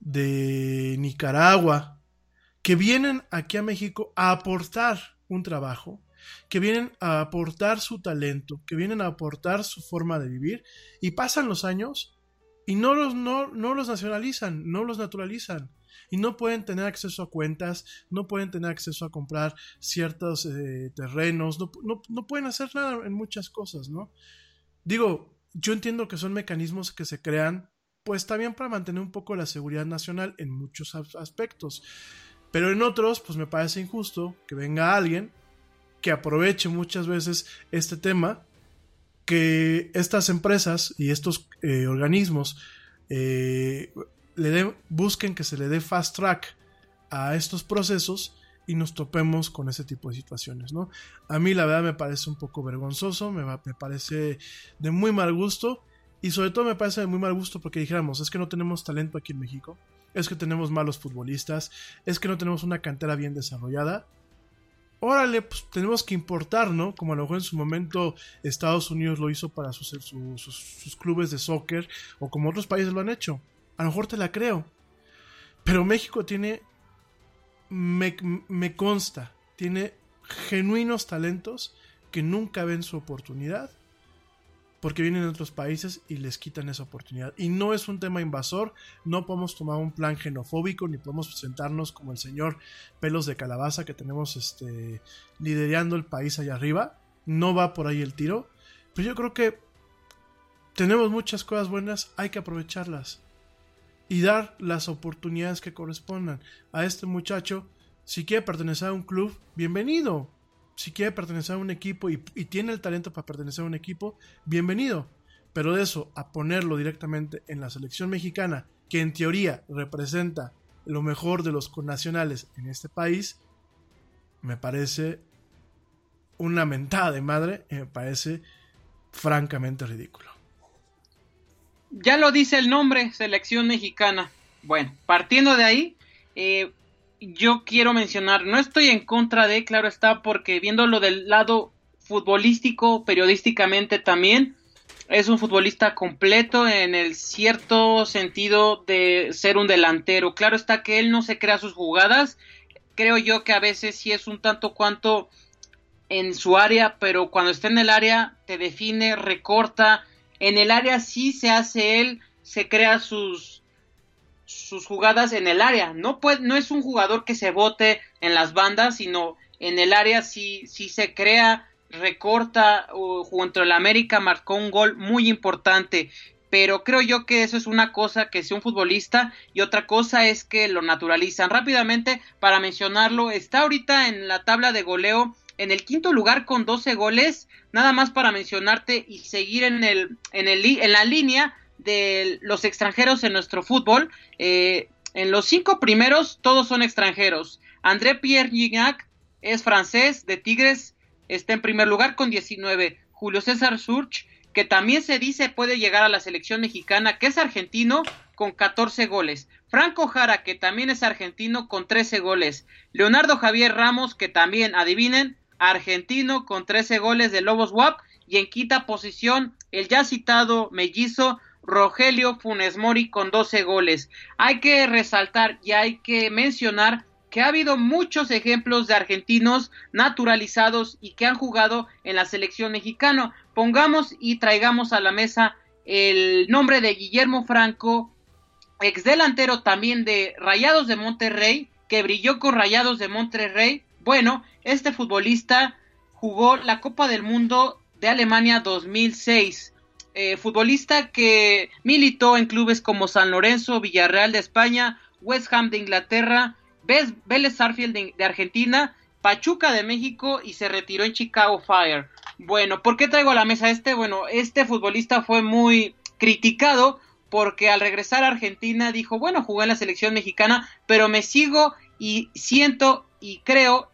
de Nicaragua, que vienen aquí a México a aportar un trabajo, que vienen a aportar su talento, que vienen a aportar su forma de vivir y pasan los años y no los, no, los nacionalizan, no los naturalizan y no pueden tener acceso a cuentas, no pueden tener acceso a comprar ciertos eh, terrenos, no, no, pueden hacer nada en muchas cosas, ¿no? Digo, yo entiendo que son mecanismos que se crean, pues también para mantener un poco la seguridad nacional en muchos aspectos. Pero en otros, pues me parece injusto que venga alguien que aproveche muchas veces este tema, que estas empresas y estos eh, organismos eh, le busquen que se le dé fast track a estos procesos y nos topemos con ese tipo de situaciones, ¿no? A mí la verdad me parece un poco vergonzoso, me, parece de muy mal gusto y sobre todo me parece de muy mal gusto porque dijéramos, es que no tenemos talento aquí en México, es que tenemos malos futbolistas, es que no tenemos una cantera bien desarrollada. Órale, pues tenemos que importar, ¿no? Como a lo mejor en su momento Estados Unidos lo hizo para sus, sus, clubes de soccer o como otros países lo han hecho. A lo mejor te la creo. Pero México tiene, me, consta, tiene genuinos talentos que nunca ven su oportunidad porque vienen de otros países y les quitan esa oportunidad. Y no es un tema invasor, no podemos tomar un plan xenofóbico, ni podemos presentarnos como el señor pelos de calabaza que tenemos este, liderando el país allá arriba. No va por ahí el tiro. Pero yo creo que tenemos muchas cosas buenas, hay que aprovecharlas. Y dar las oportunidades que correspondan a este muchacho. Si quiere pertenecer a un club, bienvenido si quiere pertenecer a un equipo y, tiene el talento para pertenecer a un equipo, bienvenido. Pero de eso, a ponerlo directamente en la selección mexicana, que en teoría representa lo mejor de los connacionales en este país, me parece una mentada de madre, me parece francamente ridículo. Ya lo dice el nombre, selección mexicana. Bueno, partiendo de ahí, eh, yo quiero mencionar, no estoy en contra de, claro está, porque viéndolo del lado futbolístico, periodísticamente también, es un futbolista completo en el cierto sentido de ser un delantero. Claro está que él no se crea sus jugadas, creo yo que a veces sí es un tanto cuanto en su área, pero cuando está en el área te define, recorta, en el área sí se hace él, se crea sus sus jugadas en el área. No, puede, no es un jugador que se bote en las bandas, sino en el área si si se crea, recorta, o, junto al América marcó un gol muy importante. Pero creo yo que eso es una cosa que sea un futbolista y otra cosa es que lo naturalizan. Rápidamente, para mencionarlo, está ahorita en la tabla de goleo en el quinto lugar con 12 goles. Nada más para mencionarte y seguir en, el, en, el, en la línea de los extranjeros en nuestro fútbol. Eh, en los cinco primeros todos son extranjeros. André Pierre Gignac es francés de Tigres, está en primer lugar con 19. Julio César Surch, que también se dice puede llegar a la selección mexicana, que es argentino con 14 goles. Franco Jara, que también es argentino con 13 goles. Leonardo Javier Ramos, que también, adivinen, argentino con 13 goles de Lobos WAP. Y en quinta posición, el ya citado mellizo Rogelio Funes Mori con 12 goles. Hay que resaltar y hay que mencionar que ha habido muchos ejemplos de argentinos naturalizados y que han jugado en la selección mexicana. Pongamos y traigamos a la mesa el nombre de Guillermo Franco, ex delantero también de Rayados de Monterrey, que brilló con Rayados de Monterrey. Bueno, este futbolista jugó la Copa del Mundo de Alemania 2006 eh, futbolista que militó en clubes como San Lorenzo, Villarreal de España, West Ham de Inglaterra, Vélez Sarfield de, Argentina, Pachuca de México y se retiró en Chicago Fire. Bueno, ¿por qué traigo a la mesa este? Bueno, este futbolista fue muy criticado porque al regresar a Argentina dijo, bueno, jugué en la selección mexicana, pero me sigo y siento y creo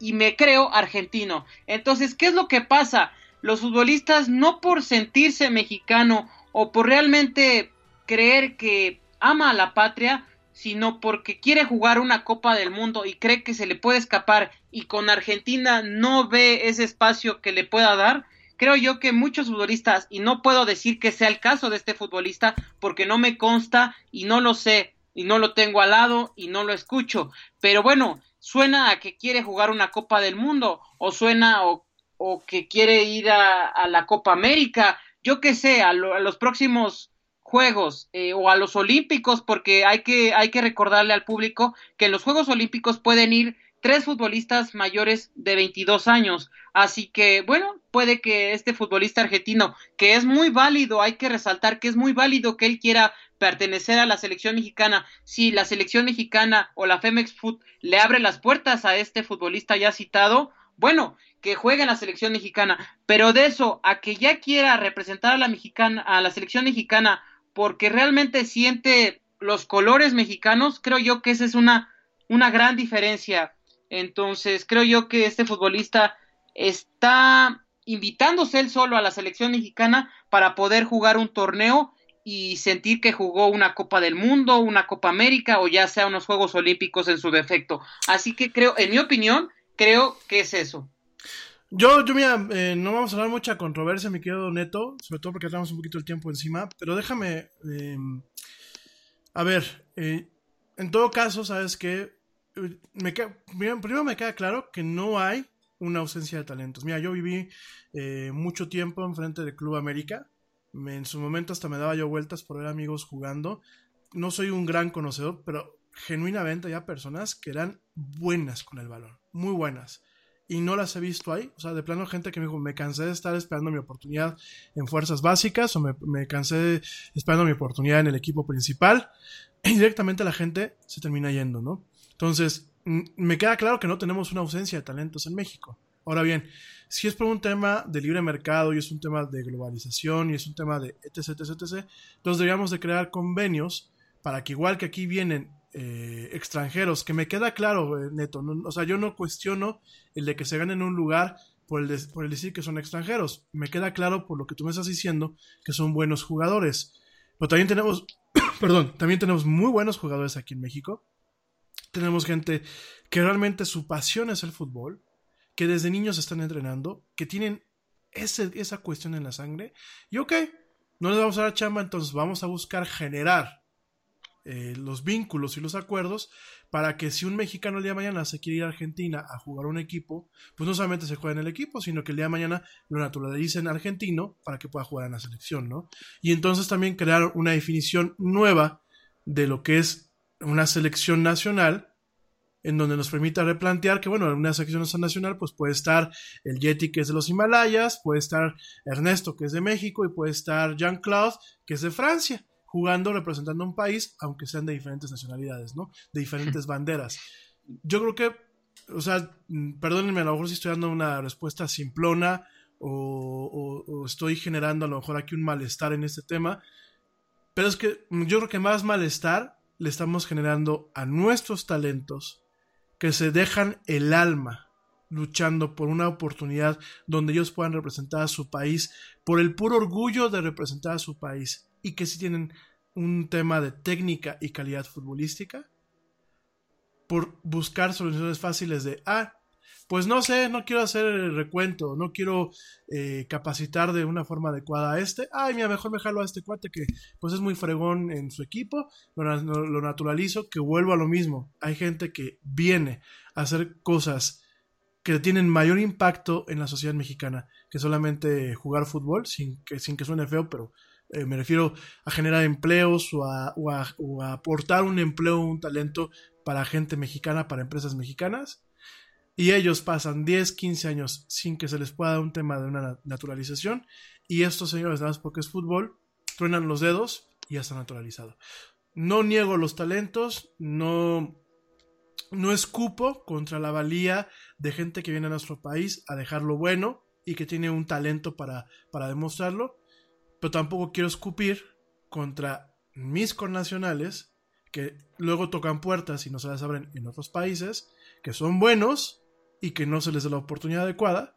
y me creo argentino. Entonces, ¿qué es lo que pasa? los futbolistas no por sentirse mexicano o por realmente creer que ama a la patria, sino porque quiere jugar una Copa del Mundo y cree que se le puede escapar y con Argentina no ve ese espacio que le pueda dar, creo yo que muchos futbolistas, y no puedo decir que sea el caso de este futbolista porque no me consta y no lo sé y no lo tengo al lado y no lo escucho, pero bueno, suena a que quiere jugar una Copa del Mundo o suena o o que quiere ir a, la Copa América, yo qué sé, a, los próximos Juegos eh, o a los Olímpicos, porque hay que, hay que recordarle al público que en los Juegos Olímpicos pueden ir tres futbolistas mayores de 22 años. Así que, bueno, puede que este futbolista argentino, que es muy válido, hay que resaltar que es muy válido que él quiera pertenecer a la selección mexicana. Si la selección mexicana o la Femex Foot le abre las puertas a este futbolista ya citado, bueno, que juegue en la selección mexicana, pero de eso a que ya quiera representar a la mexicana, a la selección mexicana, porque realmente siente los colores mexicanos, creo yo que esa es una, una gran diferencia. Entonces, creo yo que este futbolista está invitándose él solo a la selección mexicana para poder jugar un torneo y sentir que jugó una Copa del Mundo, una Copa América o ya sea unos Juegos Olímpicos en su defecto. Así que creo, en mi opinión, creo que es eso. Yo, yo mira, eh, no vamos a hablar mucha controversia, mi querido Neto, sobre todo porque tenemos un poquito el tiempo encima, pero déjame, em, a ver, eh, en todo caso, sabes que me primero me queda claro que no hay una ausencia de talentos. Mira, yo viví eh, mucho tiempo enfrente del Club América. En su momento hasta me daba yo vueltas por ver amigos jugando. No soy un gran conocedor, pero genuinamente había personas que eran buenas con el balón, muy buenas. Y no las he visto ahí. O sea, de plano gente que me dijo, me cansé de estar esperando mi oportunidad en fuerzas básicas o me, me cansé de esperando mi oportunidad en el equipo principal. Y directamente la gente se termina yendo, ¿no? Entonces, me queda claro que no tenemos una ausencia de talentos en México. Ahora bien, si es por un tema de libre mercado y es un tema de globalización y es un tema de etc, etc, etc, entonces deberíamos de crear convenios para que igual que aquí vienen eh, extranjeros, que me queda claro, eh, Neto, no- o sea, yo no cuestiono el de que se ganen un lugar por el, por el decir que son extranjeros, me queda claro por lo que tú me estás diciendo que son buenos jugadores, pero también tenemos, [COUGHS] perdón, también tenemos muy buenos jugadores aquí en México, tenemos gente que realmente su pasión es el fútbol, que desde niños están entrenando, que tienen esa cuestión en la sangre, y ok, no les vamos a dar chamba, entonces vamos a buscar generar eh, los vínculos y los acuerdos para que si un mexicano el día de mañana se quiere ir a Argentina a jugar un equipo, pues no solamente se juega en el equipo, sino que el día de mañana lo naturalicen argentino para que pueda jugar en la selección, ¿no? Y entonces también crear una definición nueva de lo que es una selección nacional en donde nos permita replantear que, bueno, en una selección nacional pues puede estar el Yeti que es de los Himalayas, puede estar Ernesto que es de México y puede estar Jean-Claude que es de Francia, jugando, representando un país, aunque sean de diferentes nacionalidades, ¿no? De diferentes [LAUGHS] banderas. Yo creo que, o sea, perdónenme, a lo mejor si estoy dando una respuesta simplona o, o- o estoy generando a lo mejor aquí un malestar en este tema, pero es que yo creo que más malestar le estamos generando a nuestros talentos que se dejan el alma luchando por una oportunidad donde ellos puedan representar a su país por el puro orgullo de representar a su país y que si tienen un tema de técnica y calidad futbolística por buscar soluciones fáciles de ah pues no sé, no quiero hacer el recuento, no quiero eh, capacitar de una forma adecuada a este. Ay, mira, mejor me jalo a este cuate que pues es muy fregón en su equipo, lo, lo- naturalizo, que vuelvo a lo mismo. Hay gente que viene a hacer cosas que tienen mayor impacto en la sociedad mexicana que solamente jugar fútbol, sin que, sin que suene feo, pero eh, me refiero a generar empleos o a, o a- o a aportar un empleo, un talento para gente mexicana, para empresas mexicanas y ellos pasan 10, 15 años sin que se les pueda dar un tema de una na- naturalización y estos señores, nada más porque es fútbol, truenan los dedos y ya está naturalizado. No niego los talentos, no, no escupo contra la valía de gente que viene a nuestro país a dejar lo bueno y que tiene un talento para, para demostrarlo, pero tampoco quiero escupir contra mis connacionales que luego tocan puertas y no se las abren en otros países, que son buenos y que no se les da la oportunidad adecuada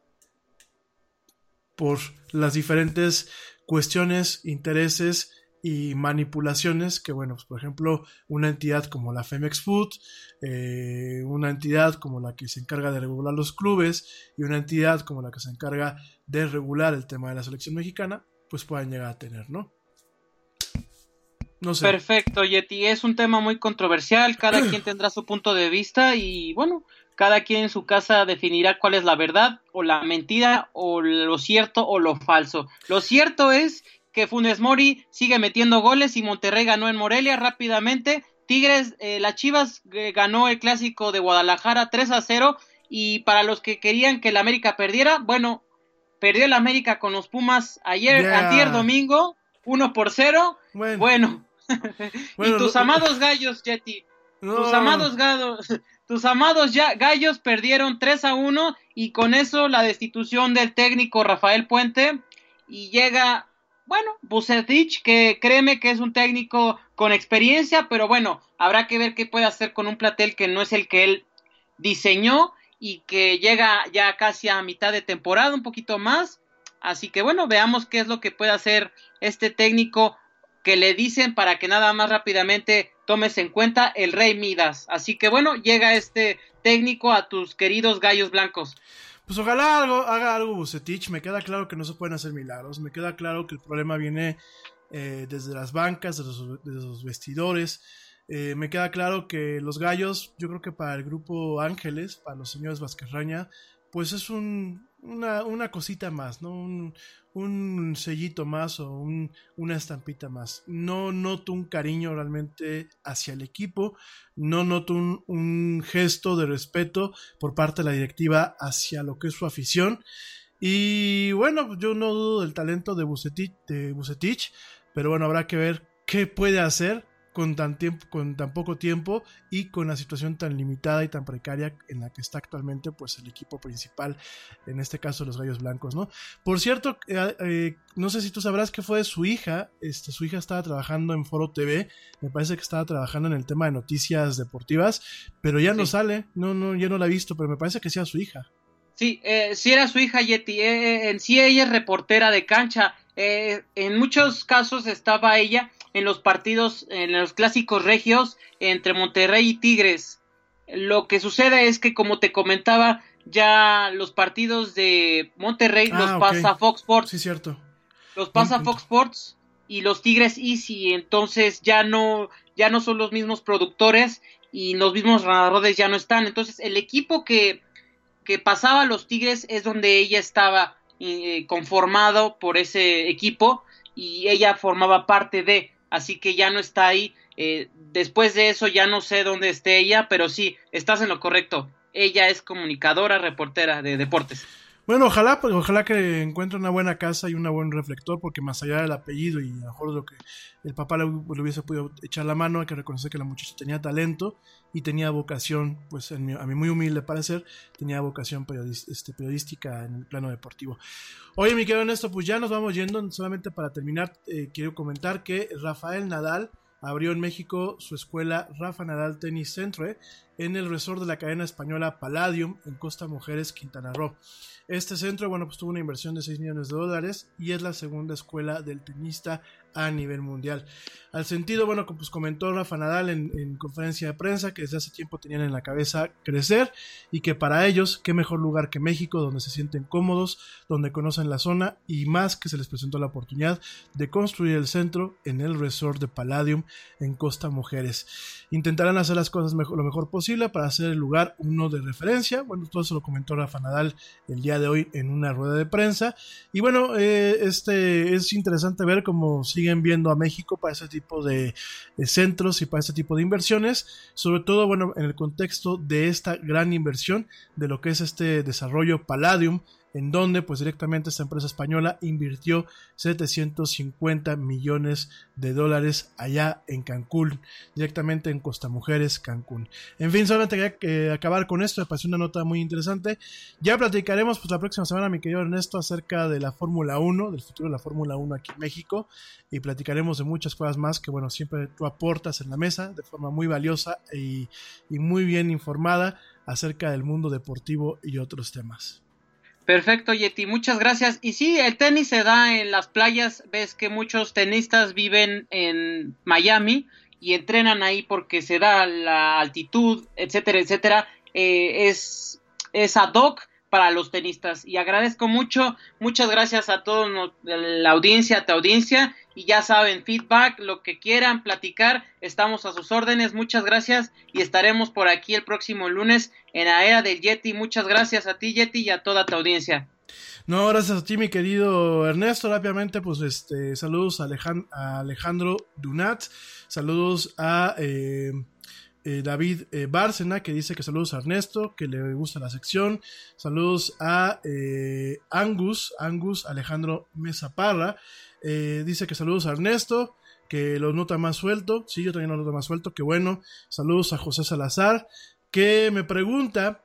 por las diferentes cuestiones, intereses y manipulaciones que, bueno, pues, por ejemplo, una entidad como la Femex Food, eh, una entidad como la que se encarga de regular los clubes y una entidad como la que se encarga de regular el tema de la selección mexicana, pues puedan llegar a tener, ¿no? No sé. Perfecto, Yeti. Es un tema muy controversial. Cada quien tendrá su punto de vista y bueno, cada quien en su casa definirá cuál es la verdad o la mentira o lo cierto o lo falso. Lo cierto es que Funes Mori sigue metiendo goles y Monterrey ganó en Morelia rápidamente. Tigres, eh, las Chivas eh, ganó el clásico de Guadalajara 3 a 0 y para los que querían que el América perdiera, bueno, perdió el América con los Pumas ayer, Yeah. antier domingo, 1 por 0. Bueno, Bueno, [LAUGHS] bueno, y tus amados gallos, Yeti. no, Tus amados gallos. [LAUGHS] Tus amados gallos perdieron 3 a 1 y con eso la destitución del técnico Rafael Puente y llega, bueno, Bucetich, que créeme que es un técnico con experiencia, pero bueno, habrá que ver qué puede hacer con un platel que no es el que él diseñó y que llega ya casi a mitad de temporada, un poquito más. Así que bueno, veamos qué es lo que puede hacer este técnico que le dicen para que nada más rápidamente tomes en cuenta el Rey Midas. Así que bueno, llega este técnico a tus queridos gallos blancos. Pues ojalá algo, haga algo Bucetich. Me queda claro que no se pueden hacer milagros. Me queda claro que el problema viene eh, desde las bancas, desde los, vestidores. Eh, me queda claro que los gallos, yo creo que para el grupo Ángeles, para los señores Vázquez Raña, pues es un, una, una cosita más, ¿no? Un, un sellito más o un- una estampita más. No noto un cariño realmente hacia el equipo, no noto un, un gesto de respeto por parte de la directiva hacia lo que es su afición. Y bueno, yo no dudo del talento de Bucetich, de Vucetich, pero bueno, habrá que ver qué puede hacer con tan, tiempo, con tan poco tiempo y con la situación tan limitada y tan precaria en la que está actualmente pues el equipo principal, en este caso los Gallos Blancos, ¿no? Por cierto, eh, eh, no sé si tú sabrás que fue su hija, este, su hija estaba trabajando en Foro TV, me parece que estaba trabajando en el tema de noticias deportivas, pero ya no sale, no, no, ya no la he visto, pero me parece que sea su hija. Sí, eh, sí era su hija Yeti. eh, en sí ella es reportera de cancha. En muchos casos estaba ella en los partidos, en los clásicos regios entre Monterrey y Tigres. Lo que sucede es que, como te comentaba, ya los partidos de Monterrey Ah, los pasa Fox Sports. Sí, cierto. los pasa. Fox Sports y los Tigres Easy, entonces ya no, ya no son los mismos productores y los mismos narradores ya no están. Entonces el equipo que, que pasaba a los Tigres es donde ella estaba eh, conformado por ese equipo y ella formaba parte de, así que ya no está ahí. Eh, después de eso ya no sé dónde esté ella, pero sí, estás en lo correcto. Ella es comunicadora, reportera de deportes. Bueno, ojalá, pues ojalá que encuentre una buena casa y un buen reflector, porque más allá del apellido y a lo mejor lo que el papá le, hubiese podido echar la mano, hay que reconocer que la muchacha tenía talento y tenía vocación, pues en mi- a mi muy humilde parecer, tenía vocación este, periodística en el plano deportivo. Oye, mi querido Ernesto, pues ya nos vamos yendo, solamente para terminar, eh, quiero comentar que Rafael Nadal abrió en México su escuela Rafa Nadal Tennis Centre en el resort de la cadena española Palladium en Costa Mujeres, Quintana Roo. Este centro, bueno, pues tuvo una inversión de 6 millones de dólares y es la segunda escuela del tenista a nivel mundial. Al sentido, bueno, pues comentó Rafa Nadal en, en conferencia de prensa que desde hace tiempo tenían en la cabeza crecer y que para ellos, qué mejor lugar que México, donde se sienten cómodos, donde conocen la zona y más que se les presentó la oportunidad de construir el centro en el resort de Palladium en Costa Mujeres. Intentarán hacer las cosas lo mejor posible para hacer el lugar uno de referencia. Bueno, todo eso lo comentó Rafa Nadal el día de hoy en una rueda de prensa. Y bueno, eh, este es interesante ver cómo siguen viendo a México para ese tipo de, de centros y para ese tipo de inversiones. Sobre todo, bueno, en el contexto de esta gran inversión de lo que es este desarrollo Palladium en donde pues directamente esta empresa española invirtió 750 millones de dólares allá en Cancún, directamente en Costa Mujeres, Cancún. En fin, solamente quería que acabar con esto, me pareció una nota muy interesante. Ya platicaremos pues la próxima semana, mi querido Ernesto, acerca de la Fórmula 1, del futuro de la Fórmula 1 aquí en México, y platicaremos de muchas cosas más que bueno, siempre tú aportas en la mesa de forma muy valiosa y muy bien informada acerca del mundo deportivo y otros temas. Perfecto, Yeti, muchas gracias. Y sí, el tenis se da en las playas. Ves que muchos tenistas viven en Miami y entrenan ahí porque se da la altitud, etcétera, etcétera. Eh, es, es ad hoc para los tenistas. Y agradezco mucho, muchas gracias a toda la audiencia, a tu audiencia. Y ya saben, feedback, lo que quieran platicar, estamos a sus órdenes. Muchas gracias y estaremos por aquí el próximo lunes en la era del Yeti. Muchas gracias a ti, Yeti, y a toda tu audiencia. No, gracias a ti, mi querido Ernesto. Rápidamente, pues este, saludos a, Alejan- a Alejandro Dunat, saludos a eh, eh, David eh, Bárcena, que dice que saludos a Ernesto, que le gusta la sección. Saludos a eh, Angus, Angus Alejandro Mesa Parra, eh, dice que saludos a Ernesto, que lo nota más suelto. Sí, yo también lo noto más suelto, que bueno. Saludos a José Salazar, que me pregunta,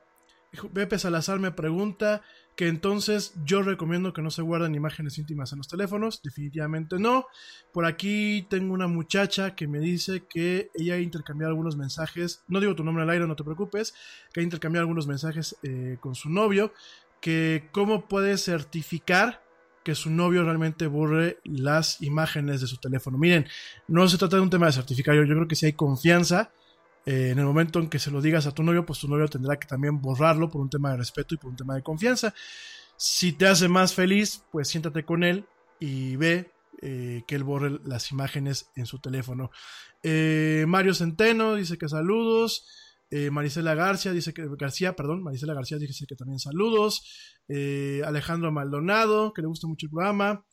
Pepe Salazar me pregunta que entonces yo recomiendo que no se guarden imágenes íntimas en los teléfonos, definitivamente no. Por aquí tengo una muchacha que me dice que ella ha intercambiado algunos mensajes, no digo tu nombre al aire, no te preocupes, que ha intercambiado algunos mensajes eh, con su novio, que cómo puede certificar que su novio realmente borre las imágenes de su teléfono. Miren, no se trata de un tema de certificar, yo, yo creo que si hay confianza, eh, en el momento en que se lo digas a tu novio, pues tu novio tendrá que también borrarlo por un tema de respeto y por un tema de confianza. Si te hace más feliz, pues siéntate con él y ve eh, que él borre las imágenes en su teléfono. Eh, Mario Centeno dice que saludos. Eh, Marisela García dice que García, perdón, García dice que también saludos. Alejandro Maldonado, que le gusta mucho el programa.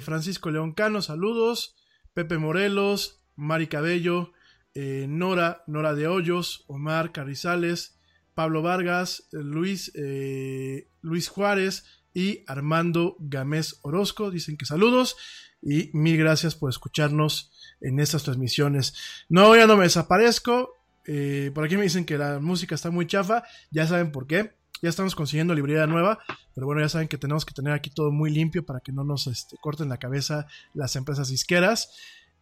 Francisco León Cano, saludos. Pepe Morelos, Mari Cabello, eh, Nora, Nora de Hoyos, Omar Carrizales, Pablo Vargas, eh, Luis, eh, Luis Juárez y Armando Gamés Orozco. Dicen que saludos y mil gracias por escucharnos en estas transmisiones. No, ya no me desaparezco. Por aquí me dicen que la música está muy chafa. Ya saben por qué. Ya estamos consiguiendo librería nueva. Pero bueno, ya saben que tenemos que tener aquí todo muy limpio para que no nos este, corten la cabeza las empresas disqueras.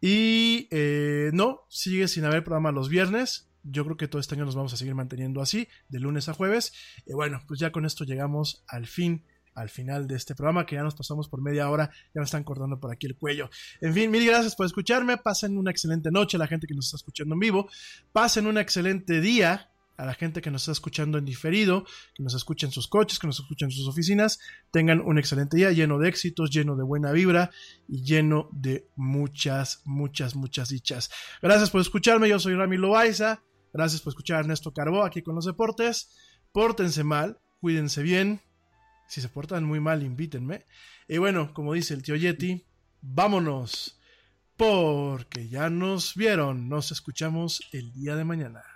Y eh, no, sigue sin haber programa los viernes. Yo creo que todo este año nos vamos a seguir manteniendo así, de lunes a jueves. Y bueno, pues ya con esto llegamos al fin, al final de este programa, que ya nos pasamos por media hora, ya me están cortando por aquí el cuello. En fin, mil gracias por escucharme. Pasen una excelente noche la gente que nos está escuchando en vivo. Pasen un excelente día a la gente que nos está escuchando en diferido, que nos escucha en sus coches, que nos escucha en sus oficinas, tengan un excelente día lleno de éxitos, lleno de buena vibra y lleno de muchas, muchas, muchas dichas. Gracias por escucharme, yo soy Rami Loaiza, gracias por escuchar a Ernesto Carbó aquí con los deportes, pórtense mal, cuídense bien, si se portan muy mal invítenme, y bueno, como dice el tío Yeti, vámonos, porque ya nos vieron, nos escuchamos el día de mañana.